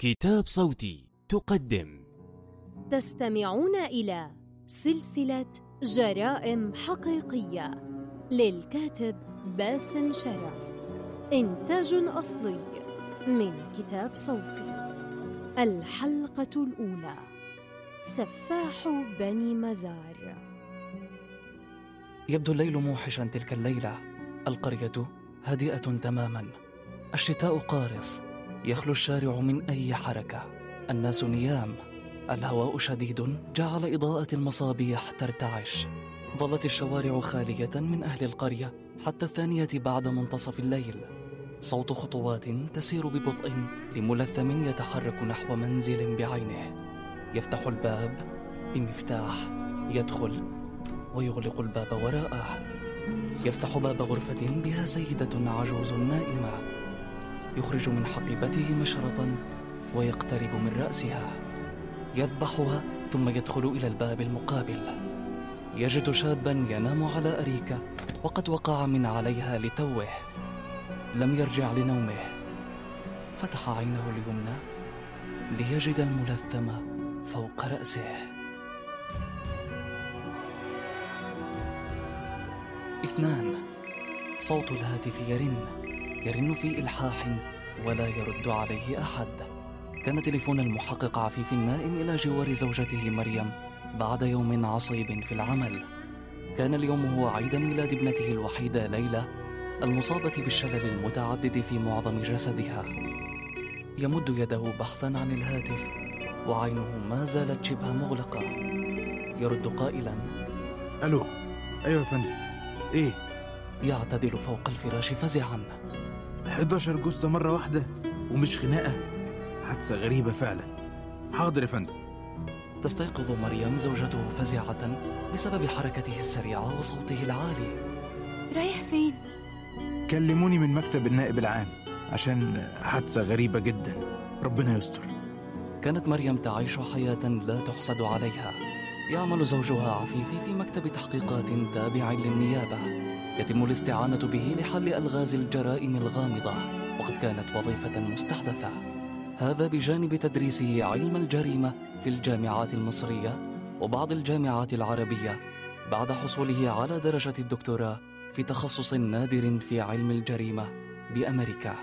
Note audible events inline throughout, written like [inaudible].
كتاب صوتي تقدم. تستمعون إلى سلسلة جرائم حقيقية للكاتب باسم شرف. إنتاج أصلي من كتاب صوتي. الحلقة الأولى سفاح بني مزار. يبدو الليل موحشا تلك الليلة. القرية هادئة تماما. الشتاء قارص. يخلو الشارع من أي حركة. الناس نيام. الهواء شديد. جعل إضاءة المصابيح ترتعش. ظلت الشوارع خالية من أهل القرية حتى الثانية بعد منتصف الليل. صوت خطوات تسير ببطء لملثم يتحرك نحو منزل بعينه. يفتح الباب بمفتاح. يدخل ويغلق الباب وراءه. يفتح باب غرفة بها سيدة عجوز نائمة. يخرج من حقيبته مشرطا ويقترب من رأسها. يذبحها ثم يدخل إلى الباب المقابل. يجد شابا ينام على أريكة وقد وقع من عليها لتوه. لم يرجع لنومه. فتح عينه اليمنى ليجد الملثم فوق رأسه. اثنان. صوت الهاتف يرن. يرن في إلحاح ولا يرد عليه أحد. كان تليفون المحقق عفيف النائم إلى جوار زوجته مريم بعد يوم عصيب في العمل. كان اليوم هو عيد ميلاد ابنته الوحيدة ليلى المصابة بالشلل المتعدد في معظم جسدها. يمد يده بحثا عن الهاتف وعينه ما زالت شبه مغلقة. يرد قائلا ألو أيوه يا فندم. إيه؟ يعتدل فوق الفراش فزعا. 11 جثة مرة واحدة ومش خناقة حادثة غريبة فعلا. حاضر يا فندم. تستيقظ مريم زوجته فزعة بسبب حركته السريعة وصوته العالي. رايح فين؟ كلموني من مكتب النائب العام عشان حادثة غريبة جدا. ربنا يستر. كانت مريم تعيش حياة لا تحسد عليها. يعمل زوجها عفيفي في مكتب تحقيقات تابع للنيابة. يتم الاستعانة به لحل ألغاز الجرائم الغامضة وقد كانت وظيفة مستحدثة. هذا بجانب تدريسه علم الجريمة في الجامعات المصرية وبعض الجامعات العربية بعد حصوله على درجة الدكتوراه في تخصص نادر في علم الجريمة بأمريكا.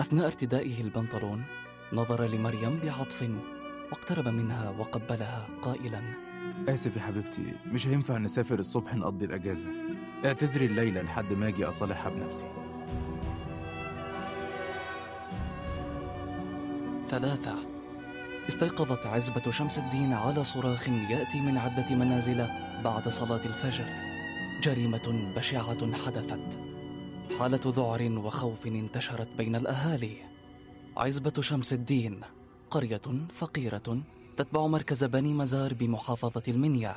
أثناء ارتدائه البنطلون نظر لمريم بعطف واقترب منها وقبلها قائلا. آسف يا حبيبتي مش هينفع نسافر الصبح نقضي الأجازة. اعتذري الليلة لحد ما أجي أصالحها بنفسي. ثلاثة. استيقظت عزبة شمس الدين على صراخ يأتي من عدة منازل بعد صلاة الفجر. جريمة بشعة حدثت. حالة ذعر وخوف انتشرت بين الأهالي. عزبة شمس الدين قرية فقيرة تتبع مركز بني مزار بمحافظة المنيا.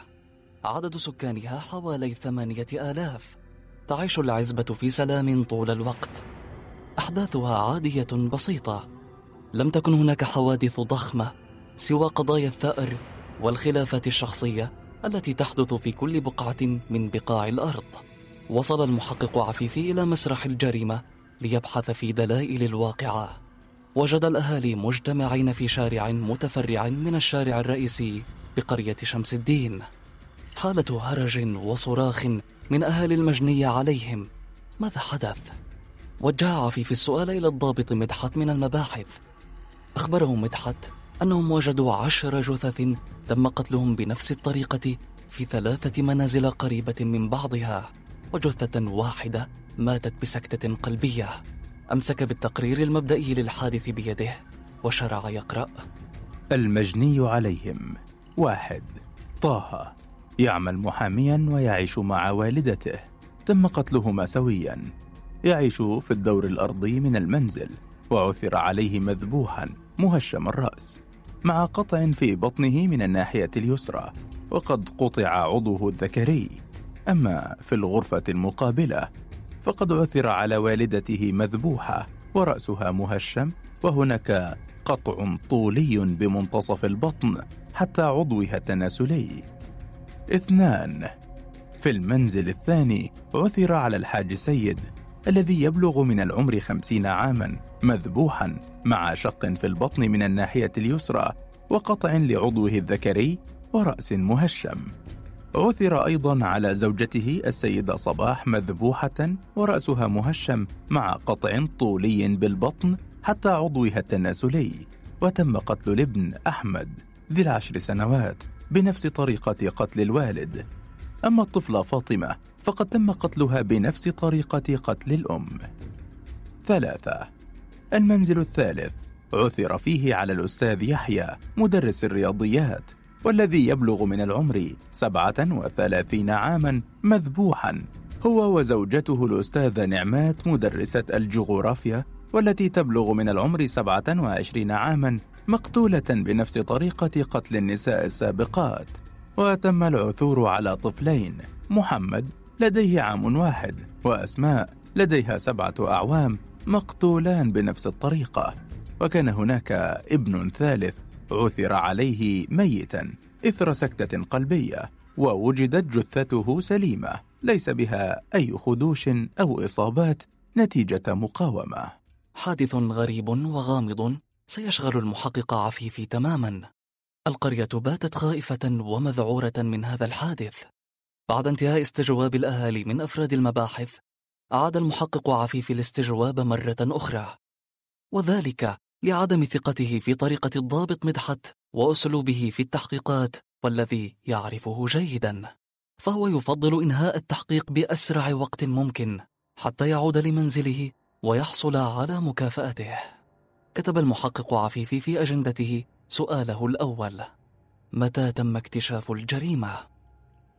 عدد سكانها حوالي ثمانية آلاف. تعيش العزبة في سلام طول الوقت. أحداثها عادية بسيطة. لم تكن هناك حوادث ضخمة سوى قضايا الثأر والخلافات الشخصية التي تحدث في كل بقعة من بقاع الأرض. وصل المحقق عفيفي إلى مسرح الجريمة ليبحث في دلائل الواقعة. وجد الأهالي مجتمعين في شارع متفرع من الشارع الرئيسي بقرية شمس الدين. حالة هرج وصراخ من أهالي المجني عليهم. ماذا حدث؟ وجه عفيف السؤال إلى الضابط مدحت من المباحث. أخبره مدحت أنهم وجدوا عشر جثث تم قتلهم بنفس الطريقة في ثلاثة منازل قريبة من بعضها وجثة واحدة ماتت بسكتة قلبية. أمسك بالتقرير المبدئي للحادث بيده وشرع يقرأ المجني عليهم. واحد. طه. يعمل محاميا ويعيش مع والدته. تم قتلهما سويا. يعيش في الدور الأرضي من المنزل وعثر عليه مذبوحا مهشم الرأس مع قطع في بطنه من الناحية اليسرى وقد قطع عضوه الذكري. أما في الغرفة المقابلة فقد عثر على والدته مذبوحة ورأسها مهشم وهناك قطع طولي بمنتصف البطن حتى عضوها التناسلي. اثنان. في المنزل الثاني عثر على الحاج سيد الذي يبلغ من العمر خمسين عاما مذبوحا مع شق في البطن من الناحية اليسرى وقطع لعضوه الذكري ورأس مهشم. عثر أيضا على زوجته السيدة صباح مذبوحة ورأسها مهشم مع قطع طولي بالبطن حتى عضوها التناسلي. وتم قتل الابن أحمد ذي العشر سنوات. بنفس طريقة قتل الوالد. أما الطفلة فاطمة فقد تم قتلها بنفس طريقة قتل الأم. ثلاثة. المنزل الثالث. عثر فيه على الأستاذ يحيى مدرس الرياضيات والذي يبلغ من العمر سبعة وثلاثين عاما مذبوحا. هو وزوجته الأستاذة نعمات مدرسة الجغرافيا والتي تبلغ من العمر سبعة وعشرين عاما مقتولة بنفس طريقة قتل النساء السابقات وتم العثور على طفلين محمد لديه عام واحد وأسماء لديها سبعة أعوام مقتولان بنفس الطريقة. وكان هناك ابن ثالث عثر عليه ميتا إثر سكتة قلبية ووجدت جثته سليمة ليس بها أي خدوش أو إصابات نتيجة مقاومة. حادث غريب وغامض سيشغل المحقق عفيفي تماما. القرية باتت خائفة ومذعورة من هذا الحادث. بعد انتهاء استجواب الأهالي من أفراد المباحث أعاد المحقق عفيفي الاستجواب مرة أخرى. وذلك لعدم ثقته في طريقة الضابط مدحت وأسلوبه في التحقيقات والذي يعرفه جيدا. فهو يفضل إنهاء التحقيق بأسرع وقت ممكن حتى يعود لمنزله ويحصل على مكافأته. كتب المحقق عفيفي في أجندته سؤاله الأول متى تم اكتشاف الجريمة؟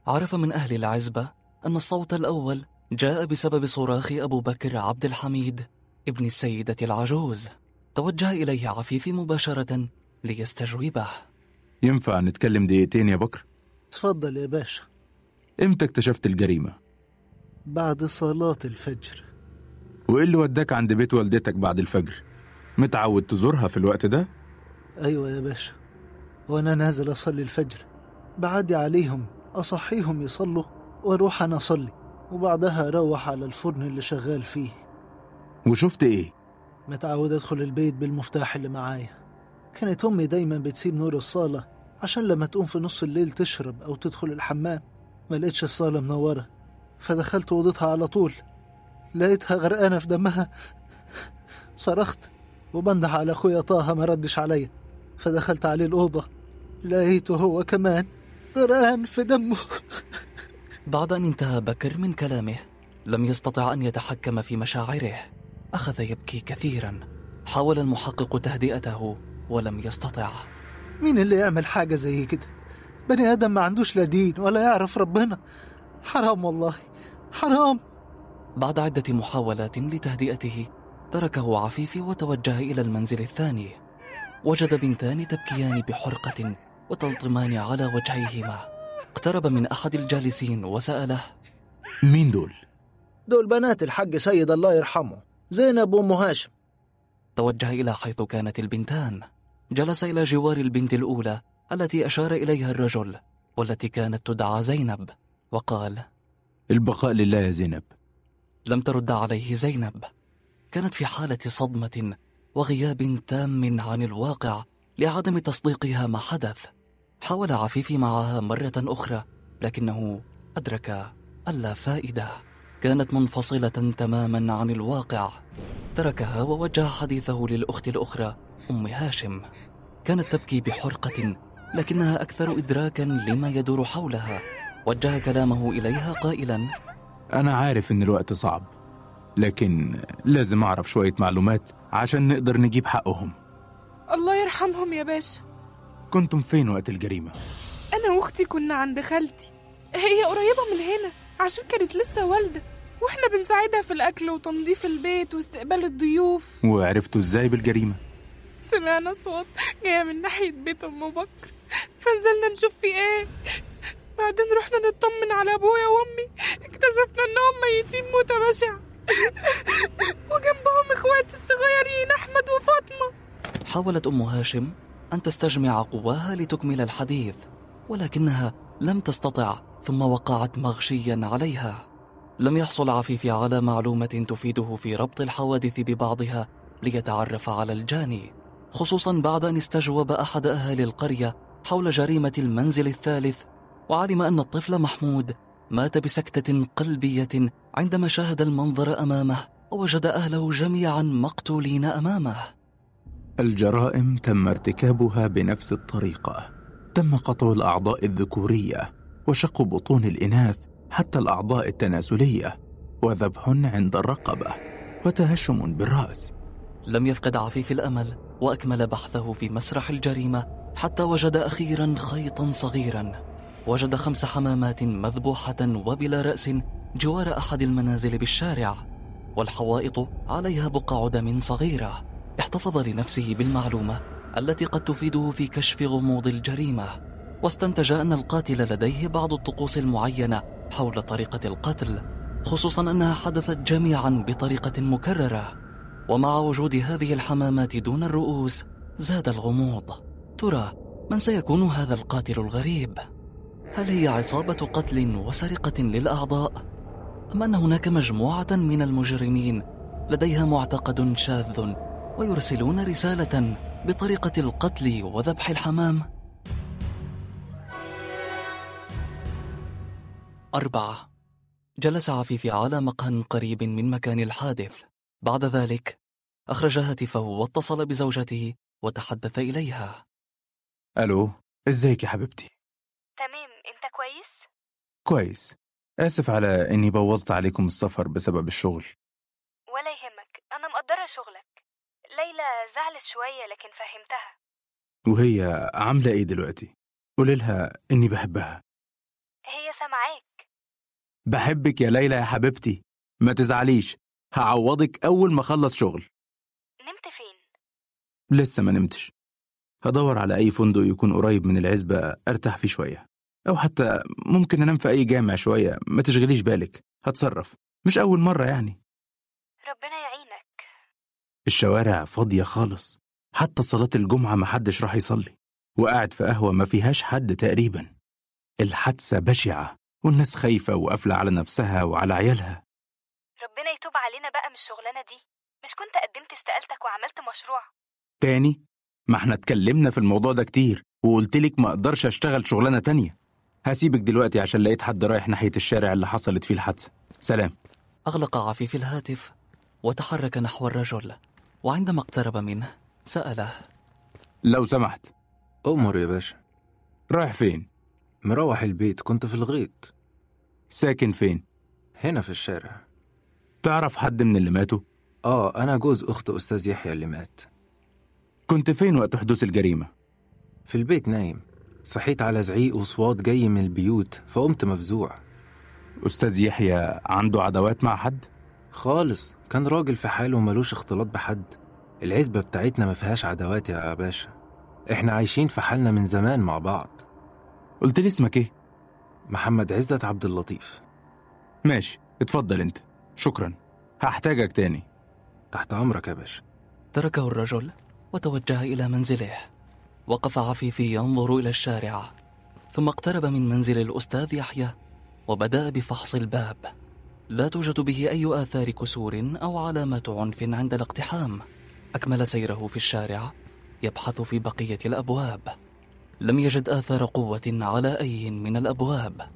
عرف من أهل العزبة أن الصوت الأول جاء بسبب صراخ أبو بكر عبد الحميد ابن السيدة العجوز توجه إليه عفيفي مباشرة ليستجوبه ينفع نتكلم دقيقتين يا بكر؟ تفضل يا باشا إمتى اكتشفت الجريمة؟ بعد صلاة الفجر وإيه اللي وداك عند بيت والدتك بعد الفجر؟ متعود تزورها في الوقت ده؟ أيوة يا باشا. وأنا نازل أصلي الفجر. بعدي عليهم أصحيهم يصلوا وأروح أنا أصلي. وبعدها أروح على الفرن اللي شغال فيه. وشفت إيه؟ متعود أدخل البيت بالمفتاح اللي معايا. كانت أمي دايما بتسيب نور الصالة عشان لما تقوم في نص الليل تشرب أو تدخل الحمام ما لقيتش الصالة منورة. فدخلت أوضتها على طول. لقيتها غرقانة في دمها. صرخت. وبنده على أخويا طه ما ردش عليا فدخلت عليه الأوضة. لقيته هو كمان غرقان في دمه. [laughs] بعد أن انتهى بكر من كلامه لم يستطع أن يتحكم في مشاعره. أخذ يبكي كثيرا. حاول المحقق تهدئته ولم يستطع. مين اللي يعمل حاجة زي كده؟ بني آدم ما عندوش لا دين ولا يعرف ربنا. حرام والله. حرام. بعد عدة محاولات لتهدئته تركه عفيفي وتوجه إلى المنزل الثاني. وجد بنتان تبكيان بحرقة وتلطمان على وجهيهما. اقترب من أحد الجالسين وسأله مين دول؟ دول بنات الحاج سيد الله يرحمه زينب وأم هاشم. توجه إلى حيث كانت البنتان. جلس إلى جوار البنت الأولى التي أشار إليها الرجل والتي كانت تدعى زينب وقال البقاء لله يا زينب. لم ترد عليه زينب. كانت في حالة صدمة وغياب تام عن الواقع لعدم تصديقها ما حدث. حاول عفيفي معها مرة أخرى لكنه أدرك ألا فائدة. كانت منفصلة تماما عن الواقع. تركها ووجه حديثه للأخت الأخرى أم هاشم. كانت تبكي بحرقة لكنها أكثر إدراكا لما يدور حولها. وجه كلامه إليها قائلا أنا عارف إن الوقت صعب. لكن لازم أعرف شوية معلومات عشان نقدر نجيب حقهم. الله يرحمهم يا باشا كنتم فين وقت الجريمة؟ أنا وأختي كنا عند خالتي. هي قريبة من هنا عشان كانت لسه والدة. وإحنا بنساعدها في الأكل وتنظيف البيت واستقبال الضيوف. وعرفتوا إزاي بالجريمة؟ سمعنا أصوات جاية من ناحية بيت أم بكر. فنزلنا نشوف في إيه. بعدين رحنا نطمن على أبويا وأمي. اكتشفنا إنهم ميتين موتة بشعة [laughs] وجنبهم إخواتي الصغيرين أحمد وفاطمة. حاولت أم هاشم أن تستجمع قواها لتكمل الحديث ولكنها لم تستطع ثم وقعت مغشيا عليها. لم يحصل عفيفي على معلومة تفيده في ربط الحوادث ببعضها ليتعرف على الجاني خصوصا بعد أن استجوب أحد أهالي القرية حول جريمة المنزل الثالث وعلم أن الطفل محمود مات بسكتة قلبية عندما شاهد المنظر أمامه ووجد أهله جميعا مقتولين أمامه. الجرائم تم ارتكابها بنفس الطريقة. تم قطع الأعضاء الذكورية وشق بطون الإناث حتى الأعضاء التناسلية وذبح عند الرقبة وتهشم بالرأس. لم يفقد عفيف الأمل وأكمل بحثه في مسرح الجريمة حتى وجد أخيرا خيطا صغيرا. وجد خمس حمامات مذبوحة وبلا رأس جوار أحد المنازل بالشارع والحوائط عليها بقع دم صغيرة احتفظ لنفسه بالمعلومة التي قد تفيده في كشف غموض الجريمة. واستنتج أن القاتل لديه بعض الطقوس المعينة حول طريقة القتل خصوصا أنها حدثت جميعا بطريقة مكررة. ومع وجود هذه الحمامات دون الرؤوس زاد الغموض. ترى من سيكون هذا القاتل الغريب؟ هل هي عصابة قتل وسرقة للأعضاء؟ ام ان هناك مجموعة من المجرمين لديها معتقد شاذ ويرسلون رسالة بطريقة القتل وذبح الحمام. أربعة. جلس عفيفي على مقهى قريب من مكان الحادث. بعد ذلك أخرج هاتفه واتصل بزوجته وتحدث إليها. ألو إزيك يا حبيبتي؟ تمام أنت كويس؟ كويس. آسف على إني بوظت عليكم السفر بسبب الشغل. ولا يهمك أنا مقدرة شغلك. ليلى زعلت شوية لكن فهمتها. وهي عاملة إيه دلوقتي؟ قولي لها إني بحبها. هي سامعاك. بحبك يا ليلى يا حبيبتي. ما تزعليش هعوضك أول ما أخلص شغل. نمت فين؟ لسه ما نمتش. هدور على أي فندق يكون قريب من العزبة أرتاح فيه شوية. أو حتى ممكن أنام في أي جامع شوية ما تشغليش بالك هتصرف. مش أول مرة يعني. ربنا يعينك. الشوارع فاضية خالص. حتى صلاة الجمعة محدش راح يصلي. وقاعد في قهوة ما فيهاش حد تقريبا. الحادثة بشعة والناس خايفة وقافلة على نفسها وعلى عيالها. ربنا يتوب علينا بقى من الشغلانة دي. مش كنت قدمت استقالتك وعملت مشروع؟ تاني؟ ما إحنا اتكلمنا في الموضوع ده كتير وقلتلك ما أقدرش اشتغل شغلانة تانية. هسيبك دلوقتي عشان لقيت حد رايح ناحية الشارع اللي حصلت فيه الحادثة. سلام. أغلق عفيف الهاتف وتحرك نحو الرجل وعندما اقترب منه سأله. لو سمحت. أمر يا باشا. رايح فين؟ مروح البيت كنت في الغيط. ساكن فين؟ هنا في الشارع. تعرف حد من اللي ماتوا؟ آه أنا جوز أخت أستاذ يحيى اللي مات. كنت فين وقت حدوث الجريمة؟ في البيت نايم. صحيت على زعيق وصوات جاي من البيوت فقمت مفزوع. أستاذ يحيى عنده عداوات مع حد؟ خالص كان راجل في حاله وملوش اختلاط بحد. العزبة بتاعتنا ما فيهاش عداوات يا باشا. إحنا عايشين في حالنا من زمان مع بعض. قلت لي اسمك إيه؟ محمد عزت عبد اللطيف. ماشي اتفضل أنت. شكرا. هحتاجك تاني. تحت أمرك يا باشا. تركه الرجل وتوجه إلى منزله. وقف عفيفي ينظر إلى الشارع ثم اقترب من منزل الأستاذ يحيى وبدأ بفحص الباب. لا توجد به أي آثار كسور أو علامات عنف عند الاقتحام. أكمل سيره في الشارع يبحث في بقية الأبواب. لم يجد آثار قوة على أي من الأبواب.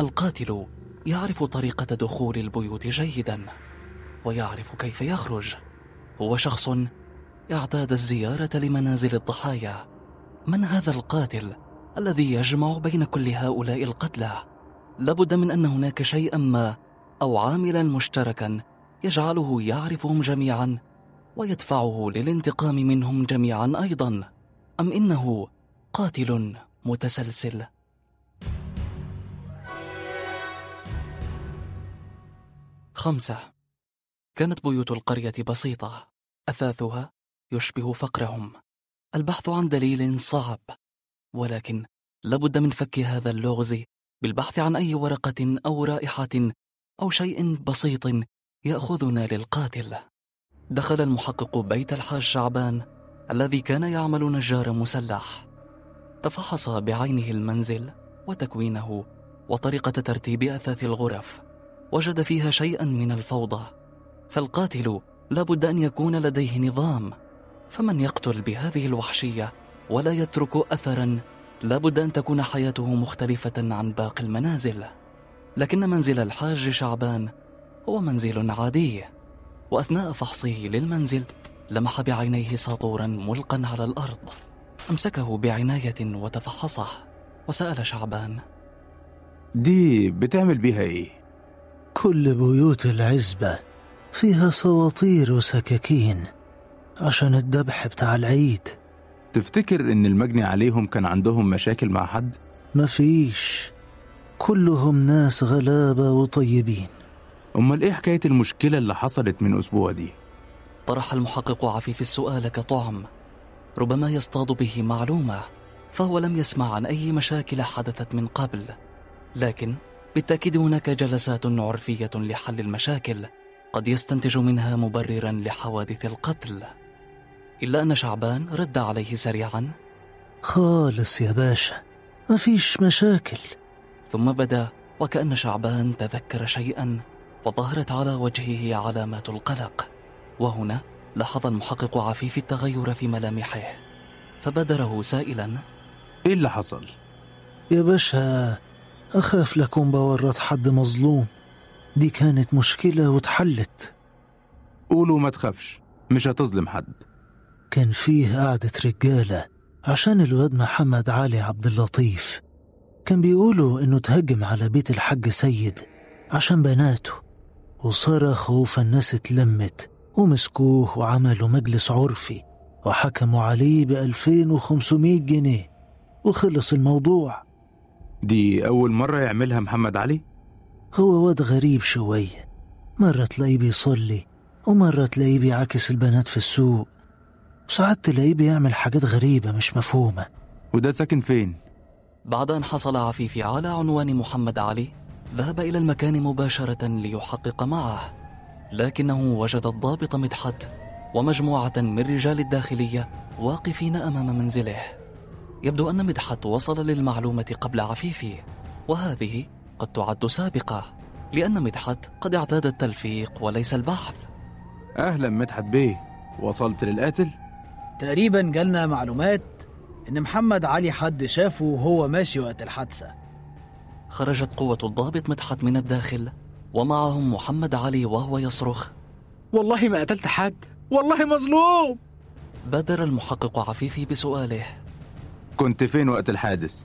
القاتل يعرف طريقة دخول البيوت جيدا ويعرف كيف يخرج. هو شخص اعتاد الزيارة لمنازل الضحايا. من هذا القاتل الذي يجمع بين كل هؤلاء القتلى؟ لابد من أن هناك شيئا ما أو عاملا مشتركا يجعله يعرفهم جميعا ويدفعه للانتقام منهم جميعا أيضا. أم إنه قاتل متسلسل؟ خمسة. كانت بيوت القرية بسيطة. أثاثها يشبه فقرهم. البحث عن دليل صعب ولكن لابد من فك هذا اللغز بالبحث عن أي ورقة أو رائحة أو شيء بسيط يأخذنا للقاتل. دخل المحقق بيت الحاج شعبان الذي كان يعمل نجار مسلح. تفحص بعينه المنزل وتكوينه وطريقة ترتيب أثاث الغرف وجد فيها شيئا من الفوضى. فالقاتل لابد أن يكون لديه نظام فمن يقتل بهذه الوحشية ولا يترك أثرا لابد أن تكون حياته مختلفة عن باقي المنازل. لكن منزل الحاج شعبان هو منزل عادي وأثناء فحصه للمنزل لمح بعينيه ساطورا ملقا على الأرض. أمسكه بعناية وتفحصه وسأل شعبان. دي بتعمل بيها إيه؟ كل بيوت العزبة فيها سواطير وسكاكين. عشان الذبح بتاع العيد. تفتكر إن المجني عليهم كان عندهم مشاكل مع حد؟ مفيش. كلهم ناس غلابة وطيبين. أمال إيه حكاية المشكلة اللي حصلت من أسبوع دي؟ طرح المحقق عفيف السؤال كطعم. ربما يصطاد به معلومة فهو لم يسمع عن أي مشاكل حدثت من قبل. لكن بالتأكيد هناك جلسات عرفية لحل المشاكل قد يستنتج منها مبررا لحوادث القتل. إلا أن شعبان رد عليه سريعا. خالص يا باشا مفيش مشاكل. ثم بدا وكأن شعبان تذكر شيئا وظهرت على وجهه علامات القلق. وهنا لاحظ المحقق عفيف التغير في ملامحه. فبادره سائلا إيه اللي حصل؟ يا باشا أخاف لكون بورط حد مظلوم. دي كانت مشكلة واتحلت. قولوا ما تخافش مش هتظلم حد. كان فيه قعدة رجالة عشان الواد محمد علي عبد اللطيف. كان بيقولوا إنه تهجم على بيت الحاج سيد عشان بناته وصرخوا فالناس اتلمت ومسكوه وعملوا مجلس عرفي وحكموا عليه ب 2500 جنيه. وخلص الموضوع. دي أول مرة يعملها محمد علي؟ هو واد غريب شوية. مرة تلاقيه بيصلي ومرة تلاقيه بيعاكس البنات في السوق. وساعات تلاقيه بيعمل حاجات غريبة مش مفهومة. وده ساكن فين؟ بعد أن حصل عفيف على عنوان محمد علي ذهب إلى المكان مباشرة ليحقق معه. لكنه وجد الضابط مدحت ومجموعة من رجال الداخلية واقفين أمام منزله. يبدو أن مدحت وصل للمعلومة قبل عفيفي وهذه قد تعد سابقة لأن مدحت قد اعتاد التلفيق وليس البحث. أهلا مدحت بيه. وصلت للقاتل؟ تقريبا جالنا معلومات إن محمد علي حد شافه وهو ماشي وقت الحادثة. خرجت قوة الضابط مدحت من الداخل ومعهم محمد علي وهو يصرخ. والله ما قتلت حد والله مظلوم! بادر المحقق عفيفي بسؤاله. كنت فين وقت الحادث؟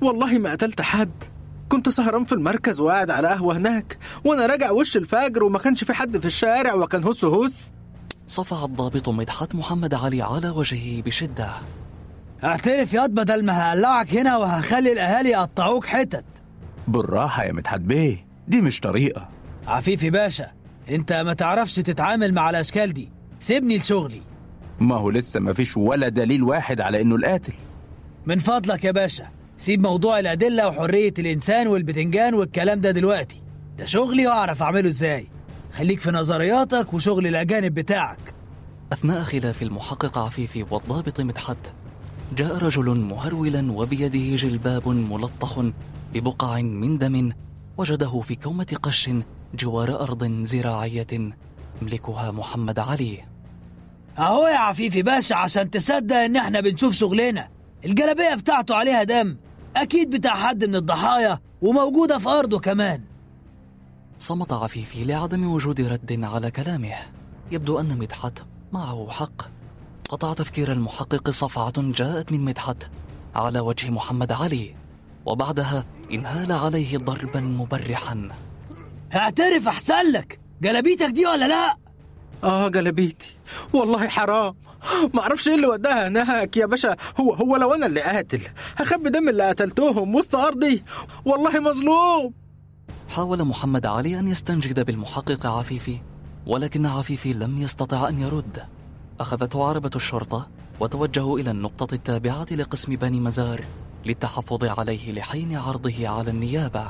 والله ما قتلت حد. كنت سهران في المركز وقاعد على قهوة هناك وأنا راجع وش الفجر وما كانش في حد في الشارع وكان هس هس. صفع الضابط مدحت محمد علي على وجهه بشدة. اعترف ياض بدل ما هقلعك هنا وهخلي الأهالي يقطعوك حتت. بالراحة يا مدحت بيه دي مش طريقة. عفيفي باشا أنت ما تعرفش تتعامل مع الأشكال دي. سيبني لشغلي. ما هو لسه ما فيش ولا دليل واحد على إنه القاتل. من فضلك يا باشا سيب موضوع الأدلة وحرية الإنسان والبتنجان والكلام ده دلوقتي. ده شغلي وأعرف أعمله إزاي. خليك في نظرياتك وشغل الأجانب بتاعك. أثناء خلاف المحقق عفيفي والضابط مدحت جاء رجل مهرولا وبيده جلباب ملطخ ببقع من دم وجده في كومة قش جوار أرض زراعية يملكها محمد علي. أهو يا عفيفي باشا عشان تصدق إن إحنا بنشوف شغلنا. الجلابية بتاعته عليها دم. أكيد بتاع حد من الضحايا وموجودة في أرضه كمان. صمت عفيفي لعدم وجود رد على كلامه. يبدو أن مدحت معه حق. قطع تفكير المحقق صفعة جاءت من مدحت على وجه محمد علي وبعدها انهال عليه ضربا مبرحا. اعترف أحسن لك. جلابيتك دي ولا لأ؟ آه جلبيتي والله حرام. ما أعرفش إيه اللي وداها هناك يا باشا. هو هو لو أنا اللي قاتل هخبي دم اللي قتلتهم وسط أرضي. والله مظلوم. حاول محمد علي أن يستنجد بالمحقق عفيفي ولكن عفيفي لم يستطع أن يرد. أخذته عربة الشرطة وتوجهوا إلى النقطة التابعة لقسم بني مزار للتحفظ عليه لحين عرضه على النيابة.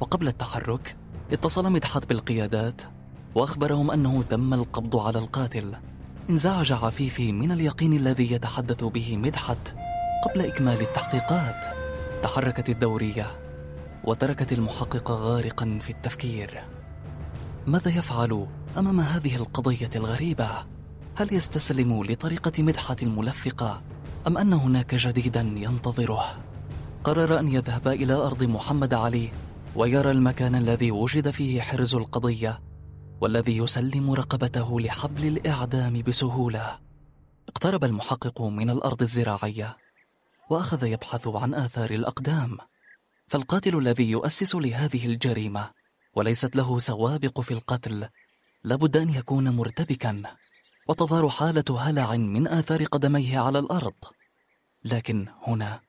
وقبل التحرك اتصل مدحت بالقيادات وأخبرهم أنه تم القبض على القاتل. انزعج عفيفي من اليقين الذي يتحدث به مدحت قبل إكمال التحقيقات. تحركت الدورية. وتركت المحقق غارقا في التفكير. ماذا يفعل أمام هذه القضية الغريبة؟ هل يستسلم لطريقة مدحت الملفقة أم أن هناك جديدا ينتظره؟ قرر أن يذهب إلى أرض محمد علي ويرى المكان الذي وجد فيه حرز القضية والذي يسلم رقبته لحبل الإعدام بسهولة. اقترب المحقق من الأرض الزراعية وأخذ يبحث عن آثار الأقدام. فالقاتل الذي يؤسس لهذه الجريمة وليست له سوابق في القتل لابد أن يكون مرتبكا وتظهر حالة هلع من آثار قدميه على الأرض. لكن هنا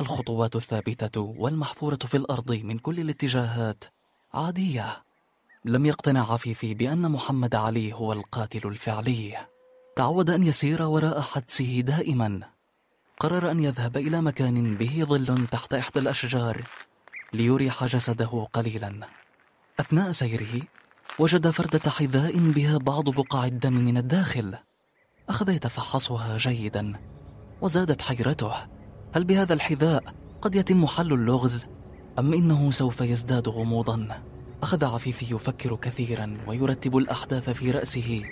الخطوات الثابتة والمحفورة في الأرض من كل الاتجاهات عادية. لم يقتنع عفيفي بأن محمد علي هو القاتل الفعلي. تعود أن يسير وراء حدسه دائما. قرر أن يذهب إلى مكان به ظل تحت إحدى الأشجار ليريح جسده قليلا. أثناء سيره وجد فردة حذاء بها بعض بقع الدم من الداخل. أخذ يتفحصها جيدا وزادت حيرته. هل بهذا الحذاء قد يتم حل اللغز أم إنه سوف يزداد غموضا؟ أخذ عفيفي يفكر كثيرا ويرتب الأحداث في رأسه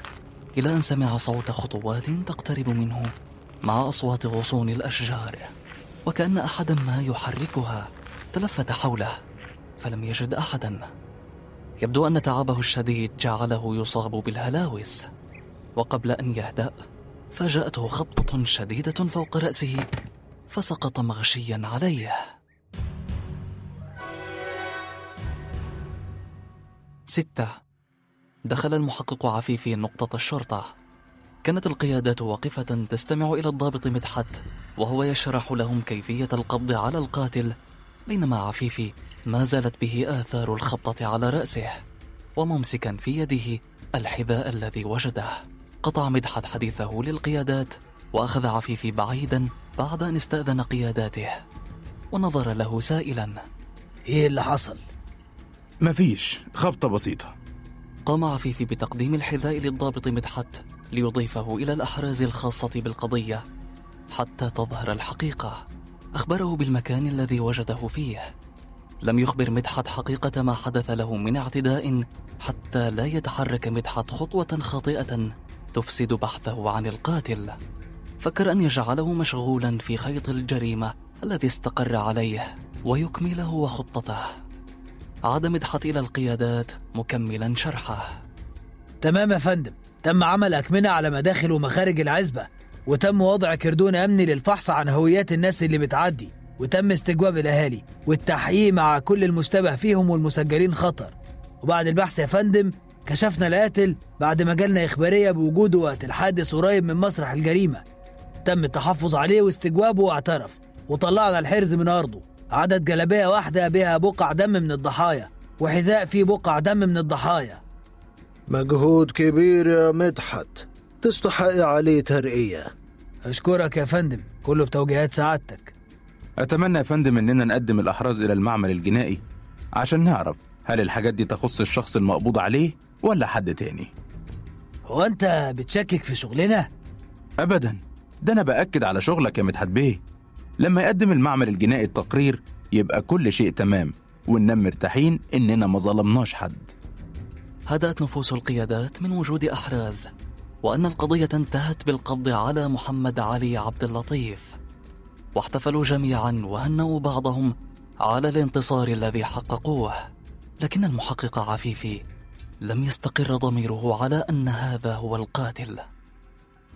إلى أن سمع صوت خطوات تقترب منه. مع أصوات غصون الأشجار وكأن أحدا ما يحركها تلفت حوله فلم يجد أحدا. يبدو أن تعبه الشديد جعله يصاب بالهلاوس وقبل أن يهدأ فاجأته خبطة شديدة فوق رأسه فسقط مغشيا عليه. ستة. دخل المحقق عفيفي نقطة الشرطة. كانت القيادات واقفة تستمع إلى الضابط مدحت وهو يشرح لهم كيفية القبض على القاتل بينما عفيفي ما زالت به آثار الخبطة على رأسه وممسكا في يده الحذاء الذي وجده. قطع مدحت حديثه للقيادات وأخذ عفيفي بعيدا بعد أن استأذن قياداته ونظر له سائلا. إيه اللي حصل؟ مفيش خبطة بسيطة. قام عفيفي بتقديم الحذاء للضابط مدحت ليضيفه إلى الأحراز الخاصة بالقضية حتى تظهر الحقيقة. أخبره بالمكان الذي وجده فيه. لم يخبر مدحت حقيقة ما حدث له من اعتداء حتى لا يتحرك مدحت خطوة خاطئة تفسد بحثه عن القاتل. فكر أن يجعله مشغولا في خيط الجريمة الذي استقر عليه ويكمله وخطته. عاد مدحت إلى القيادات مكملا شرحه. تمام يا فندم. تم عمل أكمنة على مداخل ومخارج العزبة وتم وضع كردون أمني للفحص عن هويات الناس اللي بتعدي وتم استجواب الأهالي والتحقيق مع كل المشتبه فيهم والمسجلين خطر. وبعد البحث يا فندم كشفنا القاتل بعد ما جالنا إخبارية بوجوده وقت الحادث قريب من مسرح الجريمة. تم التحفظ عليه واستجوابه واعترف وطلعنا الحرز من أرضه. عدد جلبية واحدة بها بقع دم من الضحايا وحذاء فيه بقع دم من الضحايا. مجهود كبير يا مدحت. تستحق عليه ترقية. أشكرك يا فندم. كله بتوجيهات سعادتك. أتمنى يا فندم إننا نقدم الأحراز إلى المعمل الجنائي عشان نعرف هل الحاجات دي تخص الشخص المقبوض عليه ولا حد تاني. هو أنت بتشكك في شغلنا؟ أبدا. ده أنا بأكد على شغلك يا مدحت بيه. لما يقدم المعمل الجنائي التقرير يبقى كل شيء تمام وننام مرتاحين إننا ما ظلمناش حد. هدأت نفوس القيادات من وجود أحراز وأن القضية انتهت بالقبض على محمد علي عبد اللطيف. واحتفلوا جميعا وهنأوا بعضهم على الانتصار الذي حققوه. لكن المحقق عفيفي لم يستقر ضميره على أن هذا هو القاتل.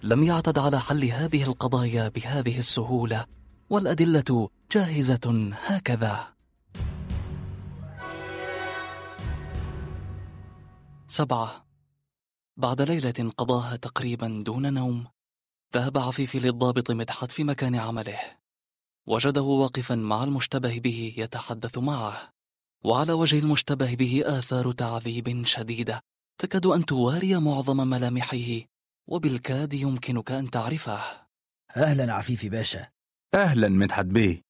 لم يعتد على حل هذه القضايا بهذه السهولة والأدلة جاهزة هكذا. سبعة. بعد ليلة قضاها تقريبا دون نوم ذهب عفيفي للضابط مدحت في مكان عمله. وجده واقفا مع المشتبه به يتحدث معه. وعلى وجه المشتبه به آثار تعذيب شديدة تكاد أن تواري معظم ملامحه وبالكاد يمكنك أن تعرفه. أهلا عفيفي باشا. أهلا مدحت بيه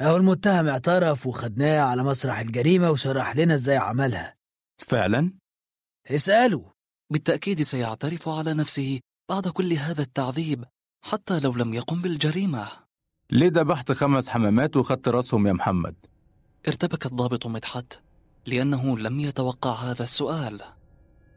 أهو المتهم اعترف وخدناه على مسرح الجريمة وشرح لنا إزاي عملها. فعلا؟ اسأله بالتأكيد سيعترف على نفسه بعد كل هذا التعذيب حتى لو لم يقم بالجريمة. ليه ذبحت خمس حمامات وخدت رأسهم يا محمد؟ ارتبك الضابط مدحت لأنه لم يتوقع هذا السؤال.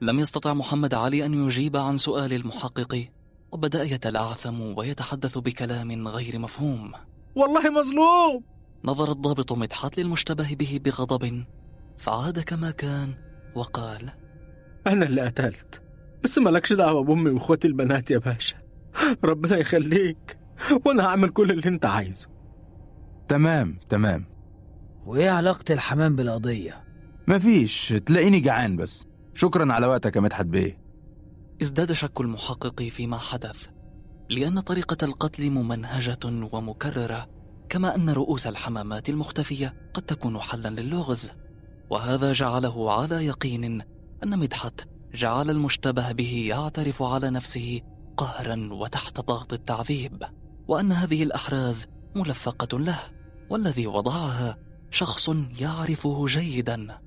لم يستطع محمد علي أن يجيب عن سؤال المحقق وبدأ يتلعثم ويتحدث بكلام غير مفهوم. والله مظلوم! نظر الضابط مدحت للمشتبه به بغضب فعاد كما كان وقال أنا اللي قتلت. بس مالكش دعوة بأمي وإخواتي البنات يا باشا. ربنا يخليك. وأنا هعمل كل اللي أنت عايزه. تمام تمام. وإيه علاقة الحمام بالقضية؟ مفيش. تلاقيني جعان بس. شكرا على وقتك يا مدحت بيه. ازداد شك المحقق فيما حدث لأن طريقة القتل ممنهجة ومكررة كما أن رؤوس الحمامات المختفية قد تكون حلا للغز وهذا جعله على يقين أن مدحت جعل المشتبه به يعترف على نفسه قهرا وتحت ضغط التعذيب وأن هذه الأحراز ملفقة له والذي وضعها شخص يعرفه جيدا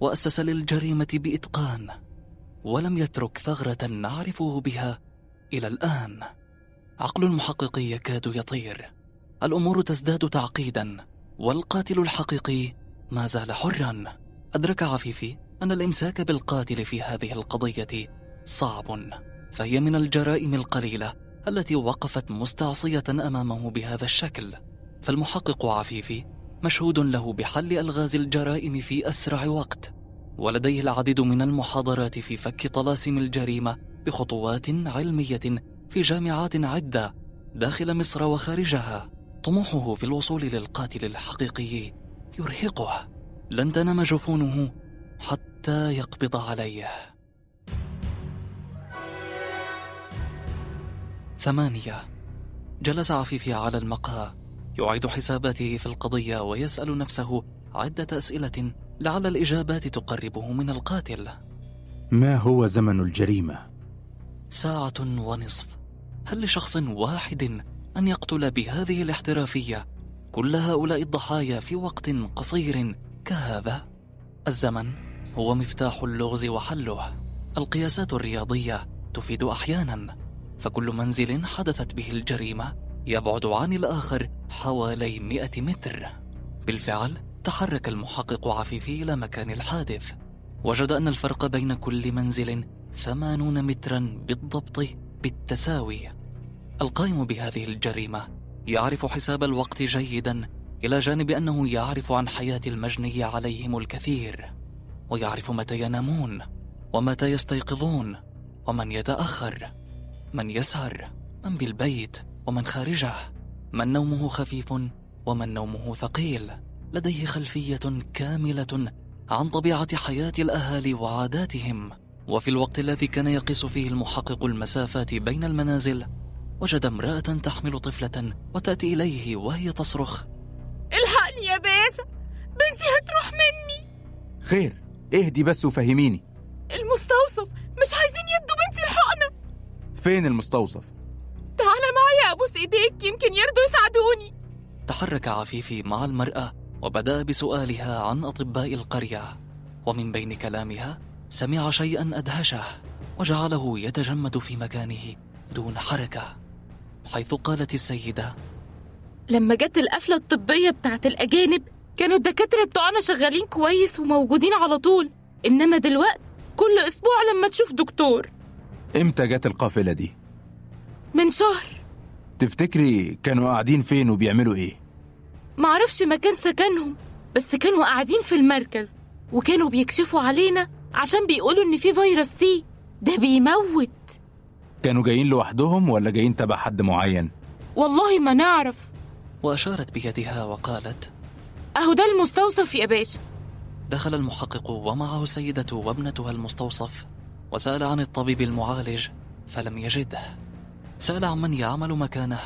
وأسس للجريمة بإتقان ولم يترك ثغرة نعرفه بها إلى الآن. عقل المحقق يكاد يطير الأمور تزداد تعقيدا والقاتل الحقيقي ما زال حرا أدرك عفيفي. أن الإمساك بالقاتل في هذه القضية صعب فهي من الجرائم القليلة التي وقفت مستعصية أمامه بهذا الشكل. فالمحقق عفيفي مشهود له بحل ألغاز الجرائم في أسرع وقت ولديه العديد من المحاضرات في فك طلاسم الجريمة بخطوات علمية في جامعات عدة داخل مصر وخارجها. طموحه في الوصول للقاتل الحقيقي يرهقه. لن تنام جفونه حتى يقبض عليه ثمانية. جلس عفيفي على المقهى. يعيد حساباته في القضية ويسأل نفسه عدة أسئلة لعل الإجابات تقربه من القاتل. ما هو زمن الجريمة؟ ساعة ونصف. هل لشخص واحد أن يقتل بهذه الاحترافية كل هؤلاء الضحايا في وقت قصير كهذا؟ الزمن. هو مفتاح اللغز وحله. القياسات الرياضية تفيد أحيانا فكل منزل حدثت به الجريمة يبعد عن الآخر حوالي مئة متر. بالفعل تحرك المحقق عفيفي إلى مكان الحادث. وجد أن الفرق بين كل منزل ثمانون مترا بالضبط بالتساوي. القائم بهذه الجريمة يعرف حساب الوقت جيدا إلى جانب أنه يعرف عن حياة المجني عليهم الكثير. ويعرف متى ينامون ومتى يستيقظون ومن يتأخر من يسهر من بالبيت ومن خارجه من نومه خفيف ومن نومه ثقيل. لديه خلفية كاملة عن طبيعة حياة الأهالي وعاداتهم. وفي الوقت الذي كان يقيس فيه المحقق المسافات بين المنازل وجد امرأة تحمل طفلة وتأتي إليه وهي تصرخ الحقني يا باشا بنتي هتروح مني. خير. اهدي بس وفهميني. المستوصف! مش عايزين يدوا بنتي الحقنة فين المستوصف؟ تعالى معايا أبوس إيديك يمكن يرضوا يساعدوني. تحرك عفيفي مع المرأة وبدأ بسؤالها عن أطباء القرية. ومن بين كلامها سمع شيئا أدهشه وجعله يتجمد في مكانه دون حركة حيث قالت السيدة لما جت القفلة الطبية بتاعت الأجانب كانوا الدكاترة بتوعنا شغالين كويس وموجودين على طول إنما دلوقت كل أسبوع لما تشوف دكتور إمتى جت القافلة دي؟ من شهر تفتكري كانوا قاعدين فين وبيعملوا إيه؟ معرفش مكان سكنهم بس كانوا قاعدين في المركز وكانوا بيكشفوا علينا عشان بيقولوا إن في فيروس سي ده بيموت كانوا جايين لوحدهم ولا جايين تبع حد معين؟ والله ما نعرف وأشارت بيدها وقالت أهو ده المستوصف يا باشا. دخل المحقق ومعه السيدة وابنتها المستوصف وسأل عن الطبيب المعالج فلم يجده. سأل عن من يعمل مكانه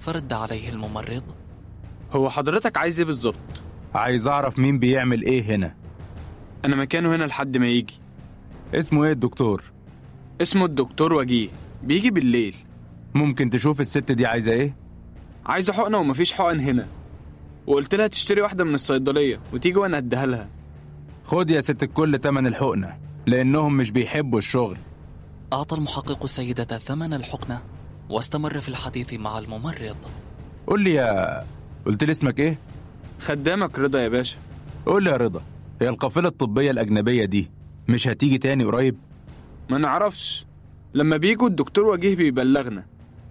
فرد عليه الممرض. هو حضرتك عايز إيه بالظبط؟ عايز أعرف مين بيعمل إيه هنا. أنا مكانه هنا لحد ما يجي. اسمه إيه الدكتور؟ اسمه الدكتور وجيه. بيجي بالليل. ممكن تشوف الست دي عايزة إيه؟ عايزة حقنة ومفيش حقن هنا. وقلت لها تشتري واحدة من الصيدلية وتيجي وأنا اديها لها. خد يا ست الكل تمن الحقنة لأنهم مش بيحبوا الشغل. أعطى المحقق السيدة ثمن الحقنة واستمر في الحديث مع الممرض. قول لي يا قلت لي اسمك إيه؟ خدامك رضا يا باشا. قول لي يا رضا هي القافلة الطبية الأجنبية دي مش هتيجي تاني قريب؟ ما نعرفش. لما بيجوا الدكتور وجيه بيبلغنا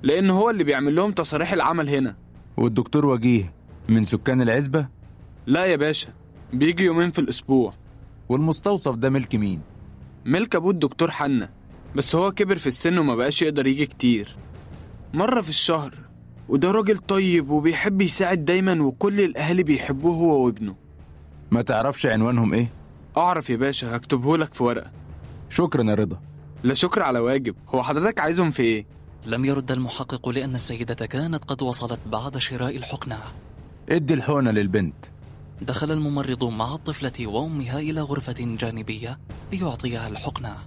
لأن هو اللي بيعمل لهم تصاريح العمل هنا. والدكتور وجيه من سكان العزبة؟ لا يا باشا بيجي يومين في الأسبوع. والمستوصف ده ملك مين؟ ملك أبوه الدكتور حنا بس هو كبر في السن وما بقاش يقدر يجي كتير. مرة في الشهر وده راجل طيب وبيحب يساعد دايما وكل الأهالي بيحبوه هو وابنه. ما تعرفش عنوانهم إيه؟ أعرف يا باشا هكتبه لك في ورقة. شكرا يا رضا. لا شكر على واجب. هو حضرتك عايزهم في إيه؟ لم يرد المحقق لأن السيدة كانت قد وصلت بعد شراء الحقنة. ادي الحقنة للبنت. دخل الممرض مع الطفلة وأمها إلى غرفة جانبية ليعطيها الحقنة.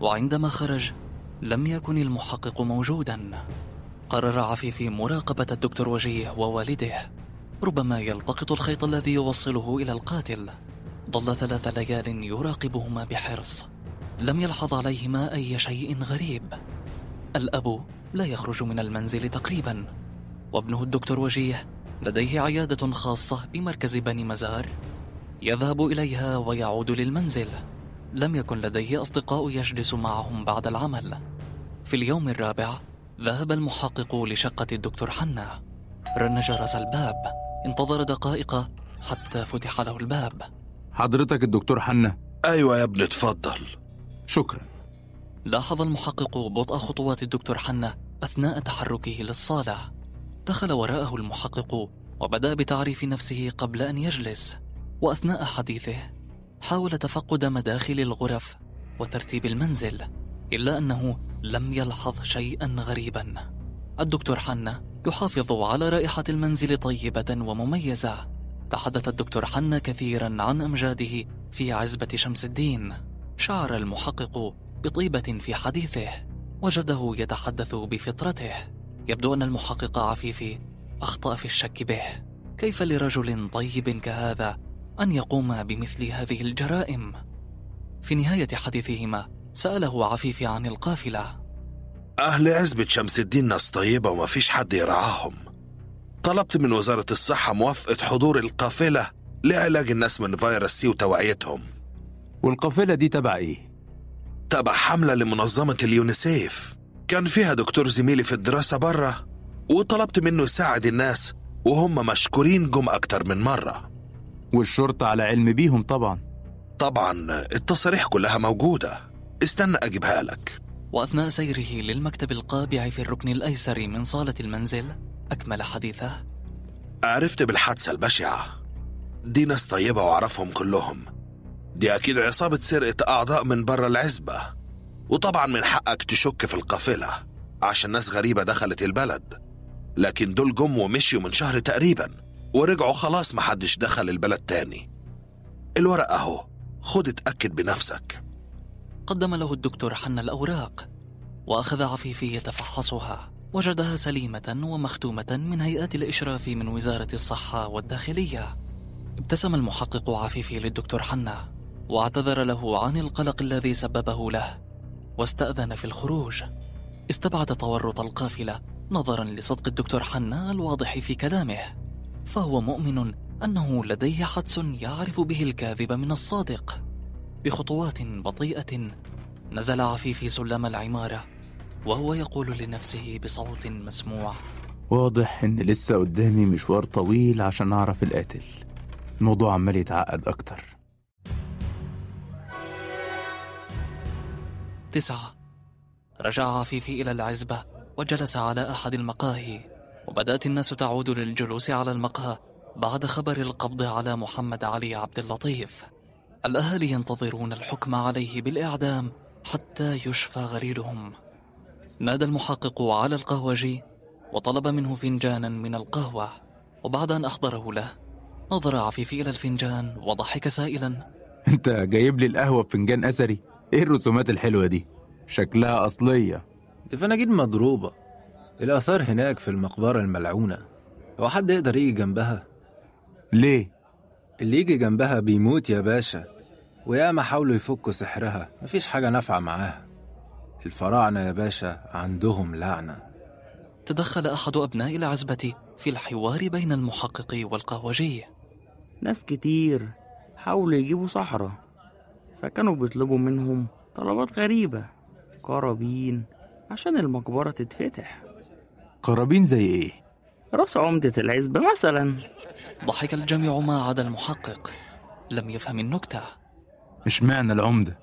وعندما خرج لم يكن المحقق موجودا. قرر عفيفي مراقبة الدكتور وجيه ووالده. ربما يلتقط الخيط الذي يوصله إلى القاتل. ظل ثلاث ليال يراقبهما بحرص. لم يلحظ عليهما أي شيء غريب. الأب لا يخرج من المنزل تقريبا. وابنه الدكتور وجيه لديه عيادة خاصة بمركز بني مزار. يذهب إليها ويعود للمنزل. لم يكن لديه أصدقاء يجلس معهم بعد العمل. في اليوم الرابع ذهب المحقق لشقة الدكتور حنا رن جرس الباب. انتظر دقائق حتى فتح له الباب. حضرتك الدكتور حنا أيوة يا ابني اتفضل. شكرا. لاحظ المحقق بطء خطوات الدكتور حنا أثناء تحركه للصالة. دخل وراءه المحقق وبدأ بتعريف نفسه قبل أن يجلس. وأثناء حديثه حاول تفقد مداخل الغرف وترتيب المنزل إلا أنه لم يلحظ شيئا غريبا. الدكتور حنا يحافظ على رائحة المنزل طيبة ومميزة. تحدث الدكتور حنا كثيرا عن أمجاده في عزبة شمس الدين. شعر المحقق بطيبة في حديثه وجده يتحدث بفطرته. يبدو أن المحقق عفيفي أخطأ في الشك به. كيف لرجل طيب كهذا أن يقوم بمثل هذه الجرائم؟ في نهاية حديثهما سأله عفيفي عن القافلة. أهل عزبة شمس الدين ناس طيبة وما فيش حد يرعاهم طلبت من وزارة الصحة موافقة حضور القافلة لعلاج الناس من فيروس سي وتوعيتهم. والقافلة دي تبع إيه؟ تبع حملة لمنظمة اليونيسيف. كان فيها دكتور زميلي في الدراسة برا وطلبت منه يساعد الناس وهم مشكورين جم أكتر من مرة. والشرطة على علم بيهم طبعا. طبعا التصاريح كلها موجودة. استنى أجيبها لك. وأثناء سيره للمكتب القابع في الركن الأيسر من صالة المنزل أكمل حديثه. عرفت بالحادثة البشعة. دي ناس طيبة وأعرفهم كلهم. دي أكيد عصابة سرقة أعضاء من برا العزبة. وطبعا من حقك تشك في القافلة عشان ناس غريبة دخلت البلد. لكن دول جم ومشيوا من شهر تقريبا ورجعوا خلاص محدش دخل البلد تاني. الورق أهو خد اتأكد بنفسك. قدم له الدكتور حنا الأوراق وأخذ عفيفي يتفحصها وجدها سليمة ومختومة من هيئات الإشراف من وزارة الصحة والداخلية. ابتسم المحقق عفيفي للدكتور حنا واعتذر له عن القلق الذي سببه له. واستأذن في الخروج. استبعد تورط القافلة نظرا لصدق الدكتور حنا الواضح في كلامه. فهو مؤمن أنه لديه حدس يعرف به الكاذب من الصادق. بخطوات بطيئة نزل عفيفي سلم العمارة وهو يقول لنفسه بصوت مسموع. واضح إن لسه قدامي مشوار طويل عشان أعرف القاتل. الموضوع عمال يتعقد أكتر. تسعة. رجع عفيفي إلى العزبة وجلس على أحد المقاهي. وبدأت الناس تعود للجلوس على المقهى بعد خبر القبض على محمد علي عبد اللطيف. الأهالي ينتظرون الحكم عليه بالإعدام حتى يشفى غريرهم نادى المحقق على القهوجي وطلب منه فنجانا من القهوة. وبعد أن أحضره له نظر عفيفي إلى الفنجان وضحك سائلا أنت جايب لي القهوة بفنجان أثري؟ إيه الرسومات الحلوة دي؟ شكلها أصلية. دي فناجين مضروبة. الآثار هناك في المقبرة الملعونة. هو حد يقدر يجي جنبها؟ ليه؟ اللي يجي جنبها بيموت يا باشا. وياما حاولوا يفكوا سحرها. مفيش حاجة نافعة معاها. الفراعنة يا باشا عندهم لعنة. تدخل أحد أبناء العزبة في الحوار بين المحقق والقهوجي. ناس كتير حاولوا يجيبوا صحراء. فكانوا بيطلبوا منهم طلبات غريبة قرابين عشان المقبرة تتفتح. قرابين زي إيه؟ رأس عمدة العزبة مثلا. ضحك الجميع ما عدا المحقق. لم يفهم النكتة. إشمعنى العمدة؟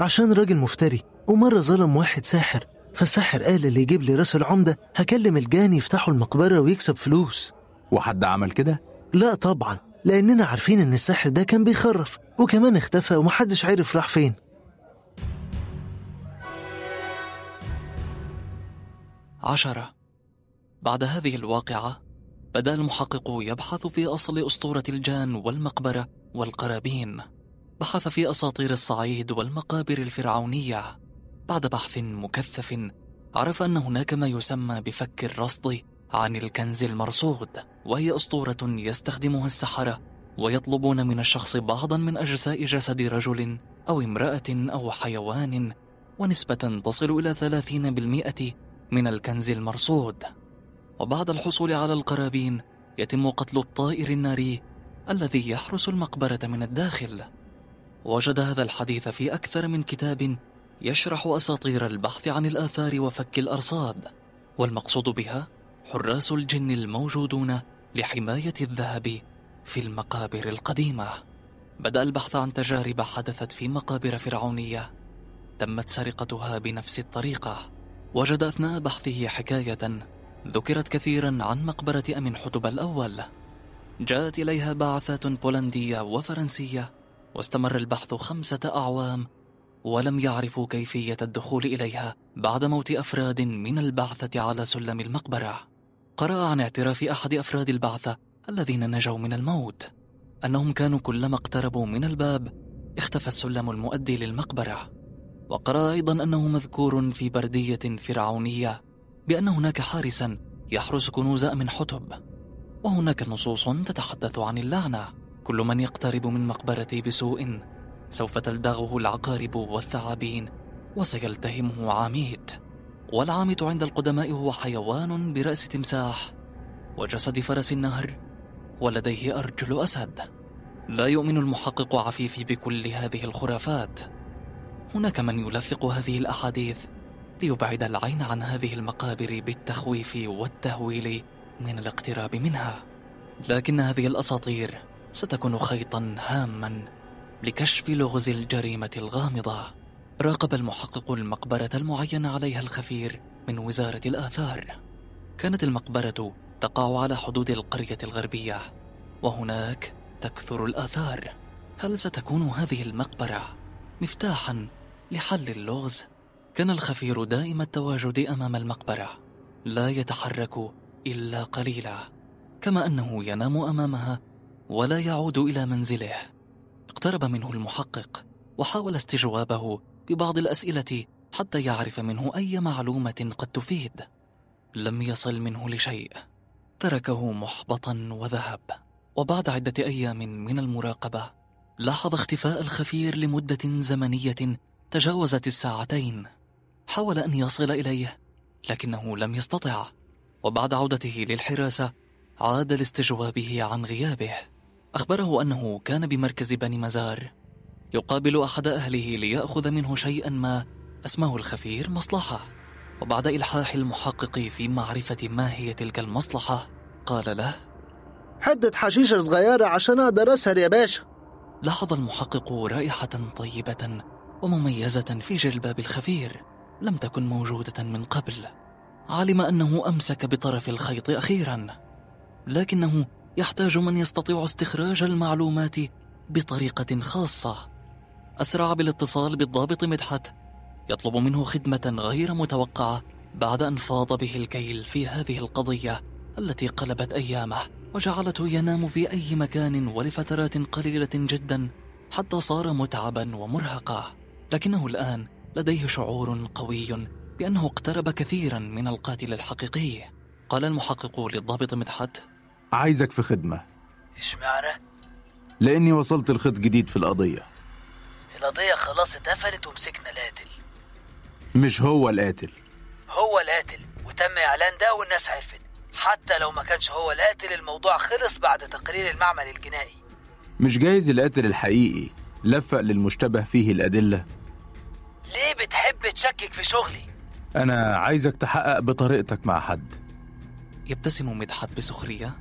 عشان راجل مفتري ومرة ظلم واحد ساحر فالساحر قال اللي يجيب لي رأس العمدة هكلم الجاني يفتحوا المقبرة ويكسب فلوس. وحد عمل كده؟ لا طبعا. لأننا عارفين إن الساحر ده كان بيخرف وكمان اختفى ومحدش عارف راح فين. عشرة. بعد هذه الواقعة بدأ المحقق يبحث في أصل أسطورة الجان والمقبرة والقرابين. بحث في أساطير الصعيد والمقابر الفرعونية. بعد بحث مكثف عرف أن هناك ما يسمى بفك الرصد عن الكنز المرصود وهي أسطورة يستخدمها السحرة ويطلبون من الشخص بعضا من أجزاء جسد رجل أو امرأة أو حيوان ونسبة تصل إلى ثلاثين بالمئة من الكنز المرصود. وبعد الحصول على القرابين يتم قتل الطائر الناري الذي يحرس المقبرة من الداخل. وجد هذا الحديث في أكثر من كتاب يشرح أساطير البحث عن الآثار وفك الأرصاد والمقصود بها حراس الجن الموجودون لحماية الذهب في المقابر القديمة. بدأ البحث عن تجارب حدثت في مقابر فرعونية تمت سرقتها بنفس الطريقة. وجد أثناء بحثه حكاية ذكرت كثيرا عن مقبرة أمن حتب الأول. جاءت إليها بعثات بولندية وفرنسية واستمر البحث خمسة أعوام ولم يعرفوا كيفية الدخول إليها بعد موت أفراد من البعثة على سلم المقبرة. قرأ عن اعتراف أحد أفراد البعثة الذين نجوا من الموت. أنهم كانوا كلما اقتربوا من الباب اختفى السلم المؤدي للمقبرة. وقرأ أيضا أنه مذكور في بردية فرعونية بأن هناك حارسا يحرس كنوز أمن حتب وهناك نصوص تتحدث عن اللعنة. كل من يقترب من مقبرتي بسوء سوف تلدغه العقارب والثعابين وسيلتهمه عميد. والعامت عند القدماء هو حيوان برأس تمساح وجسد فرس النهر ولديه أرجل أسد. لا يؤمن المحقق عفيفي بكل هذه الخرافات. هناك من يلفق هذه الأحاديث ليبعد العين عن هذه المقابر بالتخويف والتهويل من الاقتراب منها. لكن هذه الأساطير ستكون خيطا هاما لكشف لغز الجريمة الغامضة. راقب المحقق المقبرة المعين عليها الخفير من وزارة الآثار. كانت المقبرة تقع على حدود القرية الغربية وهناك تكثر الآثار. هل ستكون هذه المقبرة مفتاحا لحل اللغز؟ كان الخفير دائم التواجد أمام المقبرة لا يتحرك إلا قليلا كما أنه ينام أمامها ولا يعود إلى منزله. اقترب منه المحقق وحاول استجوابه ببعض الأسئلة حتى يعرف منه أي معلومة قد تفيد. لم يصل منه لشيء. تركه محبطا وذهب. وبعد عدة أيام من المراقبة لاحظ اختفاء الخفير لمدة زمنية تجاوزت الساعتين. حاول أن يصل إليه لكنه لم يستطع. وبعد عودته للحراسة عاد لاستجوابه عن غيابه. أخبره أنه كان بمركز بني مزار. يقابل أحد أهله ليأخذ منه شيئا ما اسمه الخفير مصلحة. وبعد إلحاح المحقق في معرفة ما هي تلك المصلحة قال له حدة حشيشة صغيرة عشان أقدر أسهر يا باشا. لاحظ المحقق رائحة طيبة ومميزة في جلباب الخفير لم تكن موجودة من قبل. علم أنه أمسك بطرف الخيط أخيرا لكنه يحتاج من يستطيع استخراج المعلومات بطريقة خاصة. أسرع بالاتصال بالضابط مدحت. يطلب منه خدمة غير متوقعة بعد أن فاض به الكيل في هذه القضية التي قلبت أيامه وجعلته ينام في أي مكان ولفترات قليلة جدا حتى صار متعبا ومرهقا. لكنه الآن لديه شعور قوي بأنه اقترب كثيرا من القاتل الحقيقي. قال المحقق للضابط مدحت عايزك في خدمة. اشمعنى؟ لأني وصلت لخط جديد في القضية. القضية خلاص اتقفلت ومسكنا القاتل. مش هو القاتل. هو القاتل. وتم إعلان ده والناس عرفت. حتى لو ما كانش هو القاتل الموضوع خلص بعد تقرير المعمل الجنائي. مش جايز القاتل الحقيقي لفق للمشتبه فيه الأدلة؟ ليه بتحب بتشكك في شغلي؟ أنا عايزك تحقق بطريقتك مع حد. يبتسم مدحت بسخرية؟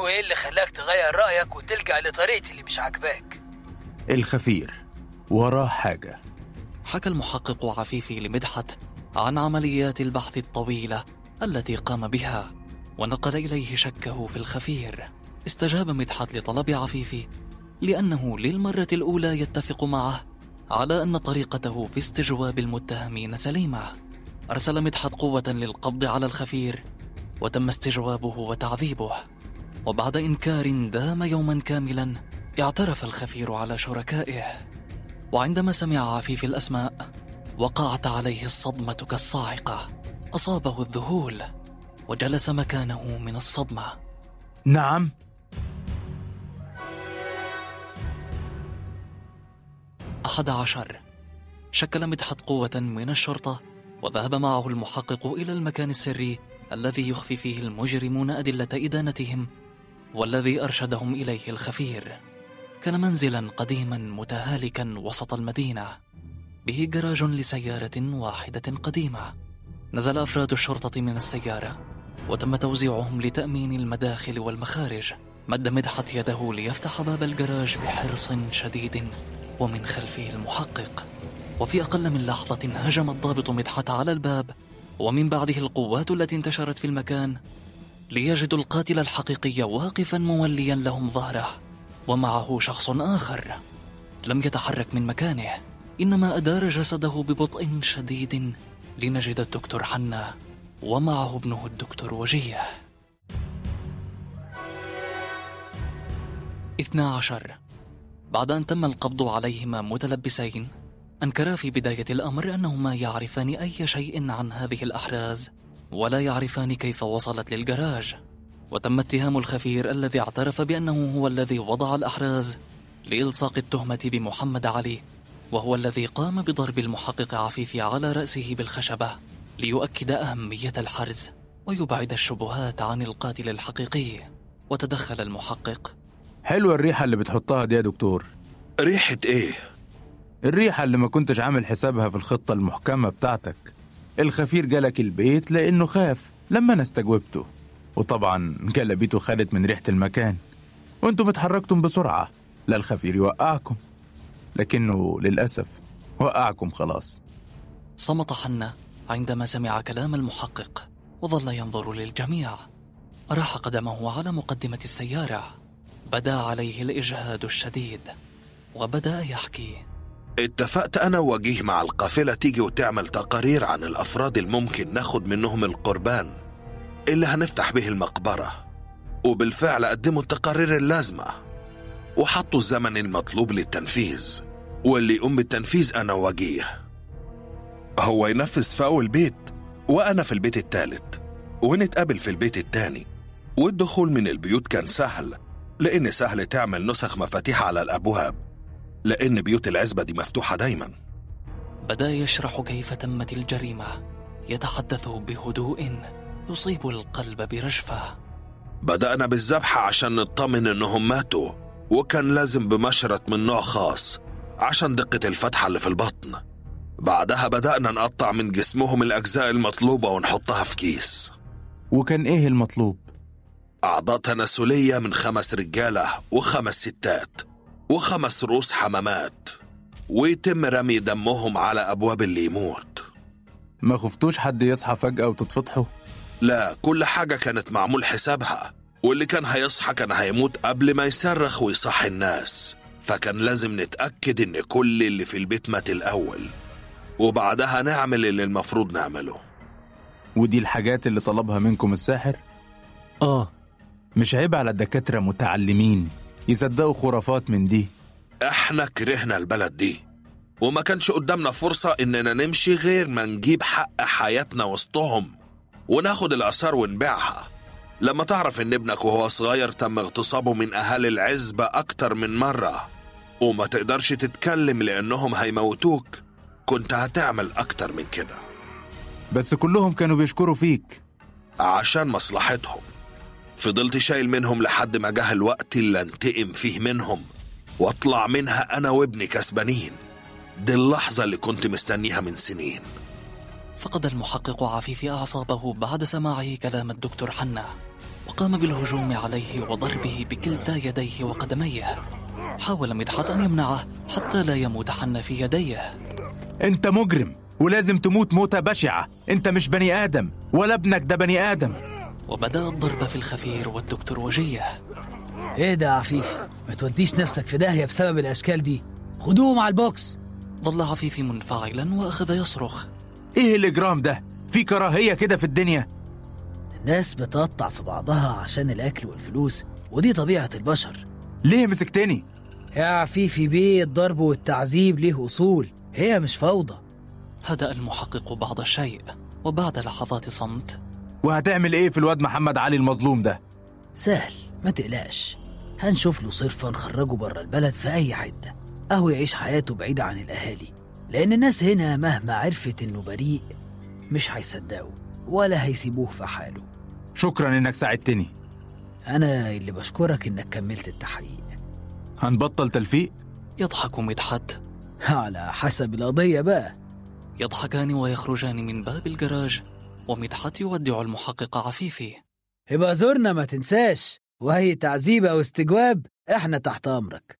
وإيه اللي خلاك تغير رأيك وتلجأ لطريقتي اللي مش عاجباك؟ الخفير. وراه حاجة. حكى المحقق عفيفي لمدحت عن عمليات البحث الطويلة التي قام بها ونقل إليه شكه في الخفير. استجاب مدحت لطلب عفيفي لأنه للمرة الأولى يتفق معه على أن طريقته في استجواب المتهمين سليمة. أرسل مدحت قوة للقبض على الخفير وتم استجوابه وتعذيبه. وبعد إنكار دام يوما كاملا اعترف الخفير على شركائه. وعندما سمع عفيف الأسماء وقعت عليه الصدمة كالصاعقة. أصابه الذهول وجلس مكانه من الصدمة. نعم. أحد عشر. شكل مدحت قوة من الشرطة وذهب معه المحقق إلى المكان السري الذي يخفي فيه المجرمون أدلة إدانتهم والذي أرشدهم إليه الخفير. كان منزلا قديما متهالكا وسط المدينة به جراج لسيارة واحدة قديمة. نزل أفراد الشرطة من السيارة وتم توزيعهم لتأمين المداخل والمخارج. مد مدحت يده ليفتح باب الجراج بحرص شديد ومن خلفه المحقق. وفي أقل من لحظة هجم الضابط مدحت على الباب ومن بعده القوات التي انتشرت في المكان ليجدوا القاتل الحقيقي واقفا موليا لهم ظهره. ومعه شخص آخر لم يتحرك من مكانه إنما أدار جسده ببطء شديد لنجد الدكتور حنا ومعه ابنه الدكتور وجيه. اثنا عشر. بعد أن تم القبض عليهما متلبسين أنكرا في بداية الأمر أنهما يعرفان أي شيء عن هذه الأحراز ولا يعرفان كيف وصلت للجراج. وتم اتهام الخفير الذي اعترف بأنه هو الذي وضع الأحراز لإلصاق التهمة بمحمد علي وهو الذي قام بضرب المحقق عفيفي على رأسه بالخشبة ليؤكد أهمية الحرز ويبعد الشبهات عن القاتل الحقيقي. وتدخل المحقق. حلوة الريحة اللي بتحطها دي يا دكتور. ريحة إيه؟ الريحة اللي ما كنتش عامل حسابها في الخطة المحكمة بتاعتك. الخفير جالك البيت لأنه خاف لما أنا استجوبته. وطبعا جلبيته خدت من ريحة المكان. وأنتم اتحركتم بسرعة. لا الخفير يوقعكم. لكنه للأسف وقعكم خلاص. صمت حنا عندما سمع كلام المحقق وظل ينظر للجميع. راح قدمه على مقدمة السيارة. بدا عليه الإجهاد الشديد وبدأ يحكي. اتفقت أنا ووجيه مع القافلة تيجي وتعمل تقارير عن الأفراد الممكن ناخد منهم القربان. اللي هنفتح به المقبرة. وبالفعل قدموا التقارير اللازمة. وحطوا الزمن المطلوب للتنفيذ. واللي يقوم بالتنفيذ أنا ووجيه هو ينفذ في أول بيت وأنا في البيت التالت ونتقابل في البيت التاني والدخول من البيوت كان سهل لأن سهل تعمل نسخ مفاتيح على الأبواب. لأن بيوت العزبة دي مفتوحة دايما. بدا يشرح كيف تمت الجريمة. يتحدث بهدوء. يصيب القلب برجفة بدأنا بالذبح عشان نطمن إنهم ماتوا وكان لازم بمشرط من نوع خاص عشان دقة الفتحة اللي في البطن بعدها بدأنا نقطع من جسمهم الأجزاء المطلوبة ونحطها في كيس وكان إيه المطلوب؟ أعضاء تناسلية من خمس رجالة وخمس ستات وخمس رؤوس حمامات ويتم رمي دمهم على أبواب اللي يموت ما خفتوش حد يصحى فجأة وتتفضحوا؟ لا كل حاجة كانت معمول حسابها. واللي كان هيصحى كان هيموت قبل ما يصرخ ويصحي الناس. فكان لازم نتأكد إن كل اللي في البيت مات الأول. وبعدها نعمل اللي المفروض نعمله. ودي الحاجات اللي طلبها منكم الساحر؟ آه. مش عيب على الدكاترة متعلمين يصدقوا خرافات من دي. إحنا كرهنا البلد دي. وما كانش قدامنا فرصة إننا نمشي غير ما نجيب حق حياتنا وسطهم. وناخد الآثار ونبيعها. لما تعرف إن ابنك وهو صغير تم اغتصابه من أهالي العزبة أكتر من مرة وما تقدرش تتكلم لأنهم هيموتوك كنت هتعمل أكتر من كده. بس كلهم كانوا بيشكروا فيك. عشان مصلحتهم. فضلت شايل منهم لحد ما جه الوقت اللي انتقم فيه منهم واطلع منها أنا وابني كسبانين. دي اللحظة اللي كنت مستنيها من سنين. فقد المحقق عفيفي أعصابه بعد سماعه كلام الدكتور حنا وقام بالهجوم عليه وضربه بكلتا يديه وقدميه. حاول مدحت أن يمنعه حتى لا يموت حنا في يديه. أنت مجرم ولازم تموت موتة بشعة. أنت مش بني آدم ولا ابنك ده بني آدم. وبدأ الضرب في الخفير والدكتور وجيه. إيه ده يا عفيفي؟ ما توديش نفسك في داهية بسبب الأشكال دي. خدوهم على البوكس. ظل عفيفي منفعلا وأخذ يصرخ. إيه الإجرام ده؟ في كراهية كده في الدنيا. الناس بتقطع في بعضها عشان الأكل والفلوس ودي طبيعة البشر. ليه مسكتني؟ يا عفيفي بيه الضرب والتعذيب ليه أصول؟ هي مش فوضى. هدأ المحقق بعض الشيء وبعد لحظات صمت. وهتعمل إيه في الواد محمد علي المظلوم ده؟ سهل ما تقلقش. هنشوف له صرفة نخرجه بره البلد في أي حتة أهو يعيش حياته بعيدة عن الأهالي. لأن الناس هنا مهما عرفت إنه بريء مش هيصدقوا ولا هيسيبوه في حاله. شكرا إنك ساعدتني. أنا اللي بشكرك إنك كملت التحقيق. هنبطل تلفيق؟ يضحك مدحت. على حسب القضية بقى. يضحكان ويخرجان من باب الجراج ومدحت يودع المحقق عفيفي. يبقى زورنا ما تنساش. وهي تعذيب أو استجواب إحنا تحت أمرك.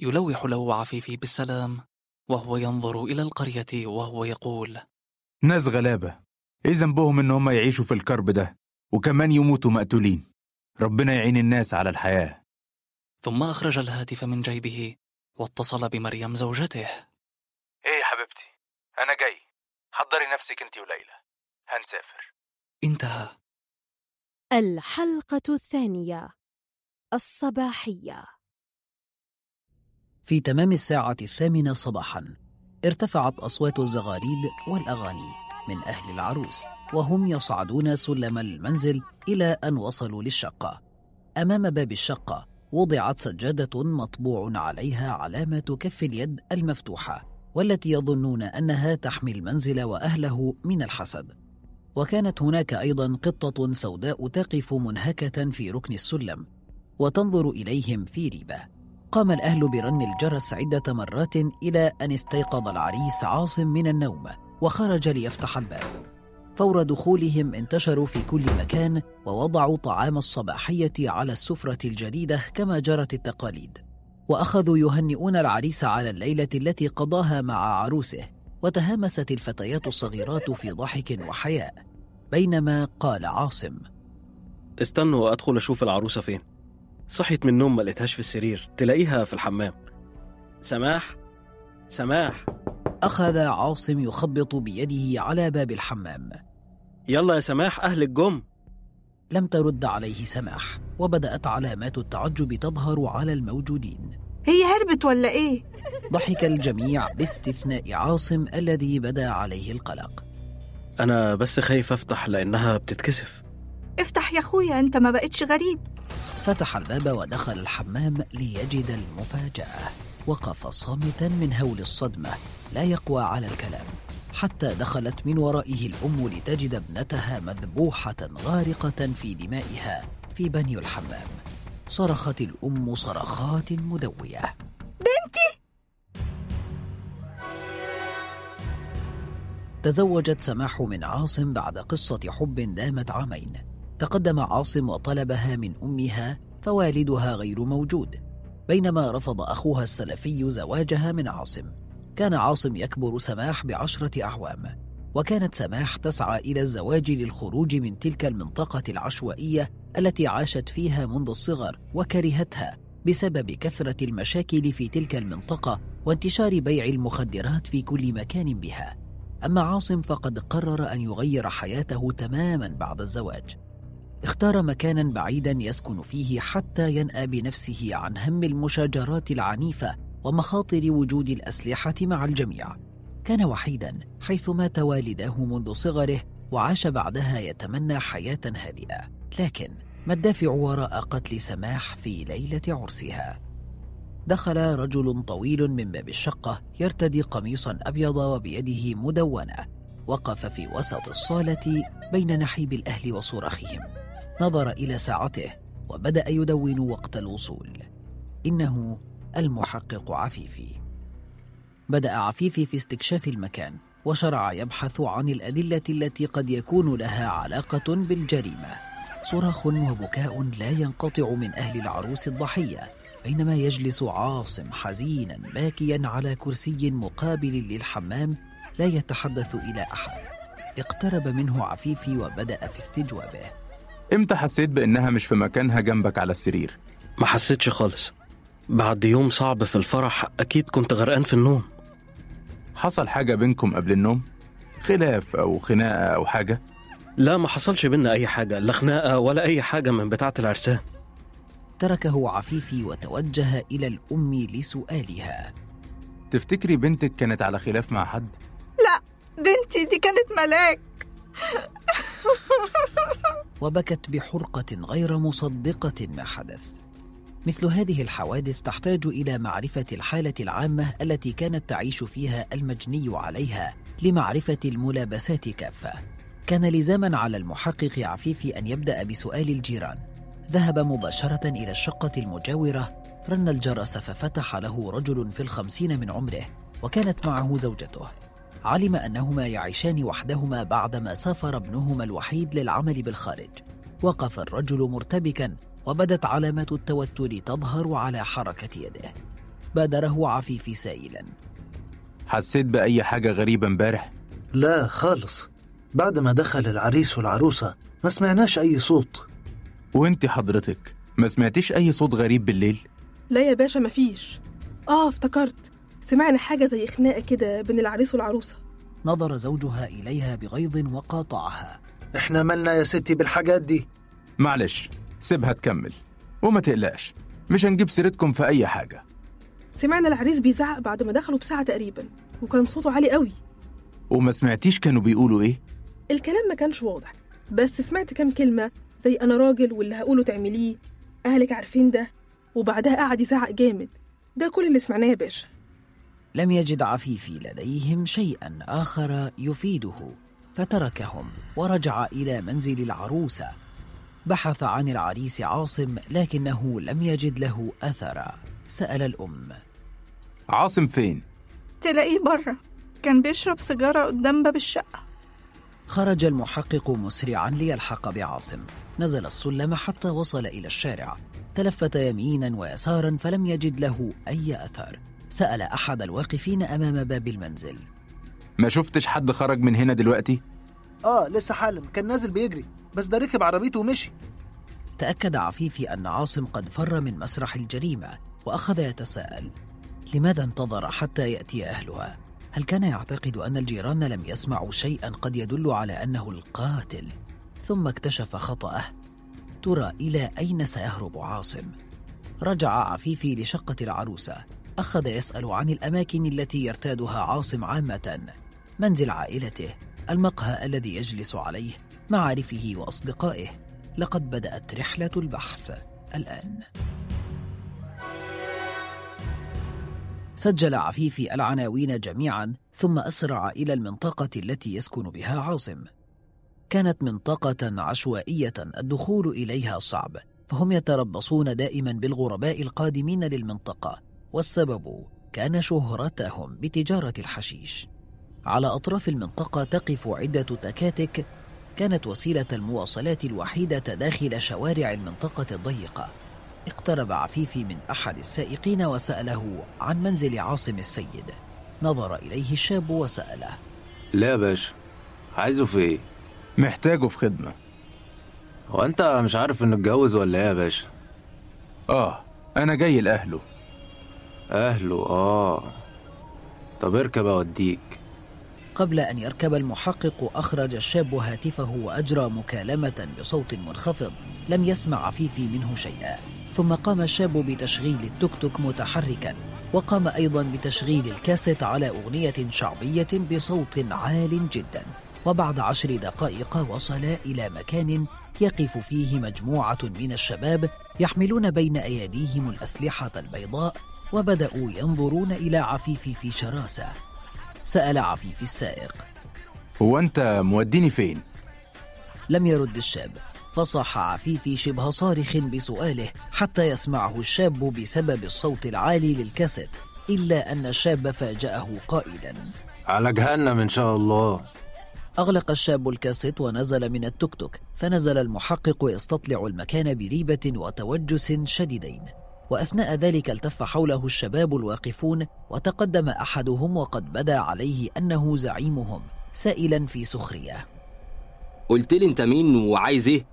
يلوح له عفيفي بالسلام. وهو ينظر إلى القرية وهو يقول ناس غلابة. إيه ذنبهم إن هم يعيشوا في الكرب ده؟ وكمان يموتوا مقتولين. ربنا يعين الناس على الحياة. ثم أخرج الهاتف من جيبه واتصل بمريم زوجته. إيه يا حبيبتي؟ أنا جاي. حضري نفسك أنت وليلى. هنسافر. انتهى. الحلقة الثانية. الصباحية. في تمام الساعة الثامنة صباحا ارتفعت أصوات الزغاريد والأغاني من أهل العروس وهم يصعدون سلم المنزل إلى أن وصلوا للشقة. أمام باب الشقة وضعت سجادة مطبوع عليها علامة كف اليد المفتوحة والتي يظنون أنها تحمي المنزل وأهله من الحسد. وكانت هناك أيضا قطة سوداء تقف منهكة في ركن السلم وتنظر إليهم في ريبة. قام الأهل برن الجرس عدة مرات إلى أن استيقظ العريس عاصم من النوم وخرج ليفتح الباب. فور دخولهم انتشروا في كل مكان ووضعوا طعام الصباحية على السفرة الجديدة كما جرت التقاليد. وأخذوا يهنئون العريس على الليلة التي قضاها مع عروسه وتهامست الفتيات الصغيرات في ضحك وحياء. بينما قال عاصم استنوا أدخل أشوف العروسة فين. صحيت من النوم ما لقيتهاش في السرير تلاقيها في الحمام. سماح؟ سماح. أخذ عاصم يخبط بيده على باب الحمام. يلا يا سماح أهلك جم لم ترد عليه سماح وبدأت علامات التعجب تظهر على الموجودين. هي هربت ولا إيه؟ ضحك الجميع باستثناء عاصم الذي بدا عليه القلق. أنا بس خايف أفتح لأنها بتتكسف. افتح يا أخويا أنت ما بقتش غريب. فتح الباب ودخل الحمام ليجد المفاجأة. وقف صامتا من هول الصدمة لا يقوى على الكلام. حتى دخلت من ورائه الأم لتجد ابنتها مذبوحة غارقة في دمائها في بني الحمام. صرخت الأم صرخات مدوية. بنتي! تزوجت سماح من عاصم بعد قصة حب دامت عامين. تقدم عاصم وطلبها من أمها فوالدها غير موجود. بينما رفض أخوها السلفي زواجها من عاصم. كان عاصم يكبر سماح بعشرة أعوام. وكانت سماح تسعى إلى الزواج للخروج من تلك المنطقة العشوائية التي عاشت فيها منذ الصغر وكرهتها بسبب كثرة المشاكل في تلك المنطقة وانتشار بيع المخدرات في كل مكان بها. أما عاصم فقد قرر أن يغير حياته تماما بعد الزواج. اختار مكانا بعيدا يسكن فيه حتى ينأى بنفسه عن هم المشاجرات العنيفة ومخاطر وجود الأسلحة مع الجميع. كان وحيدا حيث مات والداه منذ صغره وعاش بعدها يتمنى حياة هادئة. لكن ما الدافع وراء قتل سماح في ليلة عرسها؟ دخل رجل طويل من باب الشقة يرتدي قميصا أبيض وبيده مدونة. وقف في وسط الصالة بين نحيب الأهل وصراخهم. نظر إلى ساعته وبدأ يدون وقت الوصول. إنه المحقق عفيفي. بدأ عفيفي في استكشاف المكان وشرع يبحث عن الأدلة التي قد يكون لها علاقة بالجريمة. صراخ وبكاء لا ينقطع من أهل العروس الضحية بينما يجلس عاصم حزينا باكيا على كرسي مقابل للحمام لا يتحدث إلى أحد. اقترب منه عفيفي وبدأ في استجوابه. إمتى حسيت بإنها مش في مكانها جنبك على السرير؟ ما حسيتش خالص. بعد يوم صعب في الفرح أكيد كنت غرقان في النوم. حصل حاجة بينكم قبل النوم؟ خلاف أو خناقة أو حاجة؟ لا ما حصلش بينا أي حاجة لا خناقة ولا أي حاجة من بتاعة العرسان. تركه عفيفي وتوجه إلى الأم لسؤالها. تفتكري بنتك كانت على خلاف مع حد؟ لا بنتي دي كانت ملاك. وبكت بحرقة غير مصدقة ما حدث. مثل هذه الحوادث تحتاج إلى معرفة الحالة العامة التي كانت تعيش فيها المجني عليها لمعرفة الملابسات كافة. كان لزاما على المحقق عفيفي أن يبدأ بسؤال الجيران. ذهب مباشرة إلى الشقة المجاورة، رن الجرس ففتح له رجل في الخمسين من عمره، وكانت معه زوجته. علم أنهما يعيشان وحدهما بعدما سافر ابنهما الوحيد للعمل بالخارج. وقف الرجل مرتبكا وبدت علامات التوتر تظهر على حركة يده. بادره عفيفي سائلا. حسيت بأي حاجة غريبة امبارح؟ لا خالص. بعد ما دخل العريس والعروسة ما سمعناش أي صوت. وأنت حضرتك ما سمعتيش أي صوت غريب بالليل؟ لا يا باشا مفيش آه افتكرت. سمعنا حاجة زي خناقة كده بين العريس والعروسة. نظر زوجها إليها بغيظ وقاطعها. إحنا مالنا يا ستي بالحاجات دي؟ معلش سيبها تكمل. وما تقلقش مش هنجيب سيرتكم في أي حاجة. سمعنا العريس بيزعق بعد ما دخلوا بساعة تقريبا وكان صوته عالي قوي. وما سمعتيش كانوا بيقولوا إيه؟ الكلام ما كانش واضح بس سمعت كام كلمة زي أنا راجل واللي هقوله تعمليه أهلك عارفين ده وبعدها قعد يزعق جامد. ده كل اللي سمعناه يا باشا. لم يجد عفيفي لديهم شيئا آخر يفيده فتركهم ورجع إلى منزل العروسة بحث عن العريس عاصم لكنه لم يجد له أثرا سأل الأم. عاصم فين؟ تلاقيه بره. كان بيشرب سيجارة قدام باب الشقة. خرج المحقق مسرعا ليلحق بعاصم. نزل السلم حتى وصل إلى الشارع. تلفت يمينا ويسارا فلم يجد له أي أثر. سأل أحد الواقفين أمام باب المنزل ما شفتش حد خرج من هنا دلوقتي آه لسه حالا كان نازل بيجري بس ده ركب عربيته ومشي تأكد عفيفي أن عاصم قد فر من مسرح الجريمة وأخذ يتساءل لماذا انتظر حتى يأتي أهلها؟ هل كان يعتقد أن الجيران لم يسمعوا شيئا قد يدل على أنه القاتل؟ ثم اكتشف خطأه ترى إلى أين سيهرب عاصم؟ رجع عفيفي لشقة العروسة أخذ يسأل عن الأماكن التي يرتادها عاصم عامة منزل عائلته المقهى الذي يجلس عليه معارفه وأصدقائه. لقد بدأت رحلة البحث الآن. سجل عفيفي العناوين جميعا ثم أسرع إلى المنطقة التي يسكن بها عاصم. كانت منطقة عشوائية الدخول إليها صعب فهم يتربصون دائما بالغرباء القادمين للمنطقة. والسبب كان شهرتهم بتجارة الحشيش. على أطراف المنطقة تقف عدة تكاتك كانت وسيلة المواصلات الوحيدة داخل شوارع المنطقة الضيقة. اقترب عفيفي من أحد السائقين وسأله عن منزل عاصم السيد. نظر إليه الشاب وسأله. لا يا باشا عايزه في إيه؟ محتاجه في خدمة. هو انت مش عارف إنه اتجوز ولا إيه يا باشا؟ آه أنا جاي لأهله. أهله آه. طب اركب أوديك. قبل أن يركب المحقق أخرج الشاب هاتفه وأجرى مكالمة بصوت منخفض. لم يسمع عفيفي منه شيئا. ثم قام الشاب بتشغيل التوك توك متحركا. وقام أيضا بتشغيل الكاسيت على أغنية شعبية بصوت عال جدا. وبعد عشر دقائق وصلا إلى مكان يقف فيه مجموعة من الشباب يحملون بين أيديهم الأسلحة البيضاء وبدأوا ينظرون إلى عفيفي في شراسة. سأل عفيفي السائق. هو أنت موديني فين؟ لم يرد الشاب. فصاح عفيفي شبه صارخ بسؤاله حتى يسمعه الشاب بسبب الصوت العالي للكاسيت إلا أن الشاب فاجأه قائلا. على جهنم إن شاء الله. أغلق الشاب الكاسيت ونزل من التوك توك فنزل المحقق يستطلع المكان بريبة وتوجس شديدين. وأثناء ذلك التف حوله الشباب الواقفون وتقدم أحدهم وقد بدا عليه أنه زعيمهم سائلا في سخرية. قلت لي أنت مين وعايز إيه؟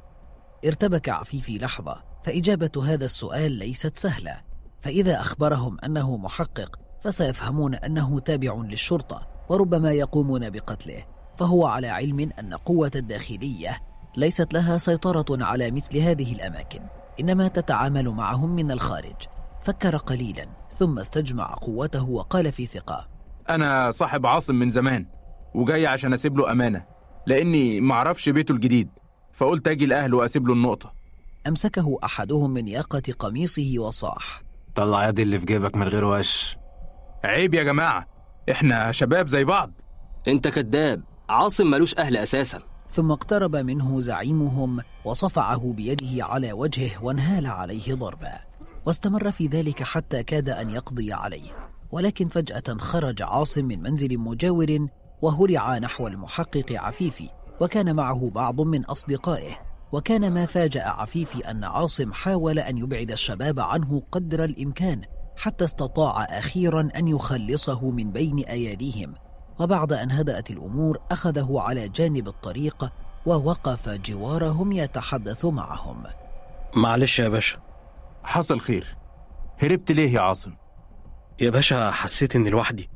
ارتبك عفيفي لحظة فإجابة هذا السؤال ليست سهلة. فإذا أخبرهم أنه محقق فسيفهمون أنه تابع للشرطة وربما يقومون بقتله. فهو على علم أن قوة الداخلية ليست لها سيطرة على مثل هذه الأماكن. إنما تتعامل معهم من الخارج. فكر قليلا ثم استجمع قوته وقال في ثقة. أنا صاحب عاصم من زمان وجاي عشان أسيب له أمانة لأني معرفش بيته الجديد فقلت أجي لأهله وأسيب له النقطة. أمسكه أحدهم من ياقة قميصه وصاح. طلع يدي اللي في جيبك من غير وش. عيب يا جماعة إحنا شباب زي بعض. أنت كذاب عاصم ملوش أهل أساسا. ثم اقترب منه زعيمهم وصفعه بيده على وجهه وانهال عليه ضربا. واستمر في ذلك حتى كاد أن يقضي عليه. ولكن فجأة خرج عاصم من منزل مجاور وهرع نحو المحقق عفيفي وكان معه بعض من أصدقائه. وكان ما فاجأ عفيفي أن عاصم حاول أن يبعد الشباب عنه قدر الإمكان حتى استطاع أخيرا أن يخلصه من بين أيديهم وبعد أن هدأت الأمور أخذه على جانب الطريق ووقف جوارهم يتحدث معهم. معلش يا باشا. حصل خير. هربت ليه يا عاصم؟ يا باشا حسيت إني لوحدي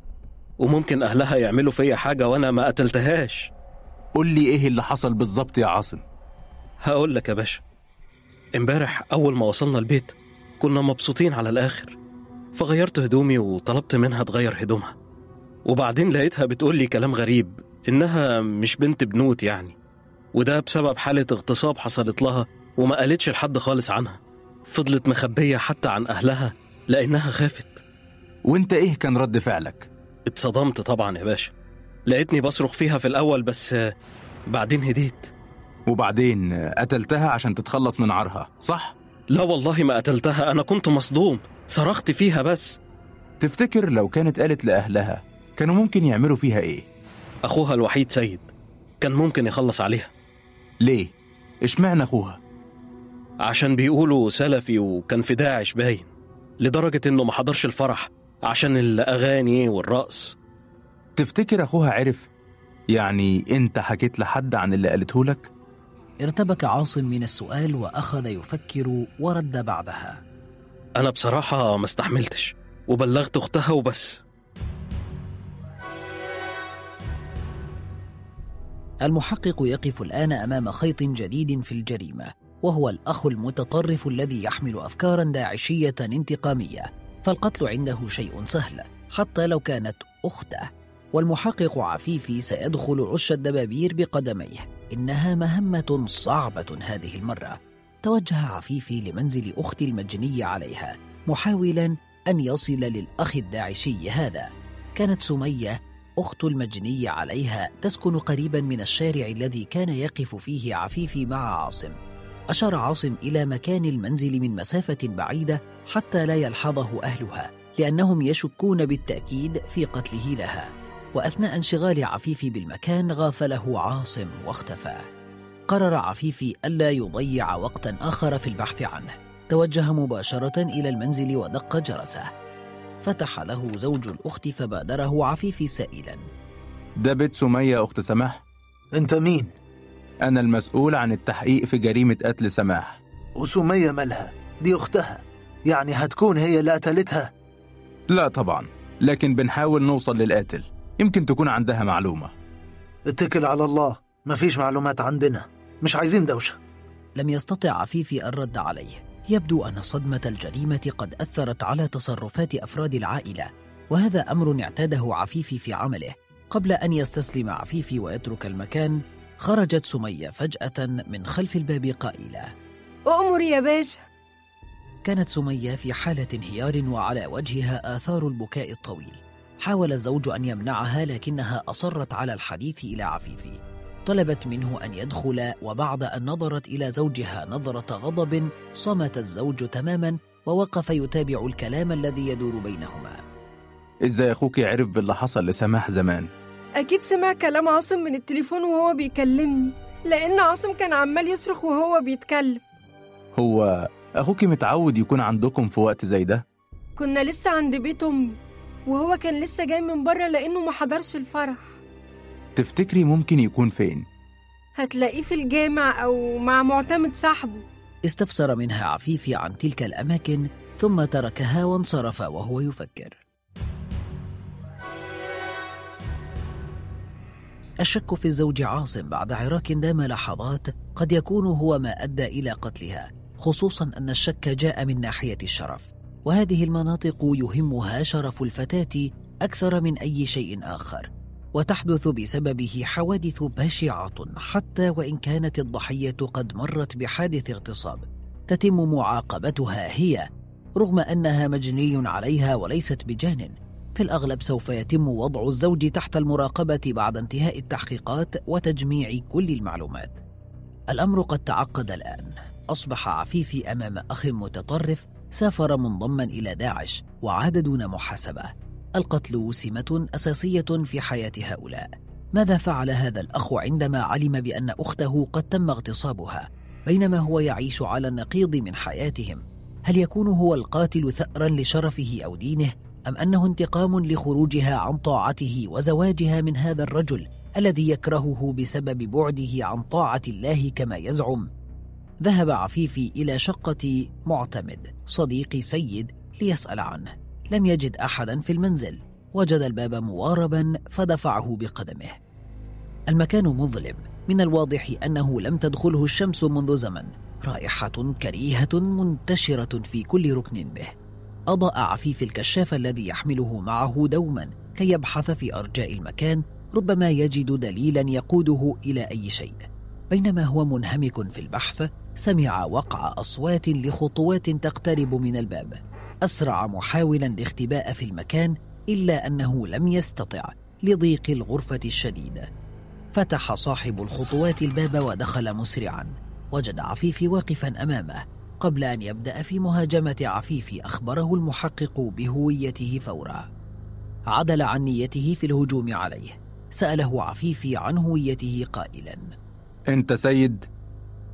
وممكن أهلها يعملوا فيا حاجة وأنا ما قتلتهاش. قول لي إيه اللي حصل بالظبط يا عاصم؟ هقول لك يا باشا. إمبارح أول ما وصلنا البيت كنا مبسوطين على الآخر فغيرت هدومي وطلبت منها تغير هدومها. وبعدين لقيتها بتقول لي كلام غريب إنها مش بنت بنوت يعني. وده بسبب حالة اغتصاب حصلت لها وما قالتش لحد خالص عنها. فضلت مخبية حتى عن أهلها لأنها خافت. وإنت إيه كان رد فعلك؟ اتصدمت طبعا يا باشا. لقيتني بصرخ فيها في الأول بس بعدين هديت. وبعدين قتلتها عشان تتخلص من عارها صح؟ لا والله ما قتلتها أنا كنت مصدوم صرخت فيها بس. تفتكر لو كانت قالت لأهلها كانوا ممكن يعملوا فيها إيه؟ أخوها الوحيد سيد كان ممكن يخلص عليها ليه؟ إشمعنى أخوها؟ عشان بيقولوا سلفي وكان في داعش باين لدرجة إنه ما حضرش الفرح عشان الأغاني والرقص تفتكر أخوها عرف؟ يعني أنت حكيت لحد عن اللي قالته لك؟ ارتبك عاصم من السؤال وأخذ يفكر ورد بعدها أنا بصراحة ما استحملتش وبلغت أختها وبس المحقق يقف الآن أمام خيط جديد في الجريمة وهو الأخ المتطرف الذي يحمل أفكارا داعشية انتقامية فالقتل عنده شيء سهل حتى لو كانت أخته. والمحقق عفيفي سيدخل عش الدبابير بقدميه. إنها مهمة صعبة هذه المرة. توجه عفيفي لمنزل أخت المجني عليها محاولا أن يصل للأخ الداعشي هذا. كانت سمية أخت المجني عليها تسكن قريبا من الشارع الذي كان يقف فيه عفيفي مع عاصم. أشار عاصم إلى مكان المنزل من مسافة بعيدة حتى لا يلحظه أهلها لأنهم يشكون بالتأكيد في قتله لها. وأثناء انشغال عفيفي بالمكان غافله عاصم واختفى. قرر عفيفي ألا يضيع وقتا آخر في البحث عنه. توجه مباشرة إلى المنزل ودق جرسه. فتح له زوج الأخت فبادره عفيفي سائلا. ده بيت سمية أخت سماح؟ أنت مين؟ أنا المسؤول عن التحقيق في جريمة قتل سماح. وسمية مالها؟ دي أختها. يعني هتكون هي اللي قتلتها؟ لا طبعا لكن بنحاول نوصل للقاتل. يمكن تكون عندها معلومة. اتكل على الله. مفيش معلومات عندنا. مش عايزين دوشة. لم يستطع عفيفي الرد عليه. يبدو أن صدمة الجريمة قد أثرت على تصرفات أفراد العائلة وهذا أمر اعتاده عفيفي في عمله. قبل أن يستسلم عفيفي ويترك المكان خرجت سمية فجأة من خلف الباب قائلة. أؤمر يا باشا. كانت سمية في حالة انهيار وعلى وجهها آثار البكاء الطويل. حاول الزوج أن يمنعها لكنها أصرت على الحديث إلى عفيفي. طلبت منه أن يدخل وبعد أن نظرت إلى زوجها نظرة غضب صمت الزوج تماما ووقف يتابع الكلام الذي يدور بينهما. إزاي أخوك عرف باللي حصل لسماح زمان. أكيد سمع كلام عاصم من التليفون وهو بيكلمني لأن عاصم كان عمال يصرخ وهو بيتكلم. هو أخوك متعود يكون عندكم في وقت زي ده؟ كنا لسه عند بيت أمي وهو كان لسه جاي من بره لأنه ما حضرش الفرح. تفتكري ممكن يكون فين؟ هتلاقيه في الجامع أو مع معتمد صاحبه. استفسر منها عفيفي عن تلك الأماكن ثم تركها وانصرف وهو يفكر. الشك في الزوج عاصم بعد عراك دام لحظات قد يكون هو ما أدى إلى قتلها خصوصا أن الشك جاء من ناحية الشرف. وهذه المناطق يهمها شرف الفتاة أكثر من أي شيء آخر. وتحدث بسببه حوادث بشعة حتى وإن كانت الضحية قد مرت بحادث اغتصاب. تتم معاقبتها هي رغم أنها مجني عليها وليست بجان. في الأغلب سوف يتم وضع الزوج تحت المراقبة بعد انتهاء التحقيقات وتجميع كل المعلومات. الأمر قد تعقد الآن. أصبح عفيفي أمام أخ متطرف سافر منضما إلى داعش وعاد دون محاسبة. القتل سمة أساسية في حياة هؤلاء. ماذا فعل هذا الأخ عندما علم بأن أخته قد تم اغتصابها؟ بينما هو يعيش على النقيض من حياتهم. هل يكون هو القاتل ثأرا لشرفه أو دينه؟ أم أنه انتقام لخروجها عن طاعته وزواجها من هذا الرجل الذي يكرهه بسبب بعده عن طاعة الله كما يزعم؟ ذهب عفيفي إلى شقة معتمد صديق سيد ليسأل عنه. لم يجد أحدا في المنزل. وجد الباب مواربا فدفعه بقدمه. المكان مظلم من الواضح أنه لم تدخله الشمس منذ زمن. رائحة كريهة منتشرة في كل ركن به. أضاء عفيف الكشاف الذي يحمله معه دوما كي يبحث في أرجاء المكان ربما يجد دليلا يقوده إلى أي شيء. بينما هو منهمك في البحث سمع وقع أصوات لخطوات تقترب من الباب. أسرع محاولا الاختباء في المكان إلا أنه لم يستطع لضيق الغرفة الشديدة فتح صاحب الخطوات الباب ودخل مسرعا. وجد عفيفي واقفا أمامه. قبل أن يبدأ في مهاجمة عفيفي أخبره المحقق بهويته فورا. عدل عن نيته في الهجوم عليه. سأله عفيفي عن هويته قائلا. أنت سيد؟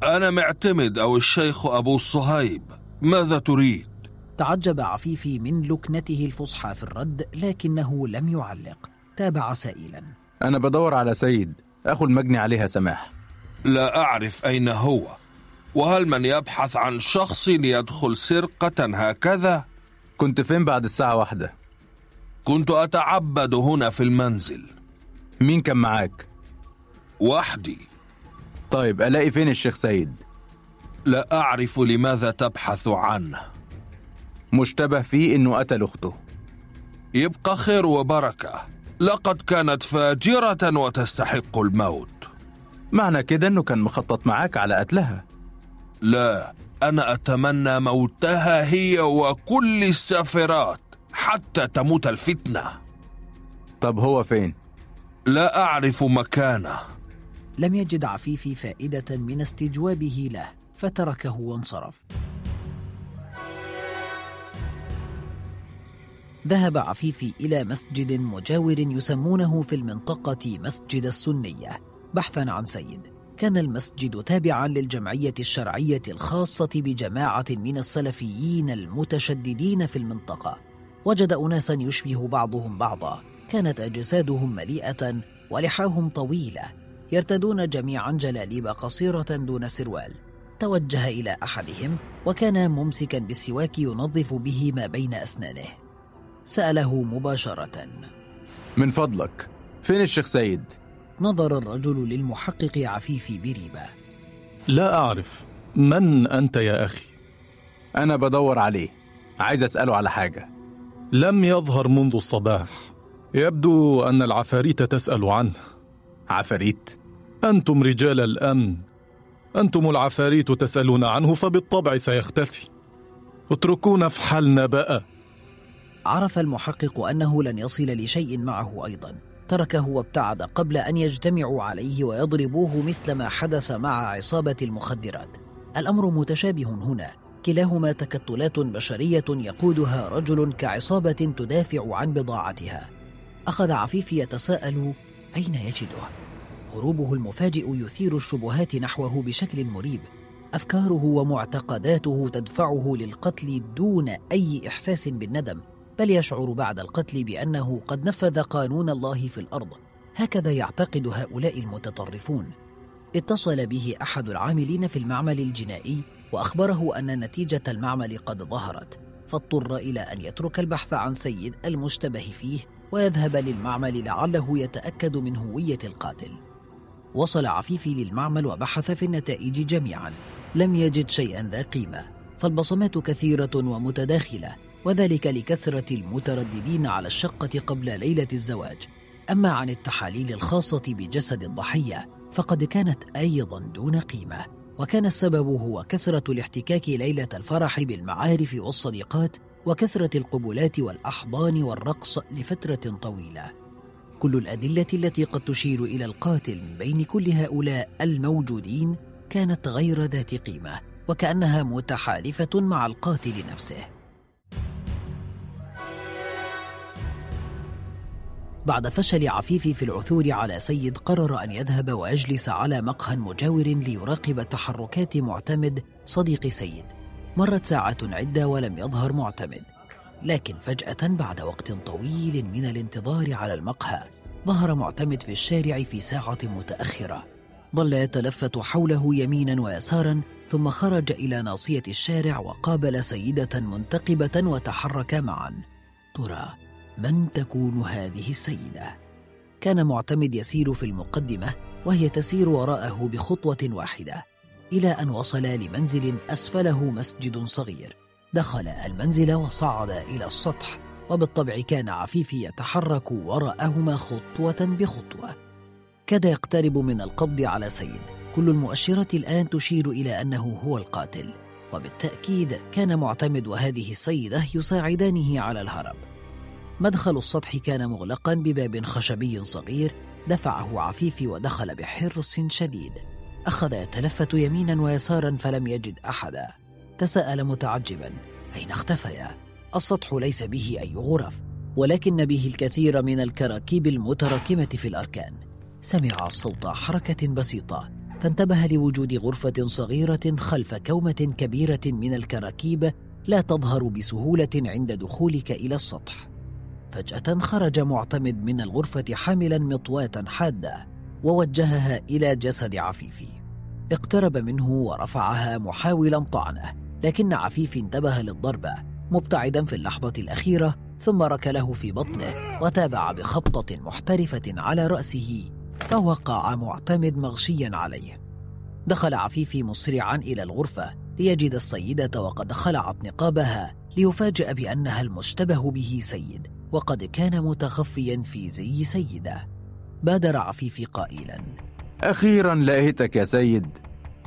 أنا معتمد أو الشيخ أبو الصهيب ماذا تريد؟ تعجب عفيفي من لكنته الفصحى في الرد لكنه لم يعلق تابع سائلا أنا بدور على سيد أخو المجني عليها سماح لا أعرف أين هو وهل من يبحث عن شخص يدخل سرقة هكذا؟ كنت فين بعد الساعة واحدة؟ كنت أتعبد هنا في المنزل مين كان معاك؟ وحدي طيب ألاقي فين الشيخ سيد؟ لا أعرف لماذا تبحث عنه مشتبه فيه إنه قتل أخته. يبقى خير وبركة. لقد كانت فاجرة وتستحق الموت. معنى كده إنه كان مخطط معاك على قتلها. لا أنا أتمنى موتها هي وكل السافرات حتى تموت الفتنة. طب هو فين؟ لا أعرف مكانه. لم يجد عفيفي فائدة من استجوابه له فتركه وانصرف. ذهب عفيفي إلى مسجد مجاور يسمونه في المنطقة مسجد السنية بحثا عن سيد. كان المسجد تابعا للجمعية الشرعية الخاصة بجماعة من السلفيين المتشددين في المنطقة. وجد أناسا يشبه بعضهم بعضا. كانت أجسادهم مليئة ولحاهم طويلة يرتدون جميعا جلاليب قصيرة دون سروال. توجه إلى أحدهم وكان ممسكا بالسواك ينظف به ما بين أسنانه. سأله مباشرة. من فضلك. فين الشيخ سيد؟ نظر الرجل للمحقق عفيفي بريبة. لا أعرف. من أنت يا أخي؟ أنا بدور عليه. عايز أسأله على حاجة. لم يظهر منذ الصباح. يبدو أن العفاريت تسأل عنه. عفاريت؟ أنتم رجال الأمن. أنتم العفاريت تسألون عنه فبالطبع سيختفي. اتركونا في حالنا بقى عرف المحقق أنه لن يصل لشيء معه أيضا. تركه وابتعد قبل أن يجتمعوا عليه ويضربوه مثل ما حدث مع عصابة المخدرات. الأمر متشابه هنا. كلاهما تكتلات بشرية يقودها رجل كعصابة تدافع عن بضاعتها. أخذ عفيف يتساءل أين يجده؟ هروبه المفاجئ يثير الشبهات نحوه بشكل مريب. أفكاره ومعتقداته تدفعه للقتل دون أي إحساس بالندم. بل يشعر بعد القتل بأنه قد نفذ قانون الله في الأرض. هكذا يعتقد هؤلاء المتطرفون. اتصل به أحد العاملين في المعمل الجنائي وأخبره أن نتيجة المعمل قد ظهرت فاضطر إلى أن يترك البحث عن سيد المشتبه فيه ويذهب للمعمل لعله يتأكد من هوية القاتل. وصل عفيفي للمعمل وبحث في النتائج جميعا. لم يجد شيئا ذا قيمة فالبصمات كثيرة ومتداخلة. وذلك لكثرة المترددين على الشقة قبل ليلة الزواج. أما عن التحاليل الخاصة بجسد الضحية فقد كانت أيضا دون قيمة. وكان السبب هو كثرة الاحتكاك ليلة الفرح بالمعارف والصديقات وكثرة القبلات والأحضان والرقص لفترة طويلة. كل الأدلة التي قد تشير إلى القاتل من بين كل هؤلاء الموجودين كانت غير ذات قيمة وكأنها متحالفة مع القاتل نفسه. بعد فشل عفيف في العثور على سيد قرر أن يذهب ويجلس على مقهى مجاور ليراقب تحركات معتمد صديق سيد. مرت ساعة عدة ولم يظهر معتمد. لكن فجأة بعد وقت طويل من الانتظار على المقهى ظهر معتمد في الشارع في ساعة متأخرة. ظل يتلفت حوله يمينا ويسارا ثم خرج إلى ناصية الشارع وقابل سيدة منتقبة وتحركا معا. ترى من تكون هذه السيدة؟ كان معتمد يسير في المقدمة وهي تسير وراءه بخطوة واحدة إلى أن وصل لمنزل أسفله مسجد صغير. دخل المنزل وصعد إلى السطح وبالطبع كان عفيف يتحرك وراءهما خطوة بخطوة. كاد يقترب من القبض على سيد. كل المؤشرات الآن تشير إلى أنه هو القاتل. وبالتأكيد كان معتمد وهذه السيدة يساعدانه على الهرب. مدخل السطح كان مغلقا بباب خشبي صغير دفعه عفيفي ودخل بحرص شديد. أخذ يتلفت يمينا ويسارا فلم يجد أحدا. تساءل متعجبا أين اختفيا؟ السطح ليس به أي غرف ولكن به الكثير من الكراكيب المتراكمة في الأركان. سمع صوت حركة بسيطة فانتبه لوجود غرفة صغيرة خلف كومة كبيرة من الكراكيب لا تظهر بسهولة عند دخولك إلى السطح. فجأة خرج معتمد من الغرفة حاملا مطواة حادة ووجهها إلى جسد عفيفي. اقترب منه ورفعها محاولا طعنة لكن عفيف انتبه للضربة مبتعدا في اللحظة الأخيرة ثم ركله في بطنه وتابع بخبطة محترفة على رأسه فوقع معتمد مغشيا عليه. دخل عفيفي مسرعا إلى الغرفة ليجد السيدة وقد خلعت نقابها ليفاجأ بأنها المشتبه به سيد. وقد كان متخفيا في زي سيدة. بادر عفيفي قائلا. أخيرا لقيتك يا سيد.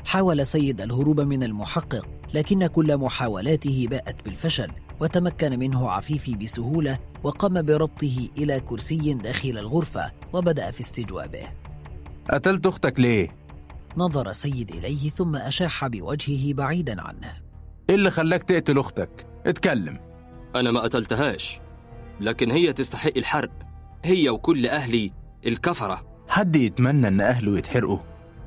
حاول سيد الهروب من المحقق لكن كل محاولاته باءت بالفشل وتمكن منه عفيفي بسهولة وقام بربطه إلى كرسي داخل الغرفة وبدأ في استجوابه. قتلت أختك ليه؟ نظر سيد إليه ثم أشاح بوجهه بعيدا عنه. إيه اللي خلاك تقتل أختك؟ اتكلم. أنا ما قتلتهاش. لكن هي تستحق الحرق. هي وكل أهلي الكفرة. حد يتمنى إن أهله يتحرقوا؟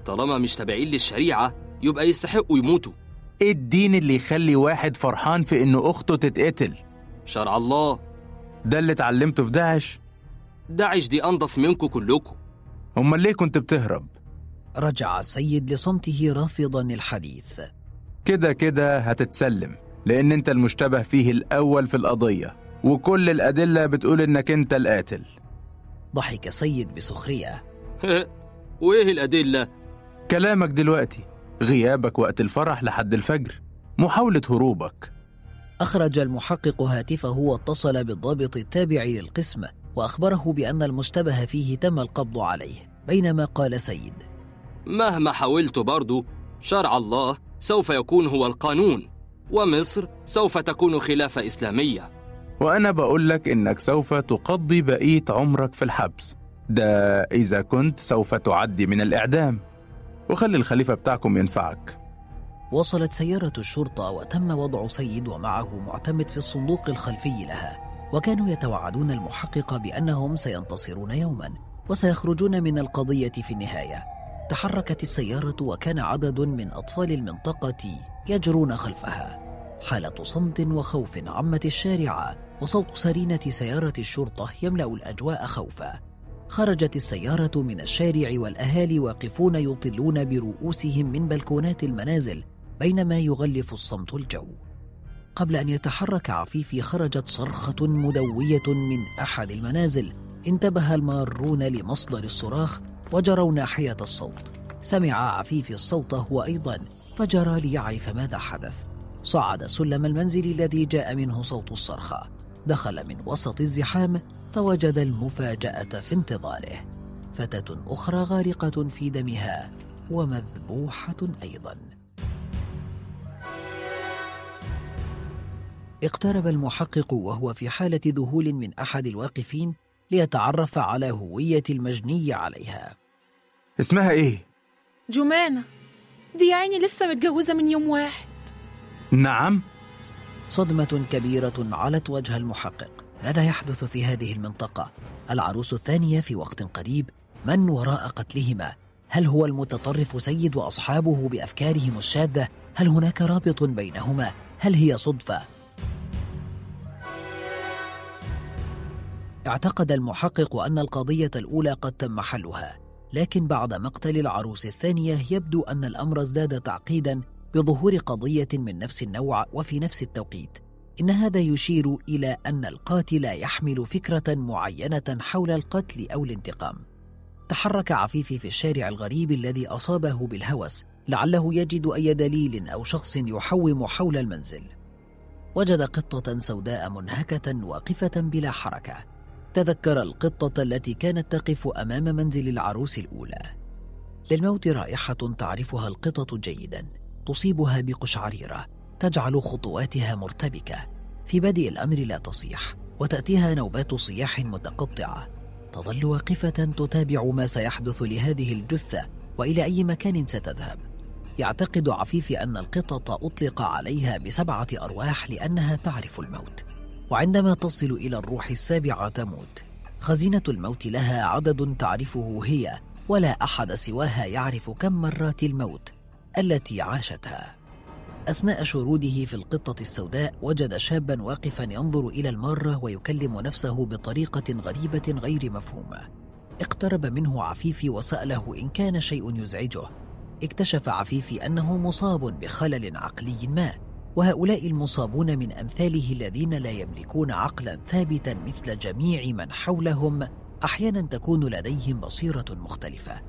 طالما مش تابعين للشريعة يبقى يستحقوا يموتوا. إيه الدين اللي يخلي واحد فرحان في إنه أخته تتقتل؟ شرع الله. ده اللي اتعلمته في داعش؟ داعش دي أنظف منكم كلكم. أمال ليه كنت بتهرب؟ رجع السيد لصمته رافضا الحديث. كده كده هتتسلم لأن أنت المشتبه فيه الأول في القضية. وكل الأدلة بتقول إنك أنت القاتل. ضحك سيد بسخرية. [laughs] وإيه الأدلة؟ كلامك دلوقتي غيابك وقت الفرح لحد الفجر محاولة هروبك. أخرج المحقق هاتفه واتصل بالضابط التابع للقسم وأخبره بأن المشتبه فيه تم القبض عليه بينما قال سيد مهما حاولت برضو شرع الله سوف يكون هو القانون ومصر سوف تكون خلافة إسلامية. وأنا بقول لك إنك سوف تقضي بقية عمرك في الحبس. ده إذا كنت سوف تعدي من الإعدام. وخلي الخليفة بتاعكم ينفعك. وصلت سيارة الشرطة وتم وضع سيد ومعه معتمد في الصندوق الخلفي لها وكانوا يتوعدون المحقق بأنهم سينتصرون يوما وسيخرجون من القضية في النهاية. تحركت السيارة وكان عدد من أطفال المنطقة يجرون خلفها. حالة صمت وخوف عمت الشارع وصوت سرينة سيارة الشرطة يملأ الأجواء خوفا. خرجت السيارة من الشارع والأهالي واقفون يطلون برؤوسهم من بلكونات المنازل بينما يغلف الصمت الجو. قبل أن يتحرك عفيفي خرجت صرخة مدوية من أحد المنازل. انتبه المارون لمصدر الصراخ وجروا ناحية الصوت. سمع عفيفي الصوت هو أيضا فجرى ليعرف ماذا حدث. صعد سلم المنزل الذي جاء منه صوت الصرخة. دخل من وسط الزحام فوجد المفاجأة في انتظاره. فتاة أخرى غارقة في دمها ومذبوحة أيضا. اقترب المحقق وهو في حالة ذهول من أحد الواقفين ليتعرف على هوية المجني عليها. اسمها إيه؟ جمانة. دي يا عيني لسه متجوزة من يوم واحد. نعم صدمة كبيرة علت وجه المحقق ماذا يحدث في هذه المنطقة؟ العروس الثانية في وقت قريب من وراء قتلهما؟ هل هو المتطرف سيد وأصحابه بأفكارهم الشاذة؟ هل هناك رابط بينهما؟ هل هي صدفة؟ اعتقد المحقق أن القضية الأولى قد تم حلها لكن بعد مقتل العروس الثانية يبدو أن الأمر ازداد تعقيدا بظهور قضية من نفس النوع وفي نفس التوقيت إن هذا يشير إلى أن القاتل يحمل فكرة معينة حول القتل أو الانتقام. تحرك عفيفي في الشارع الغريب الذي أصابه بالهوس لعله يجد أي دليل أو شخص يحوم حول المنزل. وجد قطة سوداء منهكة واقفة بلا حركة. تذكر القطة التي كانت تقف أمام منزل العروس الأولى. للموت رائحة تعرفها القطط جيدا. تصيبها بقشعريرة تجعل خطواتها مرتبكة. في بدء الأمر لا تصيح وتأتيها نوبات صياح متقطعة. تظل واقفة تتابع ما سيحدث لهذه الجثة وإلى أي مكان ستذهب. يعتقد عفيفي أن القطط أطلق عليها بسبعة أرواح لأنها تعرف الموت وعندما تصل إلى الروح السابعة تموت. خزينة الموت لها عدد تعرفه هي ولا أحد سواها يعرف كم مرات الموت. التي عاشتها. أثناء شروده في القطة السوداء وجد شابا واقفا ينظر إلى المارة ويكلم نفسه بطريقة غريبة غير مفهومة. اقترب منه عفيفي وسأله إن كان شيء يزعجه. اكتشف عفيفي أنه مصاب بخلل عقلي ما وهؤلاء المصابون من أمثاله الذين لا يملكون عقلا ثابتا مثل جميع من حولهم أحيانا تكون لديهم بصيرة مختلفة.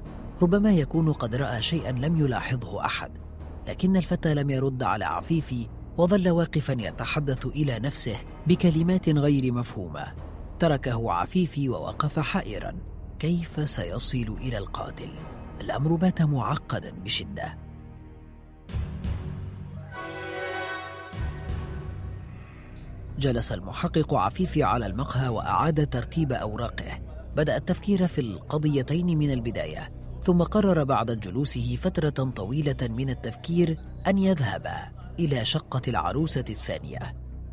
ربما يكون قد رأى شيئا لم يلاحظه أحد لكن الفتى لم يرد على عفيفي وظل واقفا يتحدث إلى نفسه بكلمات غير مفهومة. تركه عفيفي ووقف حائرا. كيف سيصل إلى القاتل؟ الأمر بات معقدا بشدة. جلس المحقق عفيفي على المقهى وأعاد ترتيب أوراقه. بدأ التفكير في القضيتين من البداية. ثم قرر بعد جلوسه فترة طويلة من التفكير أن يذهب إلى شقة العروسة الثانية.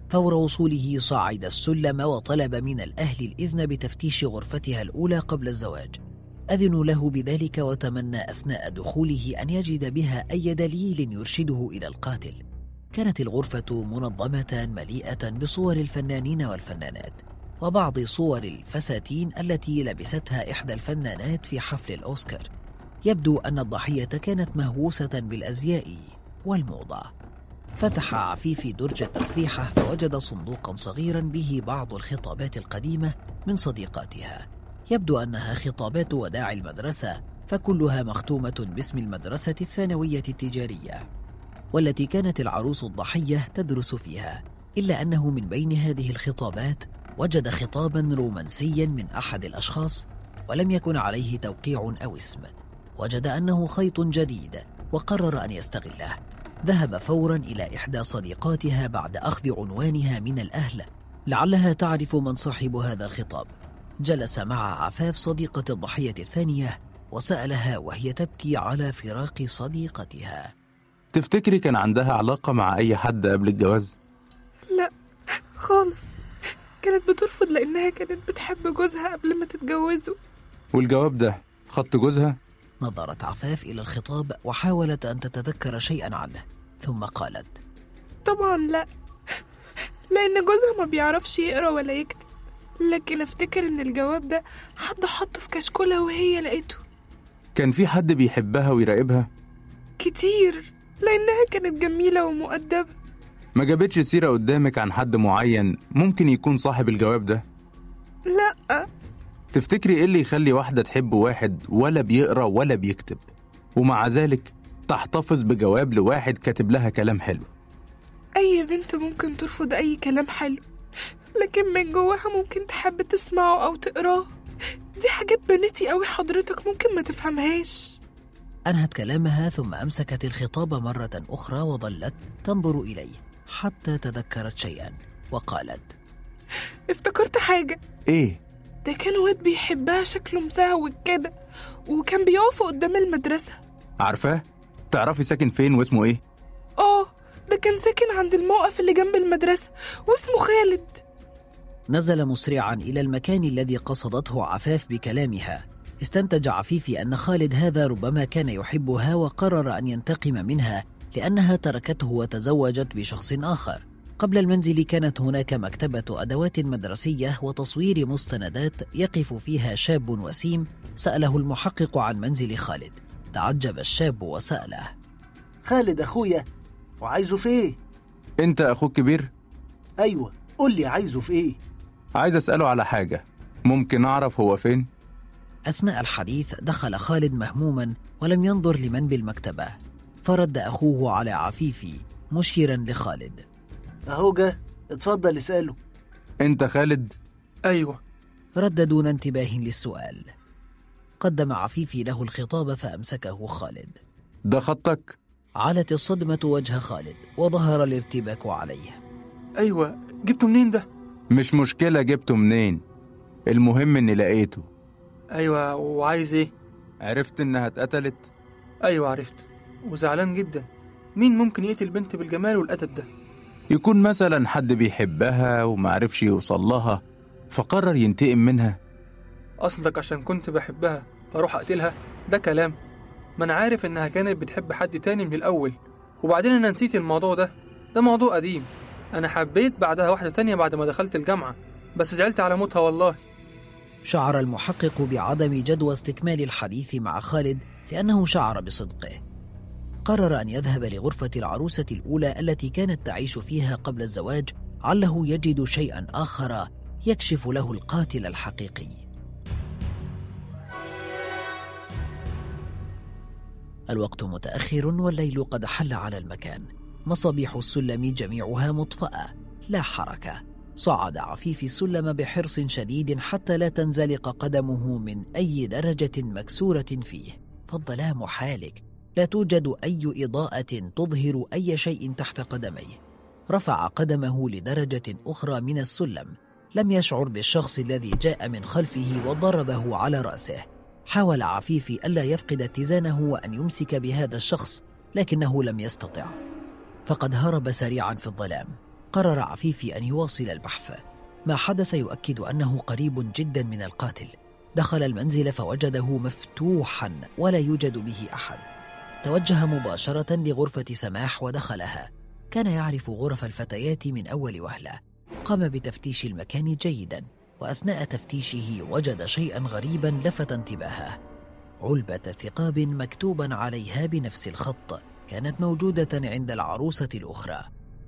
فور وصوله صعد السلم وطلب من الأهل الإذن بتفتيش غرفتها الأولى قبل الزواج. أذنوا له بذلك وتمنى أثناء دخوله أن يجد بها أي دليل يرشده إلى القاتل. كانت الغرفة منظمة مليئة بصور الفنانين والفنانات. وبعض صور الفساتين التي لبستها إحدى الفنانات في حفل الأوسكار. يبدو أن الضحية كانت مهووسة بالأزياء والموضة. فتح عفيفي درج التسريحة فوجد صندوقا صغيرا به بعض الخطابات القديمة من صديقاتها. يبدو أنها خطابات وداع المدرسة فكلها مختومة باسم المدرسة الثانوية التجارية والتي كانت العروس الضحية تدرس فيها إلا أنه من بين هذه الخطابات وجد خطابا رومانسيا من أحد الأشخاص ولم يكن عليه توقيع أو اسم. وجد أنه خيط جديد وقرر أن يستغله. ذهب فورا إلى إحدى صديقاتها بعد أخذ عنوانها من الأهل. لعلها تعرف من صاحب هذا الخطاب. جلس مع عفاف صديقة الضحية الثانية وسألها وهي تبكي على فراق صديقتها. تفتكري كان عندها علاقة مع أي حد قبل الجواز؟ لا خالص. كانت بترفض لأنها كانت بتحب جوزها قبل ما تتجوزه والجواب ده خط جوزها؟ نظرت عفاف إلى الخطاب وحاولت أن تتذكر شيئا عنه ثم قالت طبعا لا لأن جوزها ما بيعرفش يقرأ ولا يكتب لكن أفتكر إن الجواب ده حد حطه في كشكولة وهي لقيته كان في حد بيحبها ويراقبها؟ كتير لأنها كانت جميلة ومؤدبة ما جابتش سيرة قدامك عن حد معين ممكن يكون صاحب الجواب ده؟ لا. تفتكري إيه اللي يخلي واحدة تحب واحد ولا بيقرأ ولا بيكتب؟ ومع ذلك تحتفظ بجواب لواحد كاتب لها كلام حلو. أي بنت ممكن ترفض أي كلام حلو لكن من جواها ممكن تحب تسمعه أو تقراه. دي حاجات بنتي أوي حضرتك ممكن ما تفهمهاش. أنهت كلامها ثم أمسكت الخطاب مرة أخرى وظلت تنظر إليه. حتى تذكرت شيئا وقالت افتكرت حاجة إيه؟ ده كان واد بيحبها شكله مزهوج كده وكان بيقف قدام المدرسة عارفاه؟ تعرفي ساكن فين واسمه إيه؟ آه ده كان ساكن عند الموقف اللي جنب المدرسة واسمه خالد نزل مسرعا إلى المكان الذي قصدته عفاف بكلامها استنتج عفيفي أن خالد هذا ربما كان يحبها وقرر أن ينتقم منها لأنها تركته وتزوجت بشخص آخر قبل المنزل كانت هناك مكتبة أدوات مدرسية وتصوير مستندات يقف فيها شاب وسيم سأله المحقق عن منزل خالد تعجب الشاب وسأله خالد أخويا وعايزه في إيه؟ أنت أخوك كبير؟ أيوة قول لي عايزه في إيه؟ عايز أسأله على حاجة ممكن أعرف هو فين؟ أثناء الحديث دخل خالد مهموما ولم ينظر لمن بالمكتبة فرد أخوه على عفيفي مشيرا لخالد. أهو جه. اتفضل اسأله. أنت خالد؟ أيوة. رد دون انتباه للسؤال. قدم عفيفي له الخطاب فأمسكه خالد. ده خطك؟ علت الصدمة وجه خالد وظهر الارتباك عليه. أيوة. جبته منين ده؟ مش مشكلة جبته منين؟ المهم إني لقيته. أيوة وعايز إيه؟ عرفت إنها اتقتلت؟ أيوة عرفت وزعلان جدا. مين ممكن يقتل بنت بالجمال والأدب ده؟ يكون مثلا حد بيحبها ومعرفش يوصل لها فقرر ينتقم منها. قصدك عشان كنت بحبها فأروح أقتلها؟ ده كلام. ما أنا عارف إنها كانت بتحب حد تاني من الأول. وبعدين أنا نسيت الموضوع ده. ده موضوع قديم. أنا حبيت بعدها واحدة تانية بعد ما دخلت الجامعة. بس زعلت على موتها والله. شعر المحقق بعدم جدوى استكمال الحديث مع خالد لأنه شعر بصدقه. قرر أن يذهب لغرفة العروسة الأولى التي كانت تعيش فيها قبل الزواج عله يجد شيئا آخر يكشف له القاتل الحقيقي. الوقت متأخر والليل قد حل على المكان. مصابيح السلم جميعها مطفأة. لا حركة. صعد عفيف السلم بحرص شديد حتى لا تنزلق قدمه من أي درجة مكسورة فيه. فالظلام حالك. لا توجد أي إضاءة تظهر أي شيء تحت قدميه. رفع قدمه لدرجة أخرى من السلم. لم يشعر بالشخص الذي جاء من خلفه وضربه على رأسه. حاول عفيفي ألا يفقد اتزانه وأن يمسك بهذا الشخص لكنه لم يستطع. فقد هرب سريعا في الظلام. قرر عفيفي أن يواصل البحث. ما حدث يؤكد أنه قريب جدا من القاتل. دخل المنزل فوجده مفتوحا ولا يوجد به أحد. توجه مباشرة لغرفة سماح ودخلها. كان يعرف غرف الفتيات من أول وهلة. قام بتفتيش المكان جيدا وأثناء تفتيشه وجد شيئا غريبا لفت انتباهه. علبة ثقاب مكتوبا عليها بنفس الخط كانت موجودة عند العروسة الأخرى.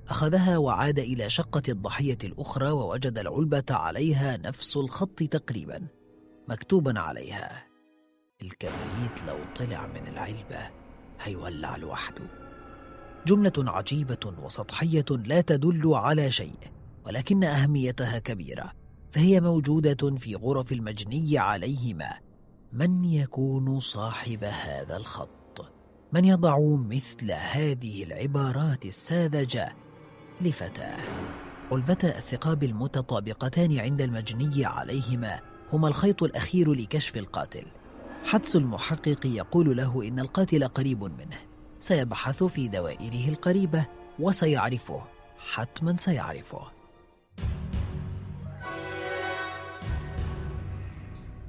أخذها وعاد إلى شقة الضحية الأخرى ووجد العلبة عليها نفس الخط تقريبا مكتوبا عليها. الكبريت لو طلع من العلبة هيولع لوحده. جملة عجيبة وسطحية لا تدل على شيء ولكن أهميتها كبيرة فهي موجودة في غرف المجني عليهما. من يكون صاحب هذا الخط؟ من يضع مثل هذه العبارات الساذجة لفتاة؟ علبتا الثقاب المتطابقتان عند المجني عليهما هما الخيط الأخير لكشف القاتل. حدس المحقق يقول له إن القاتل قريب منه سيبحث في دوائره القريبة وسيعرفه حتما سيعرفه.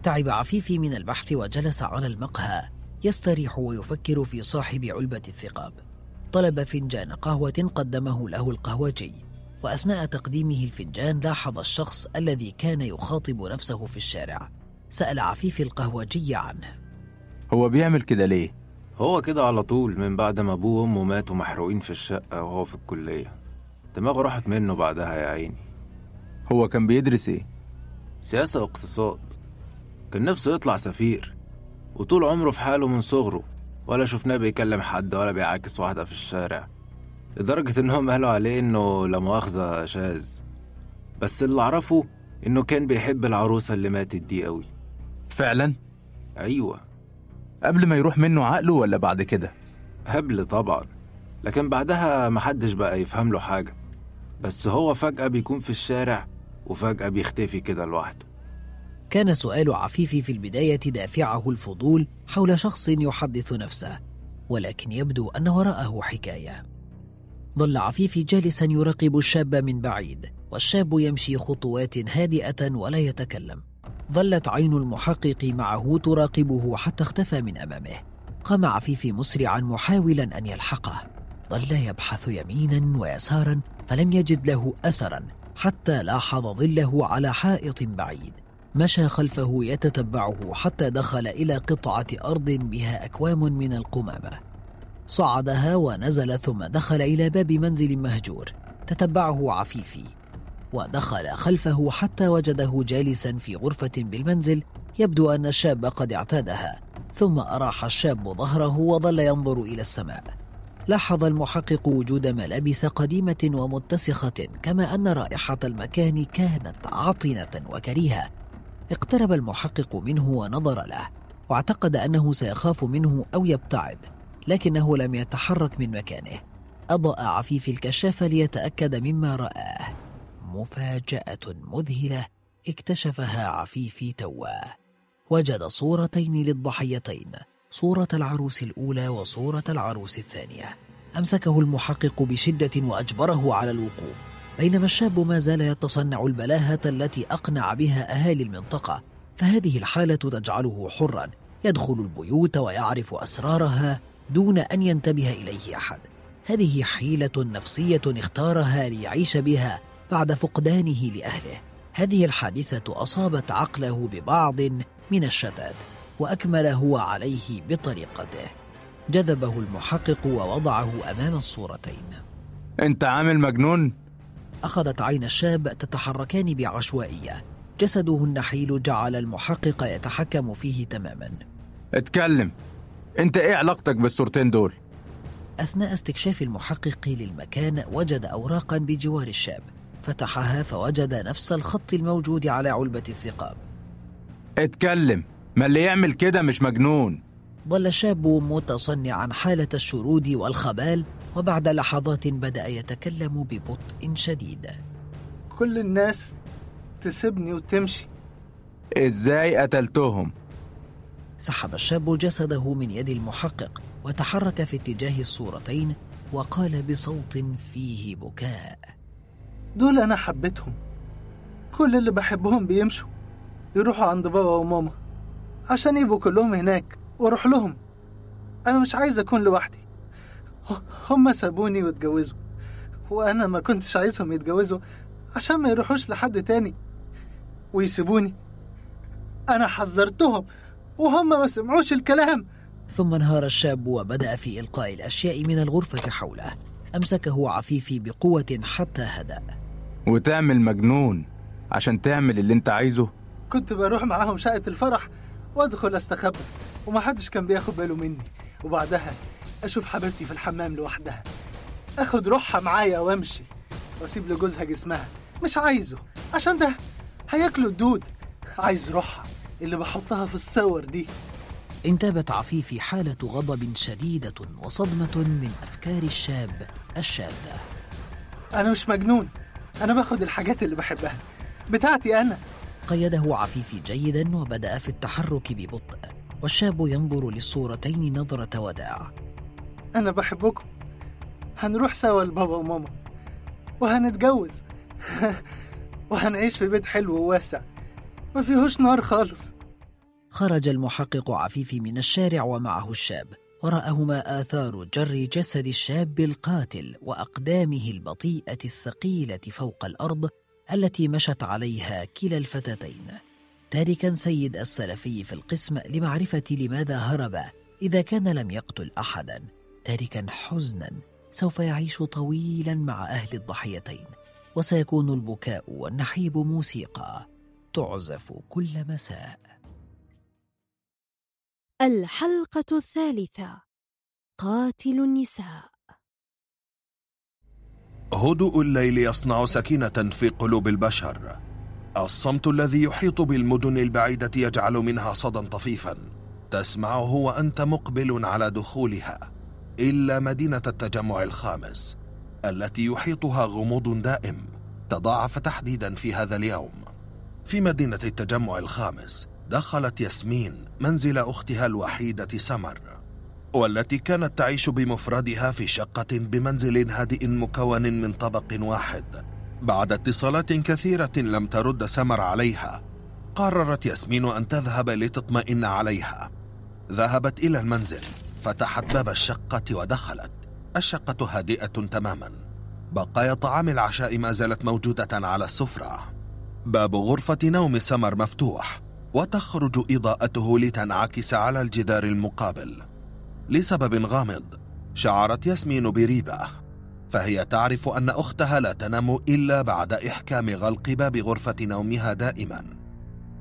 تعب عفيفي من البحث وجلس على المقهى يستريح ويفكر في صاحب علبة الثقاب. طلب فنجان قهوة قدمه له القهوجي وأثناء تقديمه الفنجان لاحظ الشخص الذي كان يخاطب نفسه في الشارع. سأل عفيف القهوجي عنه هو بيعمل كده ليه؟ هو كده على طول من بعد ما أبوه وأمه ماتوا محروقين في الشقة وهو في الكلية. دماغه راحت منه بعدها يا عيني. هو كان بيدرس إيه؟ سياسة واقتصاد. كان نفسه يطلع سفير وطول عمره في حاله من صغره ولا شفناه بيكلم حد ولا بيعاكس واحدة في الشارع. لدرجة إنهم قالوا عليه إنه لا مؤاخذة شاذ. بس اللي أعرفه إنه كان بيحب العروسة اللي ماتت دي قوي. فعلا؟ أيوة. قبل ما يروح منه عقله ولا بعد كده؟ هبل طبعا لكن بعدها محدش بقى يفهم له حاجة. بس هو فجأة بيكون في الشارع وفجأة بيختفي كده لوحده. كان سؤال عفيف في البداية دافعه الفضول حول شخص يحدث نفسه ولكن يبدو أن وراءه حكاية. ظل عفيف جالسا يراقب الشاب من بعيد والشاب يمشي خطوات هادئة ولا يتكلم. ظلت عين المحقق معه تراقبه حتى اختفى من أمامه. قام عفيف مسرعا محاولا أن يلحقه. ظل يبحث يمينا ويسارا فلم يجد له أثرا حتى لاحظ ظله على حائط بعيد. مشى خلفه يتتبعه حتى دخل إلى قطعة أرض بها أكوام من القمامة. صعدها ونزل ثم دخل إلى باب منزل مهجور. تتبعه عفيفي. ودخل خلفه حتى وجده جالسا في غرفة بالمنزل يبدو أن الشاب قد اعتادها ثم أراح الشاب ظهره وظل ينظر إلى السماء. لاحظ المحقق وجود ملابس قديمة ومتسخة كما أن رائحة المكان كانت عطنة وكريهة. اقترب المحقق منه ونظر له واعتقد أنه سيخاف منه أو يبتعد لكنه لم يتحرك من مكانه. أضاء عفيف الكشاف ليتأكد مما رآه. مفاجأة مذهلة اكتشفها عفيف تواه وجد صورتين للضحيتين صورة العروس الأولى وصورة العروس الثانية. أمسكه المحقق بشدة وأجبره على الوقوف بينما الشاب ما زال يتصنع البلاهة التي أقنع بها أهالي المنطقة. فهذه الحالة تجعله حرا يدخل البيوت ويعرف أسرارها دون أن ينتبه إليه أحد. هذه حيلة نفسية اختارها ليعيش بها بعد فقدانه لأهله. هذه الحادثة أصابت عقله ببعض من الشتات وأكمله عليه بطريقته. جذبه المحقق ووضعه أمام الصورتين. أنت عامل مجنون؟ أخذت عين الشاب تتحركان بعشوائية. جسده النحيل جعل المحقق يتحكم فيه تماما. اتكلم. أنت إيه علاقتك بالصورتين دول؟ أثناء استكشاف المحقق للمكان وجد أوراقا بجوار الشاب. فتحها فوجد نفس الخط الموجود على علبة الثقاب. اتكلم. ما اللي يعمل كده مش مجنون. ظل الشاب متصنعا حالة الشرود والخبال وبعد لحظات بدأ يتكلم ببطء شديد. كل الناس تسيبني وتمشي. إزاي قتلتهم؟ سحب الشاب جسده من يد المحقق وتحرك في اتجاه الصورتين وقال بصوت فيه بكاء. دول أنا حبيتهم. كل اللي بحبهم بيمشوا يروحوا عند بابا وماما عشان يبقوا كلهم هناك وأروح لهم. أنا مش عايز أكون لوحدي. هم سابوني واتجوزوا وأنا ما كنتش عايزهم يتجوزوا عشان ما يروحوش لحد تاني ويسيبوني. أنا حذرتهم وهم ما سمعوش الكلام. ثم انهار الشاب وبدأ في إلقاء الأشياء من الغرفة حوله. أمسكه عفيفي بقوة حتى هدأ. وتعمل مجنون عشان تعمل اللي انت عايزه. كنت بروح معاهم شقة الفرح وادخل استخبى ومحدش كان بياخد باله مني. وبعدها أشوف حبيبتي في الحمام لوحدها. أخد روحها معايا وأمشي وأسيب لجوزها جسمها. مش عايزه عشان ده هياكلوا الدود. عايز روحها اللي بحطها في الصور دي. انتابت عفيفي حالة غضب شديدة وصدمة من أفكار الشاب الشاذة. أنا مش مجنون أنا باخد الحاجات اللي بحبها. بتاعتي أنا. قيده عفيفي جيدا وبدأ في التحرك ببطء والشاب ينظر للصورتين نظرة وداع. أنا بحبكم. هنروح سوا لبابا وماما. وهنتجوز. [laughs] وهنعيش في بيت حلو وواسع. ما فيهوش نار خالص. خرج المحقق عفيفي من الشارع ومعه الشاب. ورأهما آثار جر جسد الشاب القاتل وأقدامه البطيئة الثقيلة فوق الأرض التي مشت عليها كلا الفتاتين. تاركا سيد السلفي في القسم لمعرفة لماذا هرب إذا كان لم يقتل أحدا. تاركا حزنا سوف يعيش طويلا مع أهل الضحيتين. وسيكون البكاء والنحيب موسيقى. تعزف كل مساء. الحلقة الثالثة. قاتل النساء. هدوء الليل يصنع سكينة في قلوب البشر. الصمت الذي يحيط بالمدن البعيدة يجعل منها صدى طفيفا. تسمعه وأنت مقبل على دخولها. إلا مدينة التجمع الخامس التي يحيطها غموض دائم تضاعف تحديدا في هذا اليوم. في مدينة التجمع الخامس دخلت ياسمين منزل أختها الوحيدة سمر والتي كانت تعيش بمفردها في شقة بمنزل هادئ مكون من طبق واحد. بعد اتصالات كثيرة لم ترد سمر عليها قررت ياسمين أن تذهب لتطمئن عليها. ذهبت إلى المنزل فتحت باب الشقة ودخلت. الشقة هادئة تماما. بقايا طعام العشاء ما زالت موجودة على السفرة. باب غرفة نوم سمر مفتوح. وتخرج إضاءته لتنعكس على الجدار المقابل. لسبب غامض شعرت ياسمين بريبة. فهي تعرف أن أختها لا تنام إلا بعد إحكام غلق باب غرفة نومها دائما.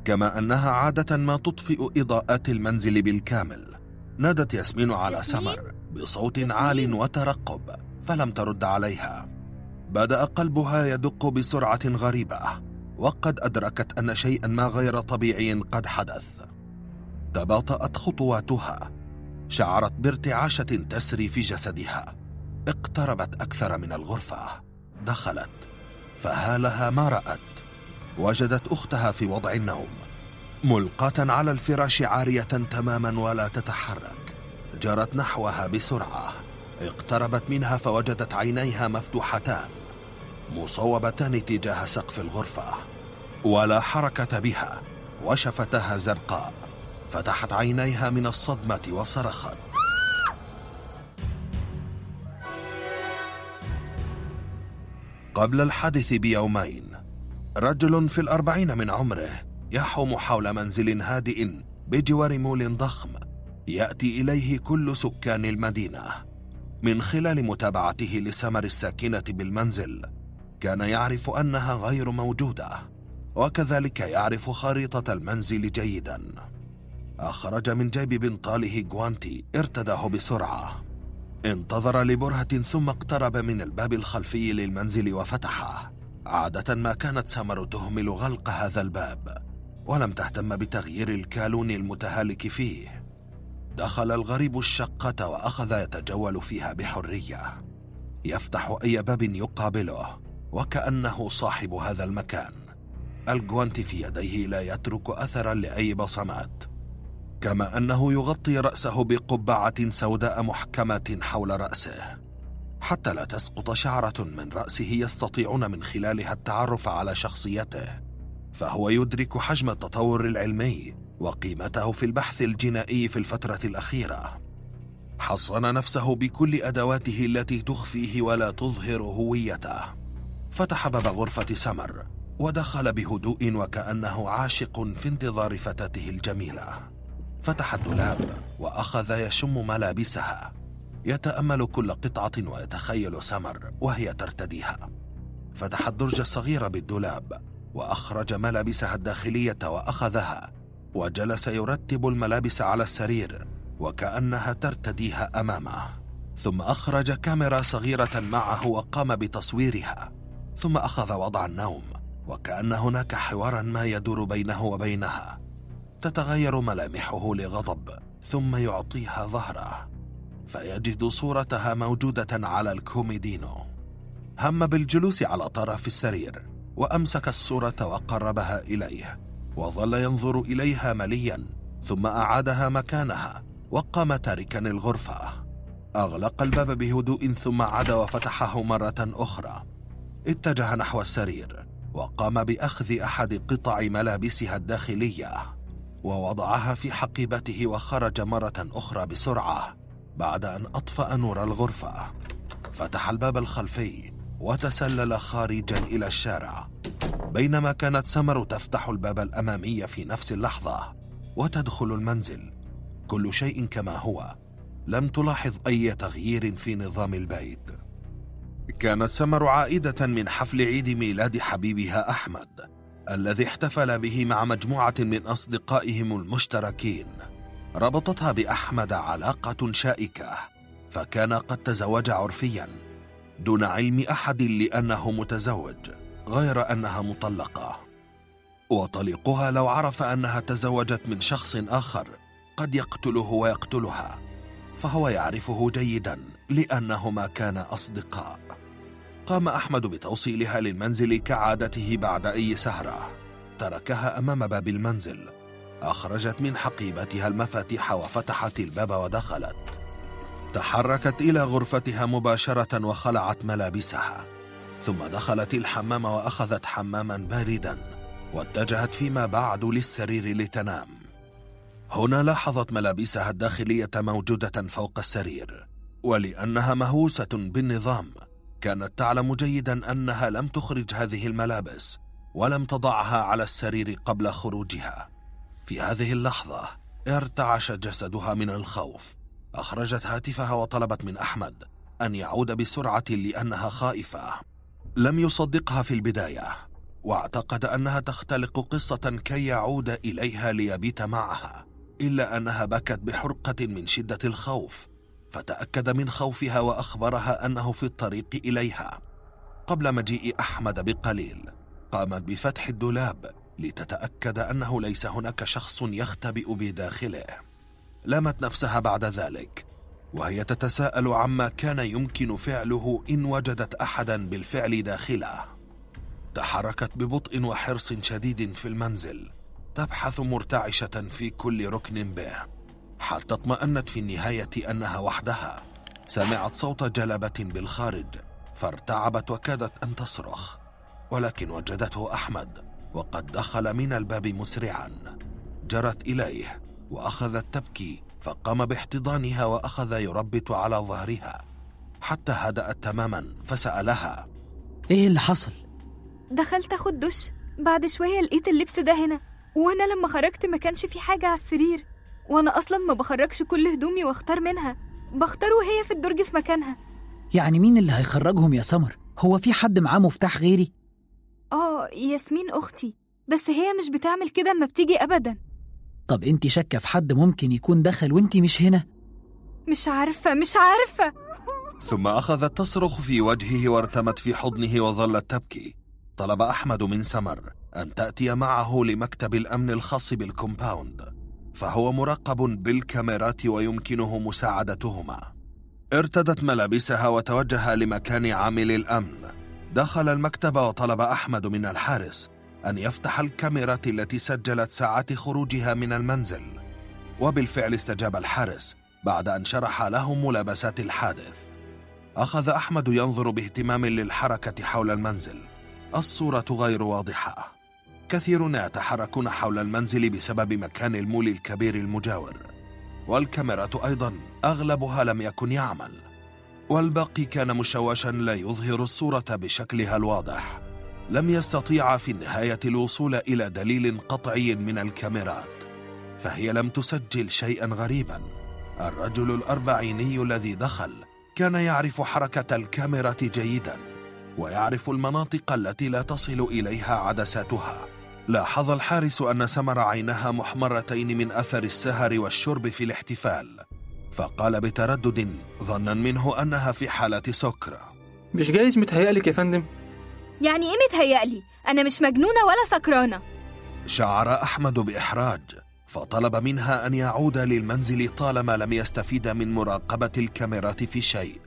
كما أنها عادة ما تطفئ إضاءات المنزل بالكامل. نادت ياسمين على سمر بصوت عال وترقب فلم ترد عليها. بدأ قلبها يدق بسرعة غريبة. وقد أدركت أن شيئا ما غير طبيعي قد حدث. تباطأت خطواتها. شعرت بارتعاشة تسري في جسدها. اقتربت أكثر من الغرفة. دخلت. فهالها ما رأت. وجدت أختها في وضع النوم. ملقاة على الفراش عارية تماما ولا تتحرك. جرت نحوها بسرعة. اقتربت منها فوجدت عينيها مفتوحتان. مصوبتان تجاه سقف الغرفة ولا حركة بها وشفتها زرقاء فتحت عينيها من الصدمة وصرخت. قبل الحادث بيومين رجل في الأربعين من عمره يحوم حول منزل هادئ بجوار مول ضخم يأتي إليه كل سكان المدينة من خلال متابعته لسمر الساكنة بالمنزل. كان يعرف أنها غير موجودة وكذلك يعرف خريطة المنزل جيدا. أخرج من جيب بنطاله جوانتي ارتداه بسرعة. انتظر لبرهة ثم اقترب من الباب الخلفي للمنزل وفتحه. عادة ما كانت سمر تهمل غلق هذا الباب ولم تهتم بتغيير الكالون المتهالك فيه. دخل الغريب الشقة وأخذ يتجول فيها بحرية. يفتح أي باب يقابله. وكأنه صاحب هذا المكان. الجوانت في يديه لا يترك أثرا لأي بصمات كما أنه يغطي رأسه بقبعة سوداء محكمة حول رأسه. حتى لا تسقط شعرة من رأسه يستطيعون من خلالها التعرف على شخصيته فهو يدرك حجم التطور العلمي وقيمته في البحث الجنائي في الفترة الأخيرة. حصن نفسه بكل أدواته التي تخفيه ولا تظهر هويته. فتح باب غرفة سمر ودخل بهدوء وكأنه عاشق في انتظار فتاته الجميلة. فتح الدولاب وأخذ يشم ملابسها. يتأمل كل قطعة ويتخيل سمر وهي ترتديها. فتح الدرج الصغير بالدولاب وأخرج ملابسها الداخلية وأخذها وجلس يرتب الملابس على السرير وكأنها ترتديها أمامه. ثم أخرج كاميرا صغيرة معه وقام بتصويرها. ثم أخذ وضع النوم وكأن هناك حوارا ما يدور بينه وبينها. تتغير ملامحه لغضب ثم يعطيها ظهره. فيجد صورتها موجودة على الكوميدينو هم بالجلوس على طرف السرير وأمسك الصورة وقربها إليه وظل ينظر إليها مليا ثم أعادها مكانها وقام تاركا الغرفة. أغلق الباب بهدوء ثم عاد وفتحه مرة أخرى. اتجه نحو السرير وقام بأخذ أحد قطع ملابسها الداخلية ووضعها في حقيبته وخرج مرة أخرى بسرعة بعد أن أطفأ نور الغرفة. فتح الباب الخلفي وتسلل خارجا إلى الشارع بينما كانت سمر تفتح الباب الأمامي في نفس اللحظة وتدخل المنزل. كل شيء كما هو لم تلاحظ أي تغيير في نظام البيت. كانت سمر عائدة من حفل عيد ميلاد حبيبها أحمد الذي احتفل به مع مجموعة من أصدقائهم المشتركين. ربطتها بأحمد علاقة شائكة فكان قد تزوج عرفيا دون علم أحد لأنه متزوج غير أنها مطلقة. وطليقها لو عرف أنها تزوجت من شخص آخر قد يقتله ويقتلها فهو يعرفه جيدا لأنهما كانا أصدقاء. قام أحمد بتوصيلها للمنزل كعادته بعد أي سهرة تركها أمام باب المنزل. أخرجت من حقيبتها المفاتيح وفتحت الباب ودخلت. تحركت إلى غرفتها مباشرة وخلعت ملابسها. ثم دخلت الحمام وأخذت حماما باردا واتجهت فيما بعد للسرير لتنام. هنا لاحظت ملابسها الداخلية موجودة فوق السرير ولأنها مهووسة بالنظام. كانت تعلم جيدا أنها لم تخرج هذه الملابس ولم تضعها على السرير قبل خروجها. في هذه اللحظة ارتعش جسدها من الخوف. أخرجت هاتفها وطلبت من أحمد أن يعود بسرعة لأنها خائفة. لم يصدقها في البداية واعتقد أنها تختلق قصة كي يعود إليها ليبيت معها إلا أنها بكت بحرقة من شدة الخوف. فتأكد من خوفها وأخبرها أنه في الطريق إليها قبل مجيء أحمد بقليل. قامت بفتح الدولاب لتتأكد أنه ليس هناك شخص يختبئ بداخله. لامت نفسها بعد ذلك وهي تتساءل عما كان يمكن فعله إن وجدت أحدا بالفعل داخله. تحركت ببطء وحرص شديد في المنزل تبحث مرتعشة في كل ركن به. حتى اطمأنت في النهاية أنها وحدها. سمعت صوت جلبة بالخارج فارتعبت وكادت أن تصرخ. ولكن وجدته أحمد وقد دخل من الباب مسرعا. جرت إليه وأخذت تبكي فقام باحتضانها وأخذ يربت على ظهرها. حتى هدأت تماما فسألها. إيه اللي حصل؟ دخلت أخد دش بعد شوية لقيت اللبس ده هنا وأنا لما خرجت ما كانش في حاجة على السرير. وأنا أصلا ما بخرجش كل هدومي وأختار منها. بختار وهي في الدرج في مكانها. يعني مين اللي هيخرجهم يا سمر؟ هو في حد معاه مفتاح غيري؟ آه ياسمين أختي. بس هي مش بتعمل كده اما بتيجي أبدا. طب انت شاكة في حد ممكن يكون دخل وانت مش هنا؟ مش عارفة مش عارفة. [laughs] ثم أخذت تصرخ في وجهه وارتمت في حضنه وظلت تبكي. طلب أحمد من سمر أن تأتي معه لمكتب الأمن الخاص بالكومباوند. فهو مراقب بالكاميرات ويمكنه مساعدتهما. ارتدت ملابسها وتوجه لمكان عامل الأمن. دخل المكتب وطلب أحمد من الحارس أن يفتح الكاميرات التي سجلت ساعات خروجها من المنزل. وبالفعل استجاب الحارس بعد أن شرح له ملابسات الحادث. أخذ أحمد ينظر باهتمام للحركة حول المنزل. الصورة غير واضحة. كثيرون يتحركون حول المنزل بسبب مكان المول الكبير المجاور. والكاميرات أيضا أغلبها لم يكن يعمل. والباقي كان مشوشا لا يظهر الصورة بشكلها الواضح. لم يستطيع في النهاية الوصول إلى دليل قطعي من الكاميرات. فهي لم تسجل شيئا غريبا. الرجل الأربعيني الذي دخل كان يعرف حركة الكاميرا جيدا ويعرف المناطق التي لا تصل إليها عدساتها. لاحظ الحارس أن سمر عينها محمرتين من أثر السهر والشرب في الاحتفال فقال بتردد ظنا منه أنها في حالة سكر. مش جايز متهيألك يا فندم؟ يعني إيه متهيألي؟ أنا مش مجنونة ولا سكرانة. شعر أحمد بإحراج فطلب منها أن يعود للمنزل طالما لم يستفيد من مراقبة الكاميرات في شيء.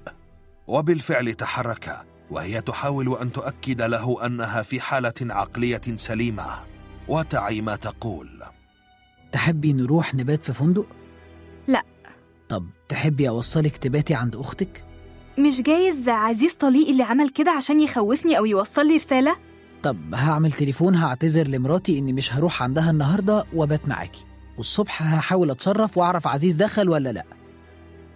وبالفعل تحرك وهي تحاول أن تؤكد له أنها في حالة عقلية سليمة. وتعي ما تقول تحبي نروح نبات في فندق؟ لا طب تحبي أوصلك تباتي عند أختك؟ مش جايز عزيز طليقي اللي عمل كده عشان يخوفني أو يوصل لي رسالة؟ طب هعمل تليفون هعتذر لمراتي إني مش هروح عندها النهاردة وبات معاكي والصبح هحاول أتصرف وأعرف عزيز دخل ولا لأ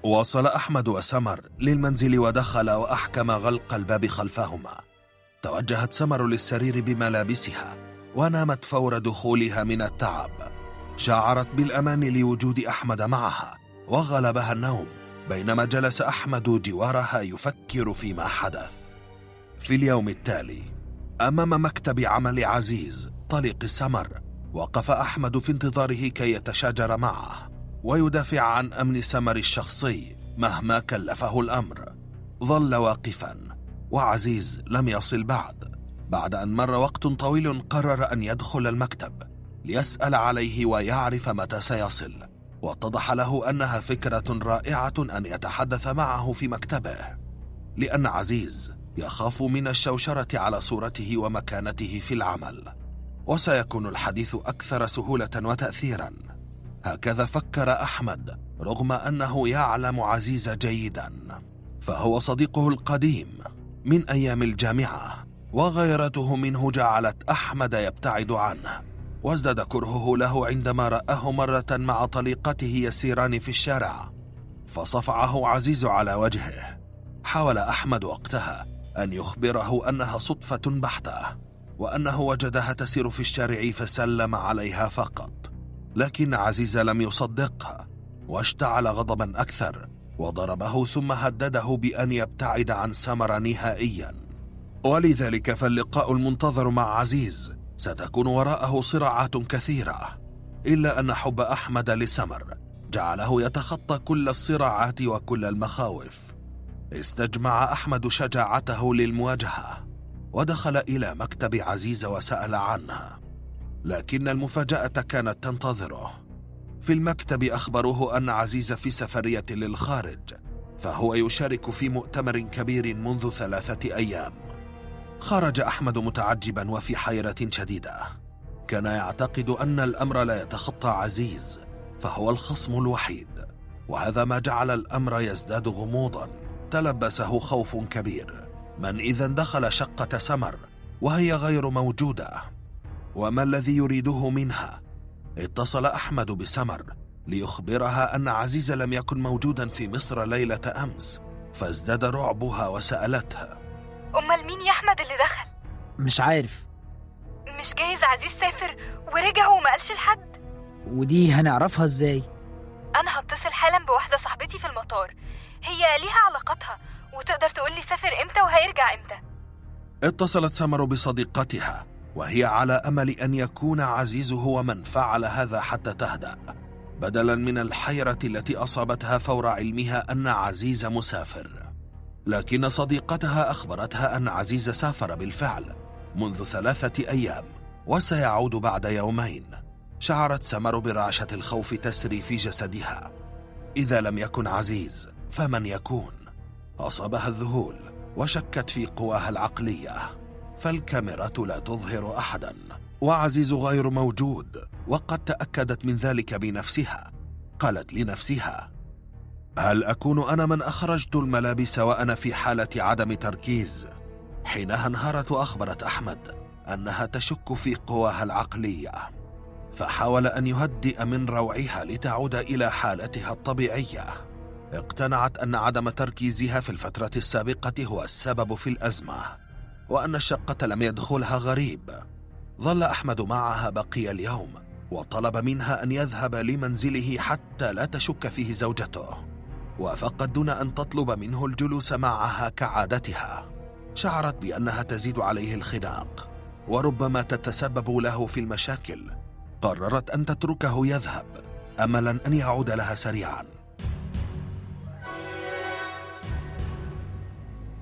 وصل أحمد وسمر للمنزل ودخل وأحكم غلق الباب خلفهما توجهت سمر للسرير بملابسها ونامت فور دخولها من التعب. شعرت بالأمان لوجود أحمد معها وغلبها النوم بينما جلس أحمد جوارها يفكر فيما حدث. في اليوم التالي أمام مكتب عمل عزيز طليق سمر وقف أحمد في انتظاره كي يتشاجر معه ويدافع عن أمن سمر الشخصي مهما كلفه الأمر. ظل واقفا وعزيز لم يصل بعد. بعد أن مر وقت طويل قرر أن يدخل المكتب ليسأل عليه ويعرف متى سيصل واتضح له أنها فكرة رائعة أن يتحدث معه في مكتبه لأن عزيز يخاف من الشوشرة على صورته ومكانته في العمل وسيكون الحديث أكثر سهولة وتأثيرا. هكذا فكر أحمد رغم أنه يعلم عزيز جيدا فهو صديقه القديم من أيام الجامعة. وغيرته منه جعلت أحمد يبتعد عنه. وازداد كرهه له عندما رآه مرة مع طليقته يسيران في الشارع. فصفعه عزيز على وجهه. حاول أحمد وقتها أن يخبره أنها صدفة بحتة وأنه وجدها تسير في الشارع فسلم عليها فقط. لكن عزيز لم يصدقها واشتعل غضبا أكثر وضربه ثم هدده بأن يبتعد عن سمر نهائيا. ولذلك فاللقاء المنتظر مع عزيز. ستكون وراءه صراعات كثيرة. إلا أن حب أحمد لسمر جعله يتخطى كل الصراعات وكل المخاوف. استجمع أحمد شجاعته للمواجهة ودخل إلى مكتب عزيز وسأل عنها. لكن المفاجأة كانت تنتظره. في المكتب أخبروه أن عزيز في سفرية للخارج فهو يشارك في مؤتمر كبير منذ ثلاثة أيام. خرج أحمد متعجبا وفي حيرة شديدة. كان يعتقد أن الأمر لا يتخطى عزيز فهو الخصم الوحيد. وهذا ما جعل الأمر يزداد غموضا. تلبسه خوف كبير. من إذا دخل شقة سمر وهي غير موجودة. وما الذي يريده منها؟ اتصل أحمد بسمر ليخبرها أن عزيز لم يكن موجودا في مصر ليلة أمس فازداد رعبها وسألتها أمال مين يا أحمد اللي دخل؟ مش عارف. مش جايز عزيز سافر ورجع وما قالش لحد؟ ودي هنعرفها إزاي؟ أنا هتصل حالا بواحدة صاحبتي في المطار. هي ليها علاقاتها وتقدر تقول لي سافر إمتى وهيرجع إمتى. اتصلت سمر بصديقتها وهي على أمل أن يكون عزيز هو من فعل هذا حتى تهدأ. بدلا من الحيرة التي أصابتها فور علمها أن عزيز مسافر. لكن صديقتها أخبرتها أن عزيز سافر بالفعل منذ ثلاثة أيام وسيعود بعد يومين. شعرت سمر برعشة الخوف تسري في جسدها. إذا لم يكن عزيز فمن يكون؟ أصابها الذهول وشكت في قواها العقلية. فالكاميرا لا تظهر أحدا وعزيز غير موجود وقد تأكدت من ذلك بنفسها. قالت لنفسها هل أكون أنا من أخرجت الملابس وأنا في حالة عدم تركيز؟ حينها انهارت وأخبرت أحمد أنها تشك في قواها العقلية فحاول أن يهدئ من روعها لتعود إلى حالتها الطبيعية. اقتنعت أن عدم تركيزها في الفترة السابقة هو السبب في الأزمة وأن الشقة لم يدخلها غريب. ظل أحمد معها بقي اليوم وطلب منها أن يذهب لمنزله حتى لا تشك فيه زوجته. وافقت دون أن تطلب منه الجلوس معها كعادتها. شعرت بأنها تزيد عليه الخناق وربما تتسبب له في المشاكل. قررت أن تتركه يذهب أملا أن يعود لها سريعا.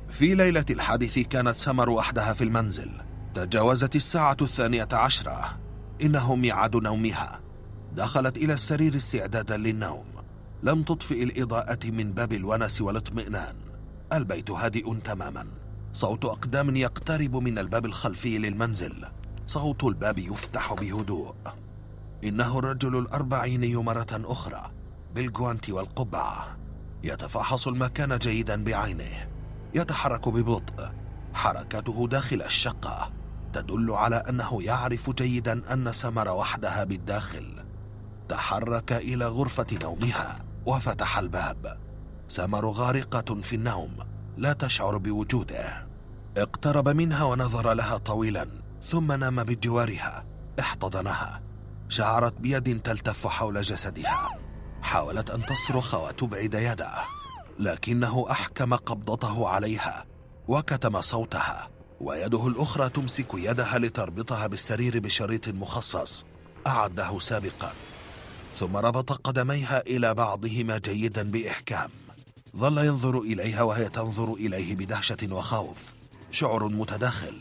في ليلة الحادث كانت سمر وحدها في المنزل. تجاوزت الساعة الثانية عشرة. إنه ميعاد نومها. دخلت إلى السرير استعدادا للنوم. لم تطفئ الإضاءة من باب الونس والاطمئنان. البيت هادئ تماما. صوت أقدام يقترب من الباب الخلفي للمنزل. صوت الباب يفتح بهدوء. إنه الرجل الأربعيني مرة أخرى. بالجوانتي والقبعة. يتفحص المكان جيدا بعينه. يتحرك ببطء. حركته داخل الشقة. تدل على أنه يعرف جيدا أن سمر وحدها بالداخل. تحرك إلى غرفة نومها. وفتح الباب. سمر غارقة في النوم لا تشعر بوجوده. اقترب منها ونظر لها طويلا ثم نام بجوارها احتضنها. شعرت بيد تلتف حول جسدها. حاولت أن تصرخ وتبعد يده لكنه أحكم قبضته عليها وكتم صوتها ويده الأخرى تمسك يدها لتربطها بالسرير بشريط مخصص أعده سابقا. ثم ربط قدميها إلى بعضهما جيدا بإحكام. ظل ينظر إليها وهي تنظر إليه بدهشة وخوف. شعر متداخل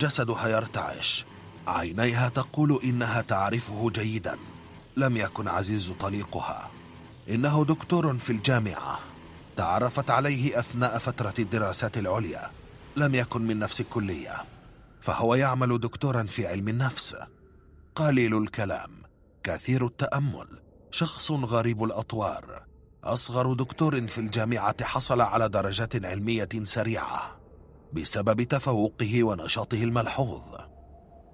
جسدها يرتعش. عينيها تقول إنها تعرفه جيدا. لم يكن عزيز طليقها. إنه دكتور في الجامعة. تعرفت عليه أثناء فترة الدراسات العليا. لم يكن من نفس الكلية. فهو يعمل دكتورا في علم النفس. قليل الكلام. كثير التأمل. شخص غريب الأطوار. أصغر دكتور في الجامعة حصل على درجات علمية سريعة بسبب تفوقه ونشاطه الملحوظ.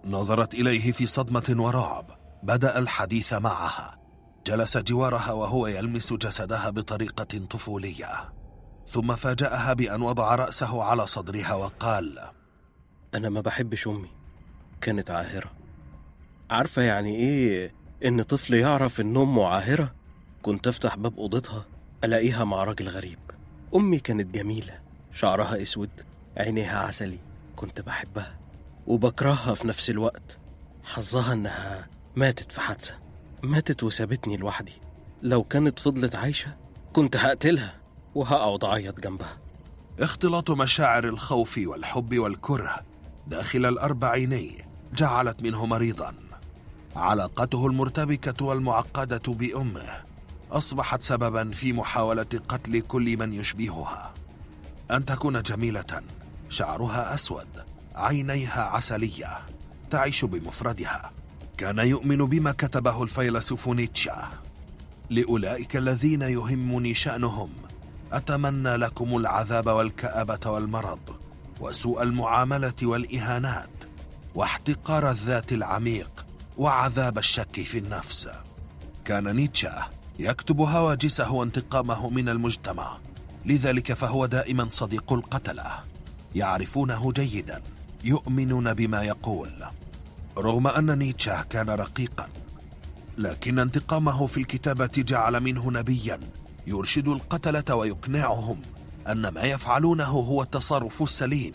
نظرت إليه في صدمة ورعب. بدأ الحديث معها. جلس جوارها وهو يلمس جسدها بطريقة طفولية. ثم فاجأها بأن وضع رأسه على صدرها وقال أنا ما بحبش أمي. كانت عاهرة. عارفة يعني إيه؟ إن طفل يعرف إن أمه عاهرة كنت أفتح باب أوضتها ألاقيها مع راجل غريب. أمي كانت جميلة شعرها أسود عينيها عسلي كنت بحبها وبكرهها في نفس الوقت. حظها إنها ماتت في حادثة ماتت وسابتني لوحدي. لو كانت فضلت عايشة كنت هقتلها وهقعد أعيط جنبها. اختلاط مشاعر الخوف والحب والكره داخل الأربعيني جعلت منه مريضا علاقته المرتبكة والمعقدة بأمه أصبحت سببا في محاولة قتل كل من يشبهها. أن تكون جميلة شعرها أسود عينيها عسلية تعيش بمفردها. كان يؤمن بما كتبه الفيلسوف نيتشه. لأولئك الذين يهمني شأنهم أتمنى لكم العذاب والكآبة والمرض وسوء المعاملة والإهانات واحتقار الذات العميق. وعذاب الشك في النفس. كان نيتشه يكتب هواجسه وانتقامه من المجتمع. لذلك فهو دائما صديق القتلة. يعرفونه جيدا. يؤمنون بما يقول. رغم أن نيتشه كان رقيقا لكن انتقامه في الكتابة جعل منه نبيا. يرشد القتلة ويقنعهم أن ما يفعلونه هو التصرف السليم.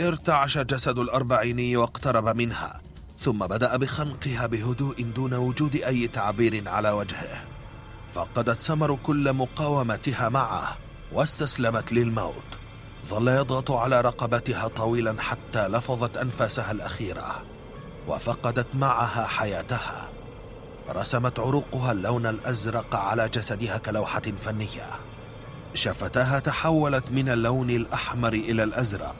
ارتعش جسد الأربعيني واقترب منها. ثم بدأ بخنقها بهدوء دون وجود أي تعبير على وجهه. فقدت سمر كل مقاومتها معه واستسلمت للموت. ظل يضغط على رقبتها طويلا حتى لفظت أنفاسها الأخيرة وفقدت معها حياتها. رسمت عروقها اللون الأزرق على جسدها كلوحة فنية. شفتاها تحولت من اللون الأحمر إلى الأزرق.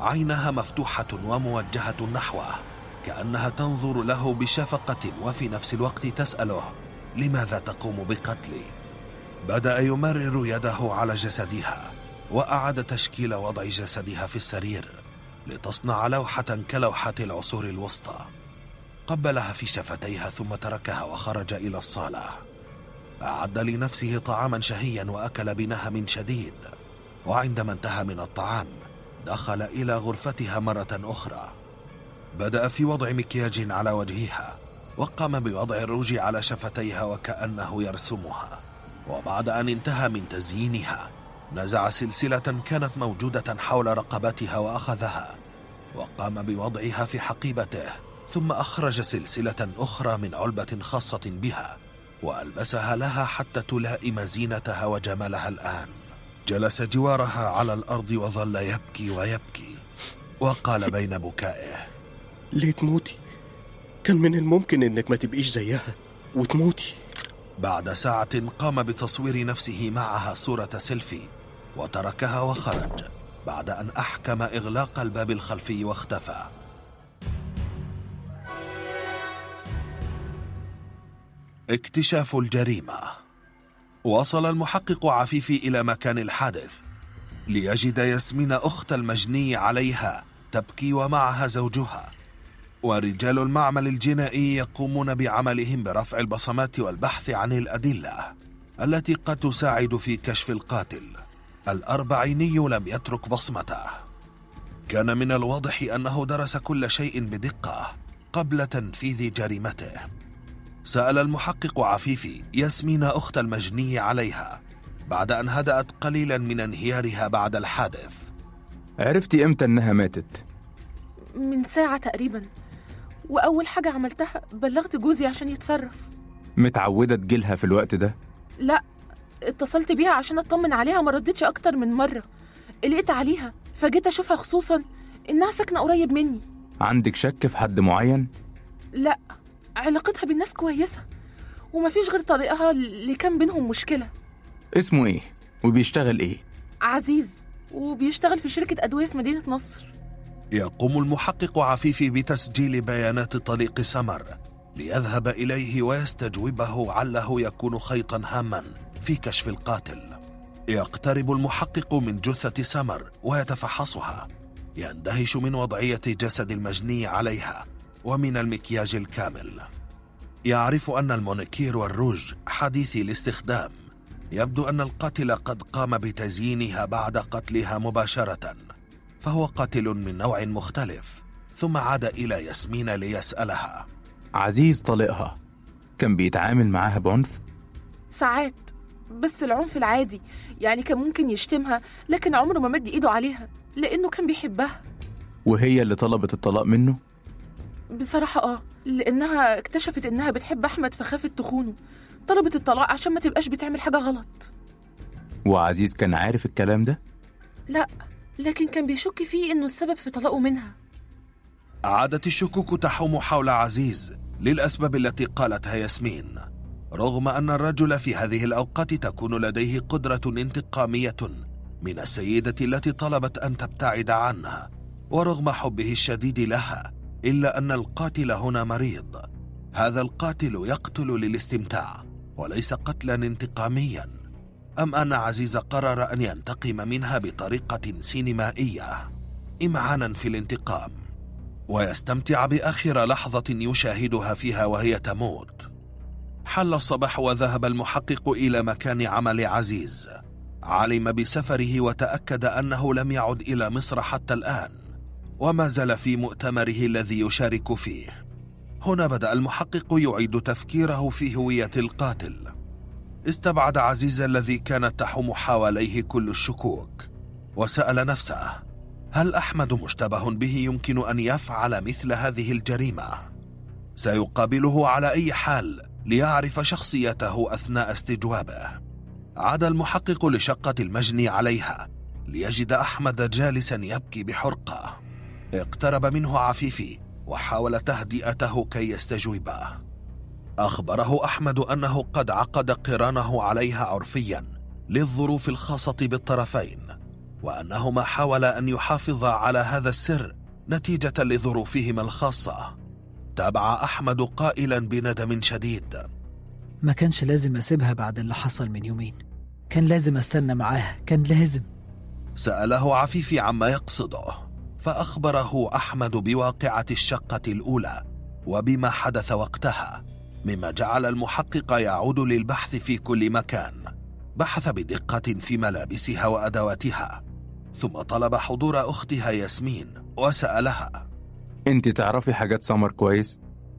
عينها مفتوحة وموجهة نحوه. كأنها تنظر له بشفقة وفي نفس الوقت تسأله لماذا تقوم بقتلي؟ بدأ يمرر يده على جسدها وأعاد تشكيل وضع جسدها في السرير لتصنع لوحة كلوحة العصور الوسطى. قبلها في شفتيها ثم تركها وخرج إلى الصالة. أعد لنفسه طعاما شهيا وأكل بنهم شديد وعندما انتهى من الطعام دخل إلى غرفتها مرة أخرى. بدأ في وضع مكياج على وجهها وقام بوضع الروج على شفتيها وكأنه يرسمها. وبعد أن انتهى من تزيينها نزع سلسلة كانت موجودة حول رقبتها وأخذها وقام بوضعها في حقيبته ثم أخرج سلسلة أخرى من علبة خاصة بها وألبسها لها حتى تلائم زينتها وجمالها الآن. جلس جوارها على الأرض وظل يبكي ويبكي وقال بين بكائه ليه تموتي كان من الممكن إنك ما تبقيش زيها وتموتي. بعد ساعة قام بتصوير نفسه معها صورة سيلفي وتركها وخرج بعد أن أحكم إغلاق الباب الخلفي واختفى. اكتشاف الجريمة. وصل المحقق عفيفي إلى مكان الحادث ليجد ياسمين أخت المجني عليها تبكي ومعها زوجها. ورجال المعمل الجنائي يقومون بعملهم برفع البصمات والبحث عن الأدلة التي قد تساعد في كشف القاتل الأربعيني لم يترك بصمته. كان من الواضح أنه درس كل شيء بدقة قبل تنفيذ جريمته. سأل المحقق عفيفي ياسمين أخت المجني عليها بعد أن هدأت قليلا من انهيارها بعد الحادث. عرفتي إمتى إنها ماتت؟ من ساعة تقريبا. وأول حاجة عملتها بلغت جوزي عشان يتصرف متعودة تجيلها في الوقت ده؟ لا اتصلت بيها عشان أطمن عليها ما ردتش أكتر من مرة قلقت عليها فجيت أشوفها خصوصا إنها ساكنة قريب مني عندك شك في حد معين؟ لا علاقتها بالناس كويسة ومفيش غير طريقها اللي كان بينهم مشكلة اسمه إيه؟ وبيشتغل إيه؟ عزيز وبيشتغل في شركة أدوية في مدينة نصر يقوم المحقق عفيفي بتسجيل بيانات طليق سمر ليذهب إليه ويستجوبه عله يكون خيطا هاما في كشف القاتل. يقترب المحقق من جثة سمر ويتفحصها. يندهش من وضعية جسد المجني عليها ومن المكياج الكامل. يعرف أن المونيكير والروج حديثي الاستخدام. يبدو أن القاتل قد قام بتزيينها بعد قتلها مباشرة. فهو قاتل من نوع مختلف ثم عاد إلى ياسمين ليسألها عزيز طليقها كان بيتعامل معاها بعنف؟ ساعات بس العنف العادي يعني كان ممكن يشتمها لكن عمره ما مد إيده عليها لأنه كان بيحبها وهي اللي طلبت الطلاق منه؟ بصراحة آه لأنها اكتشفت إنها بتحب أحمد فخافت تخونه طلبت الطلاق عشان ما تبقاش بتعمل حاجة غلط وعزيز كان عارف الكلام ده؟ لا لكن كان بيشك فيه إنه السبب في طلاقه منها. عادت الشكوك تحوم حول عزيز للأسباب التي قالتها ياسمين رغم أن الرجل في هذه الأوقات تكون لديه قدرة انتقامية من السيدة التي طلبت أن تبتعد عنه ورغم حبه الشديد لها إلا أن القاتل هنا مريض. هذا القاتل يقتل للاستمتاع وليس قتلا انتقاميا. أم أن عزيز قرر أن ينتقم منها بطريقة سينمائية؟ إمعانا في الانتقام. ويستمتع بآخر لحظة يشاهدها فيها وهي تموت. حل الصباح وذهب المحقق إلى مكان عمل عزيز. علم بسفره وتأكد أنه لم يعد إلى مصر حتى الآن. وما زال في مؤتمره الذي يشارك فيه. هنا بدأ المحقق يعيد تفكيره في هوية القاتل. استبعد عزيز الذي كانت تحوم حواليه كل الشكوك وسأل نفسه هل أحمد مشتبه به يمكن أن يفعل مثل هذه الجريمة؟ سيقابله على أي حال ليعرف شخصيته أثناء استجوابه. عاد المحقق لشقة المجني عليها ليجد أحمد جالسا يبكي بحرقة. اقترب منه عفيفي وحاول تهدئته كي يستجوبه. أخبره أحمد أنه قد عقد قرانه عليها عرفيا للظروف الخاصة بالطرفين وأنهما حاولا أن يحافظا على هذا السر نتيجة لظروفهما الخاصة. تابع أحمد قائلا بندم شديد. ما كانش لازم أسيبها بعد اللي حصل من يومين. كان لازم أستنى معاها كان لازم. سأله عفيفي عما يقصده فأخبره أحمد بواقعة الشقة الأولى وبما حدث وقتها. مما جعل المحقق يعود للبحث في كل مكان بحث بدقة في ملابسها وأدواتها ثم طلب حضور أختها ياسمين وسألها أنت تعرفي حاجات سمر كويس؟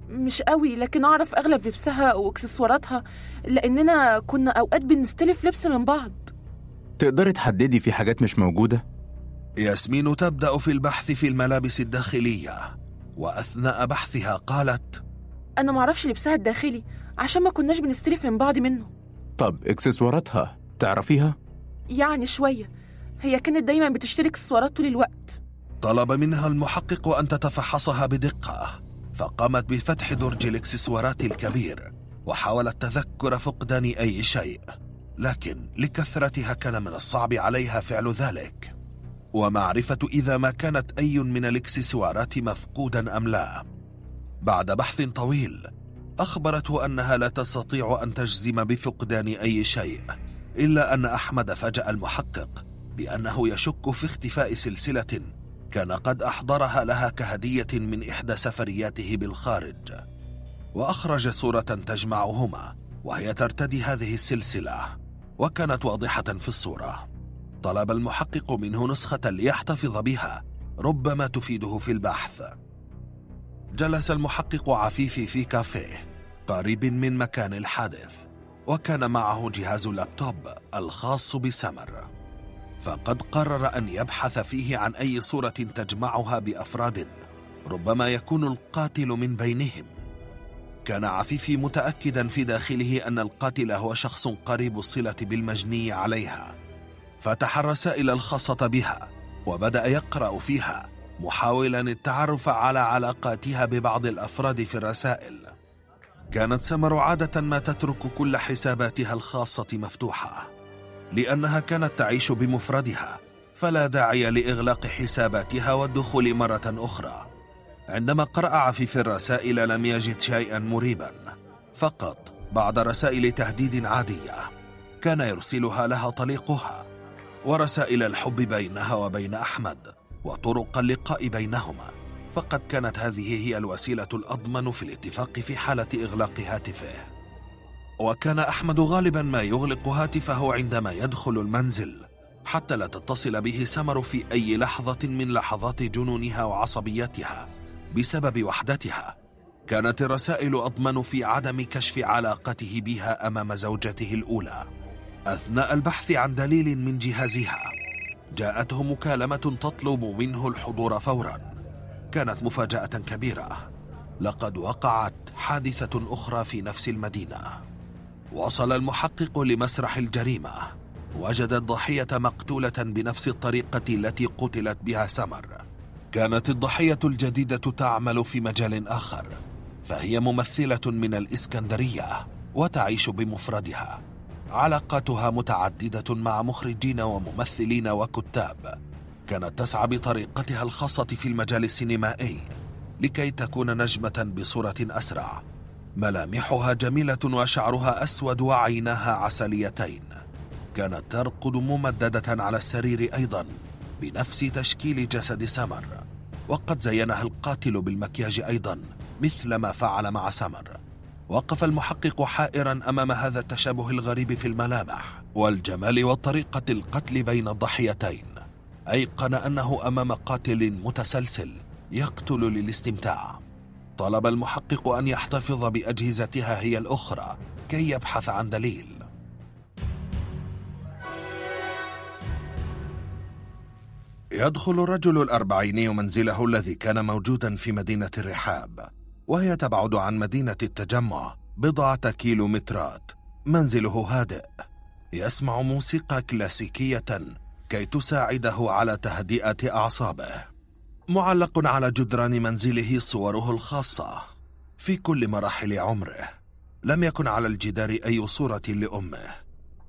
مش قوي لكن أعرف أغلب لبسها وإكسسواراتها لأننا كنا أوقات بنستلف لبس من بعض تقدري تحددي في حاجات مش موجودة؟ ياسمين تبدأ في البحث في الملابس الداخلية وأثناء بحثها قالت أنا معرفش لبسها الداخلي عشان ما كناش بنستلف من بعض منه. طب إكسسواراتها تعرفيها؟ يعني شوية. هي كانت دايما بتشتري إكسسوارات طول الوقت. طلب منها المحقق أن تتفحصها بدقة فقامت بفتح درج الإكسسوارات الكبير وحاولت تذكر فقدان أي شيء لكن لكثرتها كان من الصعب عليها فعل ذلك. ومعرفة إذا ما كانت أي من الإكسسوارات مفقودا أم لا. بعد بحث طويل أخبرته أنها لا تستطيع أن تجزم بفقدان أي شيء إلا أن أحمد فاجأ المحقق بأنه يشك في اختفاء سلسلة كان قد أحضرها لها كهدية من إحدى سفرياته بالخارج. وأخرج صورة تجمعهما وهي ترتدي هذه السلسلة وكانت واضحة في الصورة. طلب المحقق منه نسخة ليحتفظ بها ربما تفيده في البحث. جلس المحقق عفيفي في كافيه قريب من مكان الحادث وكان معه جهاز اللابتوب الخاص بسمر. فقد قرر أن يبحث فيه عن أي صورة تجمعها بأفراد ربما يكون القاتل من بينهم. كان عفيفي متأكدا في داخله أن القاتل هو شخص قريب الصلة بالمجني عليها. فتح الرسائل الخاصة بها وبدأ يقرأ فيها. محاولا التعرف على علاقاتها ببعض الأفراد في الرسائل. كانت سمر عادة ما تترك كل حساباتها الخاصة مفتوحة لأنها كانت تعيش بمفردها فلا داعي لإغلاق حساباتها والدخول مرة أخرى. عندما قرأ عفيف الرسائل لم يجد شيئا مريبا. فقط بعض رسائل تهديد عادية. كان يرسلها لها طليقها ورسائل الحب بينها وبين أحمد. وطرق اللقاء بينهما. فقد كانت هذه هي الوسيلة الأضمن في الاتفاق في حالة إغلاق هاتفه. وكان أحمد غالبا ما يغلق هاتفه عندما يدخل المنزل حتى لا تتصل به سمر في أي لحظة من لحظات جنونها وعصبيتها بسبب وحدتها. كانت الرسائل أضمن في عدم كشف علاقته بها أمام زوجته الأولى أثناء البحث عن دليل من جهازها. جاءته مكالمة تطلب منه الحضور فورا. كانت مفاجأة كبيرة. لقد وقعت حادثة أخرى في نفس المدينة. وصل المحقق لمسرح الجريمة. وجد الضحية مقتولة بنفس الطريقة التي قتلت بها سمر. كانت الضحية الجديدة تعمل في مجال آخر. فهي ممثلة من الإسكندرية وتعيش بمفردها. علاقاتها متعددة مع مخرجين وممثلين وكتاب. كانت تسعى بطريقتها الخاصة في المجال السينمائي لكي تكون نجمة بصورة أسرع. ملامحها جميلة وشعرها أسود وعيناها عسليتين. كانت ترقد ممددة على السرير أيضا بنفس تشكيل جسد سمر وقد زينها القاتل بالمكياج أيضا مثل ما فعل مع سمر وقف المحقق حائرا أمام هذا التشابه الغريب في الملامح والجمال وطريقة القتل بين الضحيتين أيقن أنه أمام قاتل متسلسل يقتل للاستمتاع. طلب المحقق أن يحتفظ بأجهزتها هي الأخرى كي يبحث عن دليل. يدخل الرجل الأربعيني منزله الذي كان موجودا في مدينة الرحاب. وهي تبعد عن مدينة التجمع بضعة كيلومترات منزله هادئ. يسمع موسيقى كلاسيكية كي تساعده على تهدئة أعصابه. معلق على جدران منزله صوره الخاصة. في كل مراحل عمره. لم يكن على الجدار أي صورة لأمه.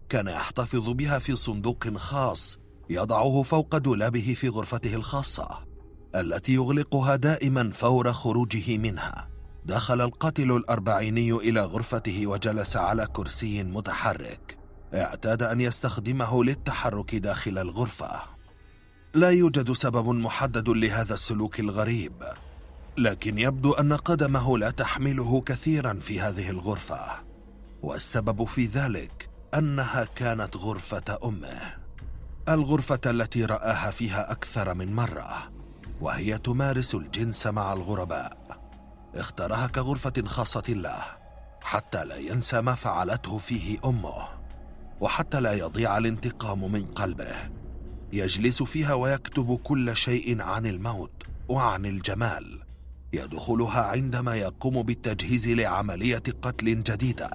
كان يحتفظ بها في صندوق خاص يضعه فوق دولابه في غرفته الخاصة. التي يغلقها دائما فور خروجه منها. دخل القاتل الأربعيني إلى غرفته وجلس على كرسي متحرك. اعتاد أن يستخدمه للتحرك داخل الغرفة. لا يوجد سبب محدد لهذا السلوك الغريب لكن يبدو أن قدمه لا تحمله كثيرا في هذه الغرفة. والسبب في ذلك أنها كانت غرفة أمه. الغرفة التي رآها فيها أكثر من مرة. وهي تمارس الجنس مع الغرباء. اختارها كغرفة خاصة له حتى لا ينسى ما فعلته فيه أمه وحتى لا يضيع الانتقام من قلبه. يجلس فيها ويكتب كل شيء عن الموت وعن الجمال. يدخلها عندما يقوم بالتجهيز لعملية قتل جديدة.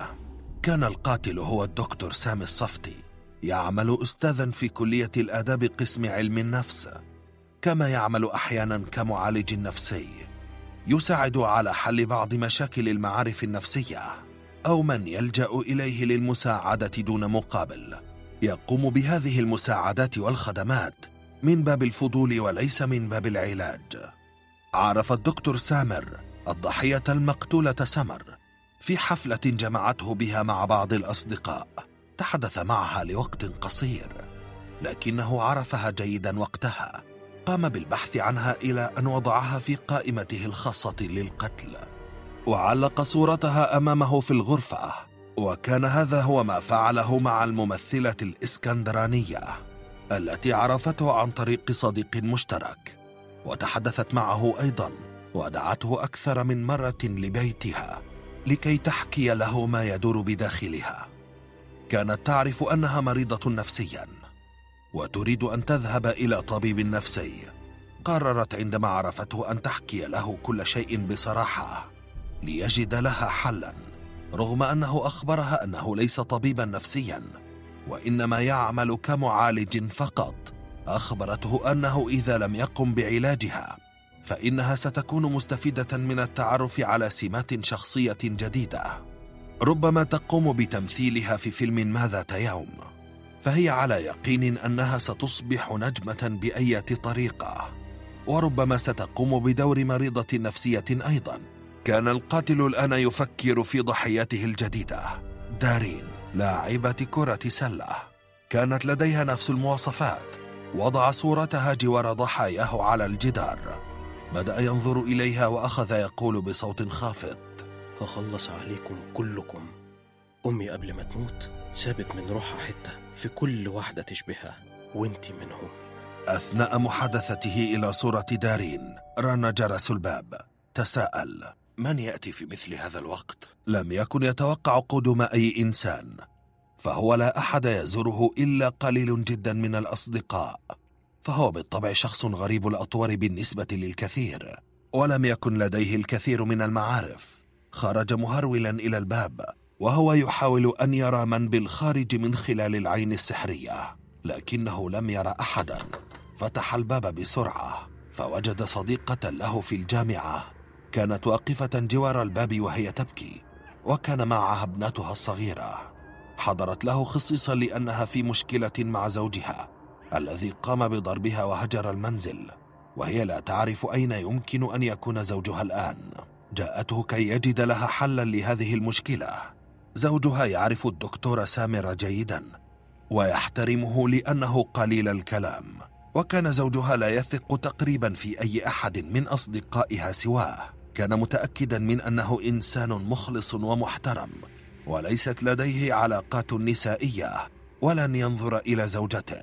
كان القاتل هو الدكتور سامي الصفتي يعمل أستاذا في كلية الآداب قسم علم النفس. كما يعمل أحيانا كمعالج نفسي يساعد على حل بعض مشاكل المعارف النفسية أو من يلجأ إليه للمساعدة دون مقابل. يقوم بهذه المساعدات والخدمات من باب الفضول وليس من باب العلاج. عرف الدكتور سامر الضحية المقتولة سمر في حفلة جمعته بها مع بعض الأصدقاء تحدث معها لوقت قصير لكنه عرفها جيدا وقتها. قام بالبحث عنها إلى أن وضعها في قائمته الخاصة للقتل وعلق صورتها أمامه في الغرفة وكان هذا هو ما فعله مع الممثلة الإسكندرانية التي عرفته عن طريق صديق مشترك وتحدثت معه أيضا ودعته أكثر من مرة لبيتها لكي تحكي له ما يدور بداخلها. كانت تعرف أنها مريضة نفسيا. وتريد أن تذهب إلى طبيب نفسي قررت عندما عرفته أن تحكي له كل شيء بصراحة ليجد لها حلا رغم أنه أخبرها أنه ليس طبيبا نفسيا وإنما يعمل كمعالج فقط. أخبرته أنه إذا لم يقم بعلاجها فإنها ستكون مستفيدة من التعرف على سمات شخصية جديدة. ربما تقوم بتمثيلها في فيلم ما ذات يوم فهي على يقين أنها ستصبح نجمة بأية طريقة وربما ستقوم بدور مريضة نفسية أيضا. كان القاتل الآن يفكر في ضحيته الجديدة. دارين لاعبة كرة سلة. كانت لديها نفس المواصفات. وضع صورتها جوار ضحاياه على الجدار. بدأ ينظر إليها وأخذ يقول بصوت خافت. هخلص عليكم كلكم. أمي قبل ما تموت سابت من روحها حتة. في كل واحدة تشبهها وانتي منهم أثناء محادثته إلى صورة دارين رن جرس الباب تساءل من يأتي في مثل هذا الوقت؟ لم يكن يتوقع قدوم أي إنسان فهو لا أحد يزوره إلا قليل جدا من الأصدقاء. فهو بالطبع شخص غريب الأطوار بالنسبة للكثير ولم يكن لديه الكثير من المعارف. خرج مهرولا إلى الباب وهو يحاول أن يرى من بالخارج من خلال العين السحرية لكنه لم يرى أحدا. فتح الباب بسرعة فوجد صديقة له في الجامعة. كانت واقفة جوار الباب وهي تبكي وكان معها ابنتها الصغيرة. حضرت له خصيصا لأنها في مشكلة مع زوجها الذي قام بضربها وهجر المنزل. وهي لا تعرف أين يمكن أن يكون زوجها الآن. جاءته كي يجد لها حلا لهذه المشكلة. زوجها يعرف الدكتور سامر جيدا ويحترمه لأنه قليل الكلام وكان زوجها لا يثق تقريبا في أي أحد من أصدقائها سواه. كان متأكدا من أنه إنسان مخلص ومحترم وليست لديه علاقات نسائية ولن ينظر إلى زوجته.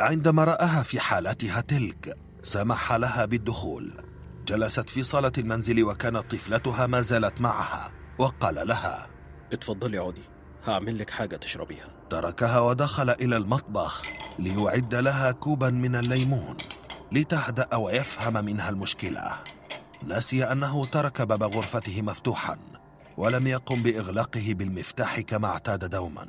عندما رآها في حالتها تلك سمح لها بالدخول. جلست في صالة المنزل وكانت طفلتها ما زالت معها وقال لها اتفضلي عودي هعمل لك حاجة تشربيها. تركها ودخل إلى المطبخ ليعد لها كوبا من الليمون لتهدأ ويفهم منها المشكلة. نسي أنه ترك باب غرفته مفتوحا ولم يقم بإغلاقه بالمفتاح كما اعتاد دوما.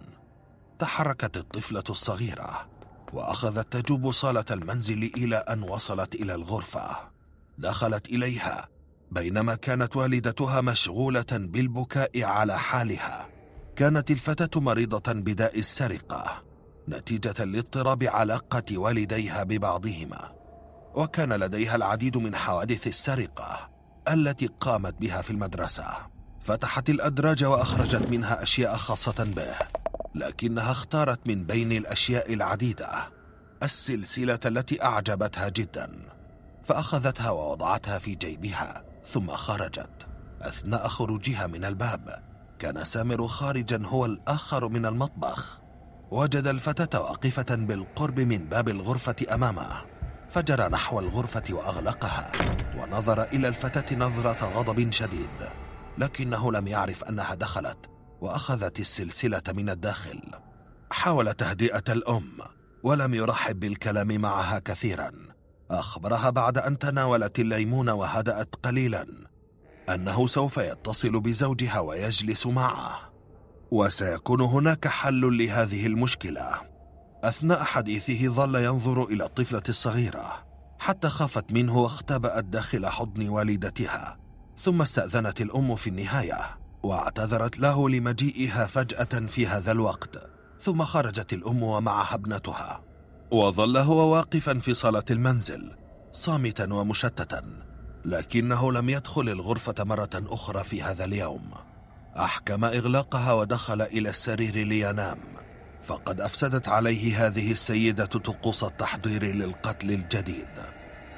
تحركت الطفلة الصغيرة وأخذت تجوب صالة المنزل إلى أن وصلت إلى الغرفة. دخلت إليها بينما كانت والدتها مشغولة بالبكاء على حالها. كانت الفتاة مريضة بداء السرقة نتيجة لاضطراب علاقة والديها ببعضهما. وكان لديها العديد من حوادث السرقة التي قامت بها في المدرسة. فتحت الأدراج وأخرجت منها أشياء خاصة به لكنها اختارت من بين الأشياء العديدة السلسلة التي أعجبتها جدا فأخذتها ووضعتها في جيبها. ثم خرجت. أثناء خروجها من الباب كان سامر خارجا هو الآخر من المطبخ. وجد الفتاة واقفة بالقرب من باب الغرفة أمامه. فجرى نحو الغرفة وأغلقها ونظر إلى الفتاة نظرة غضب شديد. لكنه لم يعرف أنها دخلت وأخذت السلسلة من الداخل. حاول تهدئة الأم ولم يرحب بالكلام معها كثيرا. أخبرها بعد أن تناولت الليمون وهدأت قليلا أنه سوف يتصل بزوجها ويجلس معه. وسيكون هناك حل لهذه المشكلة. أثناء حديثه ظل ينظر إلى الطفلة الصغيرة حتى خافت منه واختبأت داخل حضن والدتها. ثم استأذنت الأم في النهاية واعتذرت له لمجيئها فجأة في هذا الوقت. ثم خرجت الأم ومعها ابنتها. وظل هو واقفا في صالة المنزل صامتا ومشتتا لكنه لم يدخل الغرفة مرة أخرى في هذا اليوم. أحكم إغلاقها ودخل إلى السرير لينام فقد أفسدت عليه هذه السيدة طقوس التحضير للقتل الجديد.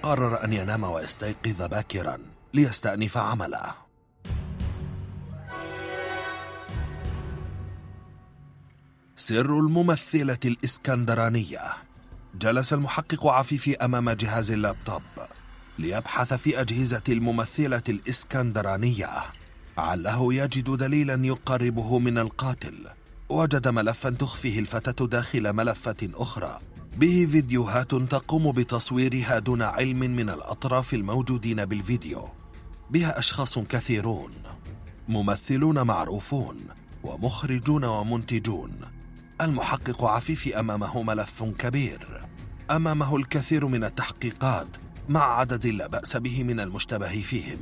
قرر أن ينام ويستيقظ باكرا ليستأنف عمله. سر الممثلة الإسكندرانية جلس المحقق عفيفي أمام جهاز اللابتوب ليبحث في أجهزة الممثلة الإسكندرانية. عله يجد دليلا يقربه من القاتل. وجد ملفا تخفيه الفتاة داخل ملفة أخرى. به فيديوهات تقوم بتصويرها دون علم من الأطراف الموجودين بالفيديو. بها أشخاص كثيرون. ممثلون معروفون. ومخرجون ومنتجون. المحقق عفيفي أمامه ملف كبير. أمامه الكثير من التحقيقات مع عدد لا بأس به من المشتبه فيهم.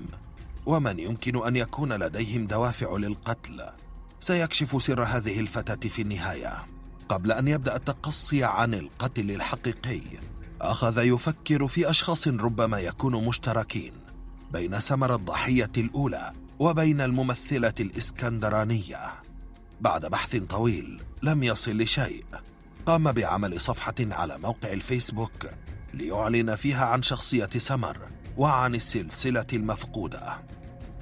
ومن يمكن أن يكون لديهم دوافع للقتل؟ سيكشف سر هذه الفتاة في النهاية. قبل أن يبدأ التقصي عن القتل الحقيقي أخذ يفكر في أشخاص ربما يكونوا مشتركين بين سمر الضحية الأولى وبين الممثلة الإسكندرانية. بعد بحث طويل لم يصل لشيء قام بعمل صفحة على موقع الفيسبوك ليعلن فيها عن شخصية سمر وعن السلسلة المفقودة.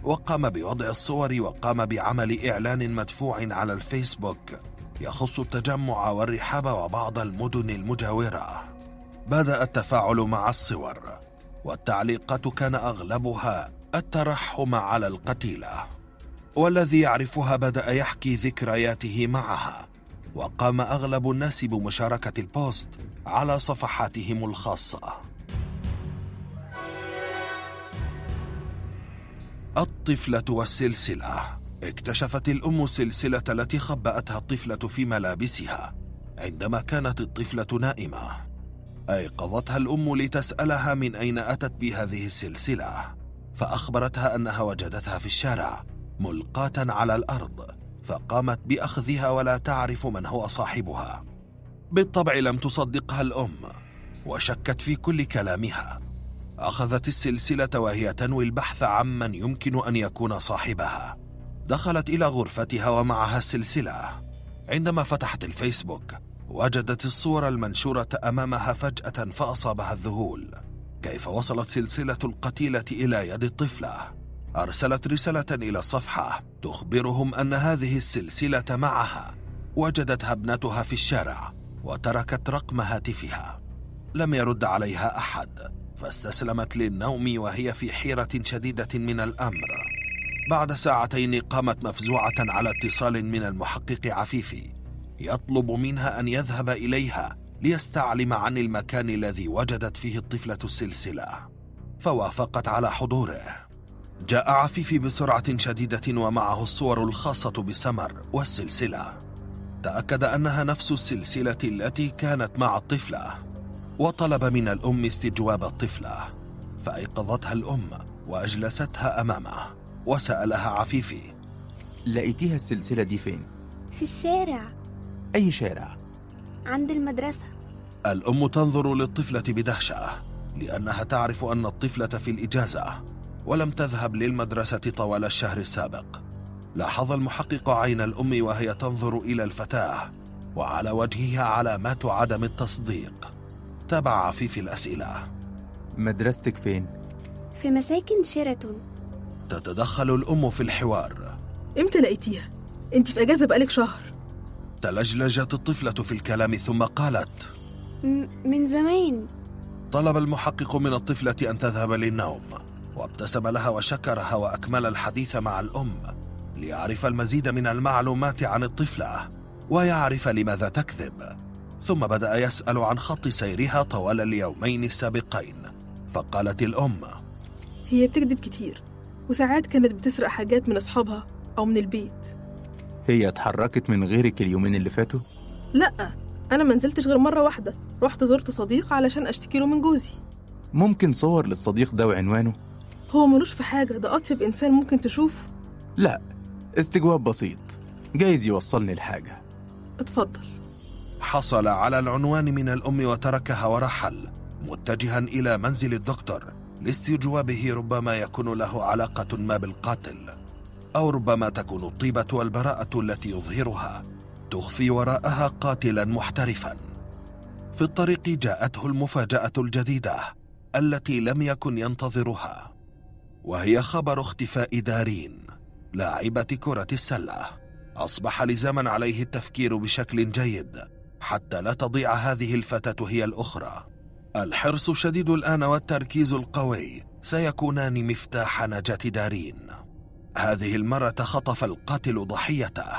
وقام بوضع الصور وقام بعمل إعلان مدفوع على الفيسبوك يخص التجمع والرحاب وبعض المدن المجاورة. بدأ التفاعل مع الصور والتعليقات كان أغلبها الترحم على القتيلة. والذي يعرفها بدأ يحكي ذكرياته معها وقام أغلب الناس بمشاركة البوست على صفحاتهم الخاصة. الطفلة والسلسلة. اكتشفت الأم السلسلة التي خبأتها الطفلة في ملابسها عندما كانت الطفلة نائمة. أيقظتها الأم لتسألها من أين أتت بهذه السلسلة فأخبرتها أنها وجدتها في الشارع. ملقاة على الأرض فقامت بأخذها ولا تعرف من هو صاحبها. بالطبع لم تصدقها الأم وشكت في كل كلامها. أخذت السلسلة وهي تنوي البحث عمن يمكن أن يكون صاحبها. دخلت إلى غرفتها ومعها السلسلة. عندما فتحت الفيسبوك وجدت الصور المنشورة أمامها فجأة فأصابها الذهول. كيف وصلت سلسلة القتيلة إلى يد الطفلة؟ أرسلت رسالة إلى الصفحة تخبرهم أن هذه السلسلة معها. وجدتها ابنتها في الشارع وتركت رقم هاتفها. لم يرد عليها أحد فاستسلمت للنوم وهي في حيرة شديدة من الأمر. بعد ساعتين قامت مفزوعة على اتصال من المحقق عفيفي يطلب منها أن يذهب إليها ليستعلم عن المكان الذي وجدت فيه الطفلة السلسلة. فوافقت على حضوره. جاء عفيفي بسرعة شديدة ومعه الصور الخاصة بسمر والسلسلة. تأكد أنها نفس السلسلة التي كانت مع الطفلة وطلب من الأم استجواب الطفلة. فأيقظتها الأم وأجلستها أمامه وسألها عفيفي لقيتيها السلسلة دي فين؟ في الشارع. أي شارع؟ عند المدرسة. الأم تنظر للطفلة بدهشة لأنها تعرف أن الطفلة في الإجازة. ولم تذهب للمدرسة طوال الشهر السابق. لاحظ المحقق عين الأم وهي تنظر إلى الفتاة وعلى وجهها علامات عدم التصديق. تابع عفيف الأسئلة. مدرستك فين؟ في مساكن شيراتون. تتدخل الأم في الحوار. إمتى لقيتيها؟ أنت في أجازة بقالك شهر. تلجلجت الطفلة في الكلام ثم قالت م- من زمان. طلب المحقق من الطفلة أن تذهب للنوم. وابتسم لها وشكرها وأكمل الحديث مع الأم ليعرف المزيد من المعلومات عن الطفلة ويعرف لماذا تكذب ثم بدأ يسأل عن خط سيرها طوال اليومين السابقين فقالت الأم هي بتكذب كتير وساعات كانت بتسرق حاجات من أصحابها أو من البيت هي اتحركت من غيرك اليومين اللي فاتوا؟ لأ أنا ما نزلتش غير مرة واحدة رحت زرت صديق علشان أشتكي له من جوزي ممكن صور للصديق ده وعنوانه؟ هو ملوش في حاجة ده أطيب إنسان ممكن تشوفه. لا استجواب بسيط. جايز يوصلني لحاجة اتفضل. حصل على العنوان من الأم وتركها ورحل متجها إلى منزل الدكتور لاستجوابه ربما يكون له علاقة ما بالقاتل أو ربما تكون الطيبة والبراءة التي يظهرها تخفي وراءها قاتلا محترفا. في الطريق جاءته المفاجأة الجديدة التي لم يكن ينتظرها. وهي خبر اختفاء دارين لاعبة كرة السلة. أصبح لزاما عليه التفكير بشكل جيد حتى لا تضيع هذه الفتاة هي الأخرى. الحرص الشديد الآن والتركيز القوي سيكونان مفتاح نجاة دارين. هذه المرة خطف القاتل ضحيته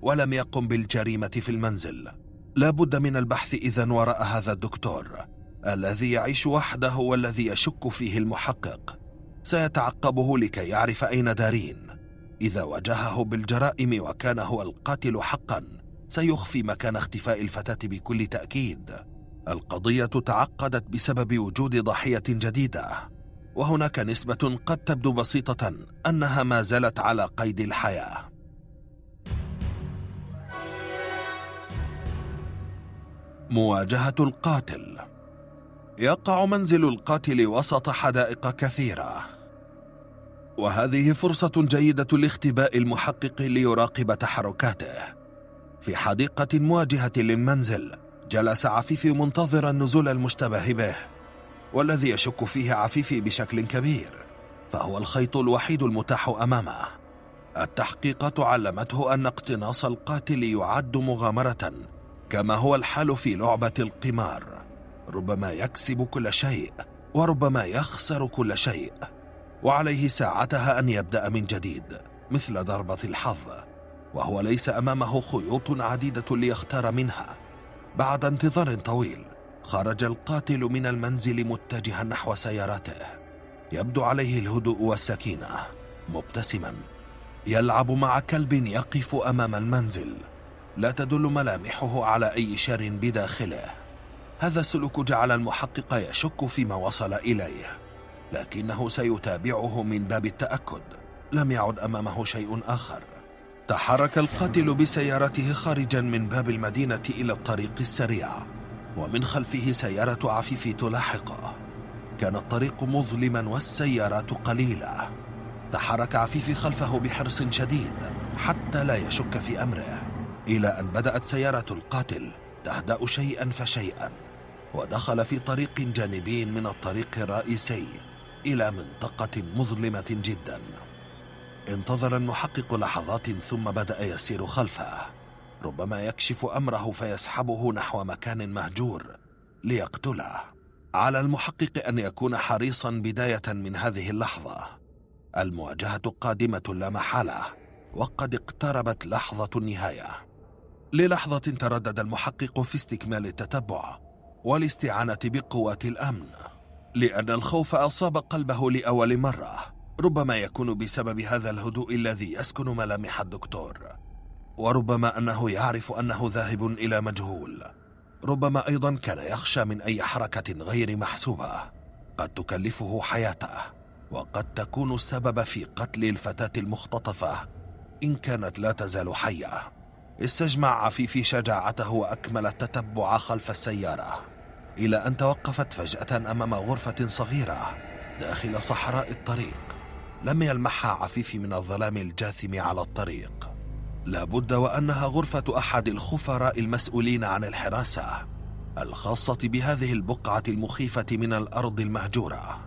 ولم يقم بالجريمة في المنزل. لا بد من البحث إذن وراء هذا الدكتور الذي يعيش وحده والذي يشك فيه المحقق. سيتعقبه لكي يعرف أين دارين. إذا واجهه بالجرائم وكان هو القاتل حقا سيخفي مكان اختفاء الفتاة بكل تأكيد. القضية تعقدت بسبب وجود ضحية جديدة. وهناك نسبة قد تبدو بسيطة أنها ما زالت على قيد الحياة. مواجهة القاتل. يقع منزل القاتل وسط حدائق كثيرة. وهذه فرصة جيدة لاختباء المحقق ليراقب تحركاته. في حديقة مواجهة للمنزل جلس عفيفي منتظرا نزول المشتبه به والذي يشك فيه عفيفي بشكل كبير فهو الخيط الوحيد المتاح أمامه. التحقيقات علمته أن اقتناص القاتل يعد مغامرة كما هو الحال في لعبة القمار. ربما يكسب كل شيء وربما يخسر كل شيء. وعليه ساعتها أن يبدأ من جديد مثل ضربة الحظ وهو ليس أمامه خيوط عديدة ليختار منها. بعد انتظار طويل خرج القاتل من المنزل متجها نحو سيارته يبدو عليه الهدوء والسكينة مبتسما. يلعب مع كلب يقف أمام المنزل. لا تدل ملامحه على أي شر بداخله. هذا السلوك جعل المحقق يشك فيما وصل إليه. لكنه سيتابعه من باب التأكد. لم يعد أمامه شيء آخر. تحرك القاتل بسيارته خارجا من باب المدينة إلى الطريق السريع. ومن خلفه سيارة عفيف تلاحقه. كان الطريق مظلما والسيارات قليلة. تحرك عفيف خلفه بحرص شديد حتى لا يشك في أمره. إلى أن بدأت سيارة القاتل تهدأ شيئا فشيئا. ودخل في طريق جانبي من الطريق الرئيسي. إلى منطقة مظلمة جدا. انتظر المحقق لحظات ثم بدأ يسير خلفه. ربما يكشف أمره فيسحبه نحو مكان مهجور ليقتله. على المحقق أن يكون حريصا بداية من هذه اللحظة. المواجهة قادمة لا محالة وقد اقتربت لحظة النهاية. للحظة تردد المحقق في استكمال التتبع والاستعانة بقوات الأمن. لأن الخوف أصاب قلبه لأول مرة ربما يكون بسبب هذا الهدوء الذي يسكن ملامح الدكتور وربما أنه يعرف أنه ذاهب إلى مجهول. ربما أيضا كان يخشى من أي حركة غير محسوبة قد تكلفه حياته وقد تكون السبب في قتل الفتاة المختطفة إن كانت لا تزال حية. استجمع عفيفي شجاعته وأكمل التتبع خلف السيارة. إلى أن توقفت فجأة أمام غرفة صغيرة داخل صحراء الطريق. لم يلمحها عفيفي من الظلام الجاثم على الطريق. لابد وأنها غرفة أحد الخفراء المسؤولين عن الحراسة الخاصة بهذه البقعة المخيفة من الأرض المهجورة.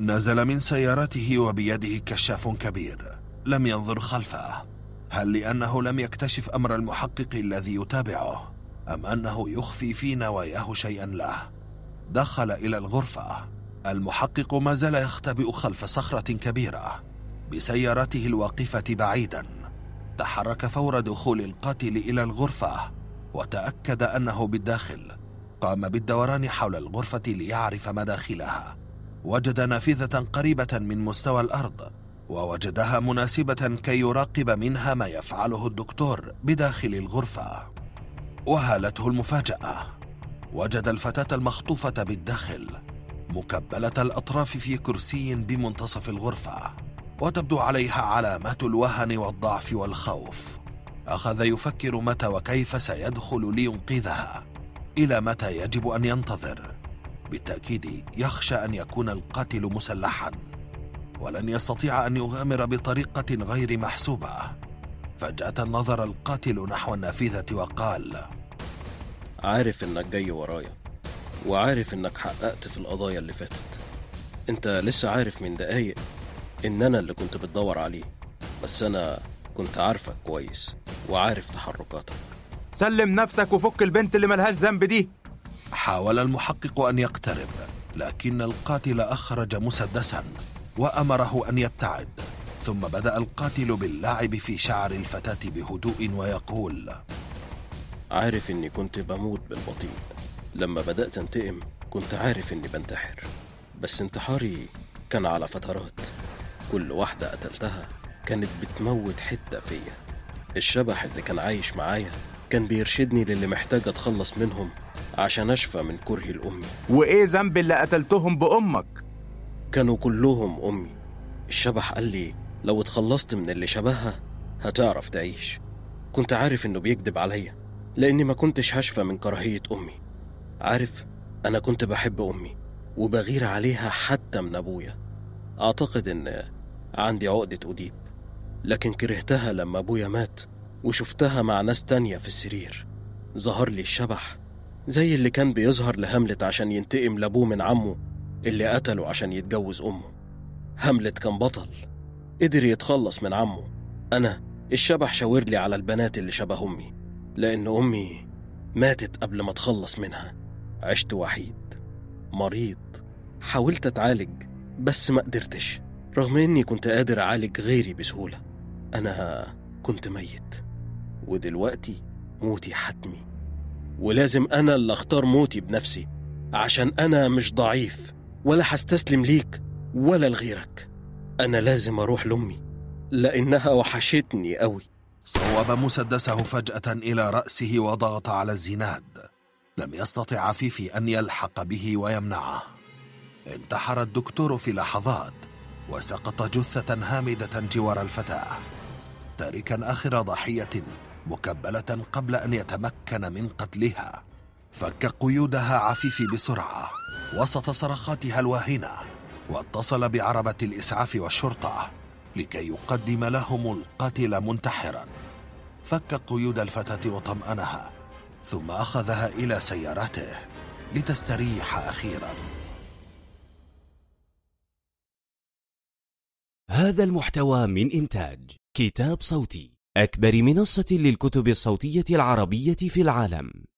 نزل من سيارته وبيده كشاف كبير لم ينظر خلفه. هل لأنه لم يكتشف أمر المحقق الذي يتابعه؟ أم أنه يخفي في نواياه شيئا له دخل إلى الغرفة. المحقق ما زال يختبئ خلف صخرة كبيرة. بسيارته الواقفة بعيدا. تحرك فور دخول القاتل إلى الغرفة وتأكد أنه بالداخل. قام بالدوران حول الغرفة ليعرف مداخلها. وجد نافذة قريبة من مستوى الأرض ووجدها مناسبة كي يراقب منها ما يفعله الدكتور بداخل الغرفة. وهالته المفاجأة. وجد الفتاة المخطوفة بالداخل مكبلة الأطراف في كرسي بمنتصف الغرفة وتبدو عليها علامات الوهن والضعف والخوف. أخذ يفكر متى وكيف سيدخل لينقذها إلى متى يجب أن ينتظر. بالتأكيد يخشى أن يكون القاتل مسلحا ولن يستطيع أن يغامر بطريقة غير محسوبة. فجأة نظر القاتل نحو النافذة وقال عارف إنك جاي ورايا وعارف إنك حققت في القضايا اللي فاتت. أنت لسه عارف من دقايق إن أنا اللي كنت بتدور عليه بس أنا كنت عارفك كويس وعارف تحركاتك. سلم نفسك وفك البنت اللي ملهاش ذنب دي. حاول المحقق أن يقترب لكن القاتل أخرج مسدسا وأمره أن يبتعد. ثم بدأ القاتل باللعب في شعر الفتاة بهدوء ويقول عارف إني كنت بموت بالبطيء. لما بدأت أنتقم كنت عارف إني بنتحر. بس انتحاري كان على فترات. كل واحدة قتلتها كانت بتموت حتة فيا. الشبح اللي كان عايش معايا كان بيرشدني للي محتاج أتخلص منهم عشان أشفى من كرهي لأمي. وإيه ذنب اللي قتلتهم بأمك؟ كانوا كلهم أمي. الشبح قال لي لو اتخلصت من اللي شبهها هتعرف تعيش. كنت عارف إنه بيكذب عليا لأني ما كنتش هشفى من كراهية أمي. عارف أنا كنت بحب أمي وبغير عليها حتى من أبويا. أعتقد إن عندي عقدة أديب لكن كرهتها لما أبويا مات وشفتها مع ناس تانية في السرير. ظهر لي الشبح زي اللي كان بيظهر لهملت عشان ينتقم لأبوه من عمه اللي قتله عشان يتجوز أمه. هاملت كان بطل. قدر يتخلص من عمه. أنا الشبح شاور لي على البنات اللي شبه أمي لأن أمي ماتت قبل ما أتخلص منها. عشت وحيد مريض حاولت أتعالج بس ما قدرتش رغم إني كنت قادر أعالج غيري بسهولة. أنا كنت ميت ودلوقتي موتي حتمي. ولازم أنا اللي أختار موتي بنفسي عشان أنا مش ضعيف ولا هستسلم ليك ولا لغيرك. أنا لازم أروح لأمي لأنها وحشتني قوي صوب مسدسه فجأة إلى رأسه وضغط على الزناد. لم يستطع عفيفي أن يلحق به ويمنعه. انتحر الدكتور في لحظات وسقط جثة هامدة جوار الفتاة. تاركا آخر ضحية مكبلة قبل أن يتمكن من قتلها. فك قيودها عفيفي بسرعة. وسط صرخاتها الواهنة واتصل بعربة الإسعاف والشرطة لكي يقدم لهم القاتل منتحرا. فك قيود الفتاة وطمأنها ثم أخذها إلى سيارته لتستريح أخيرا. هذا المحتوى من إنتاج كتاب صوتي أكبر منصة للكتب الصوتية العربية في العالم.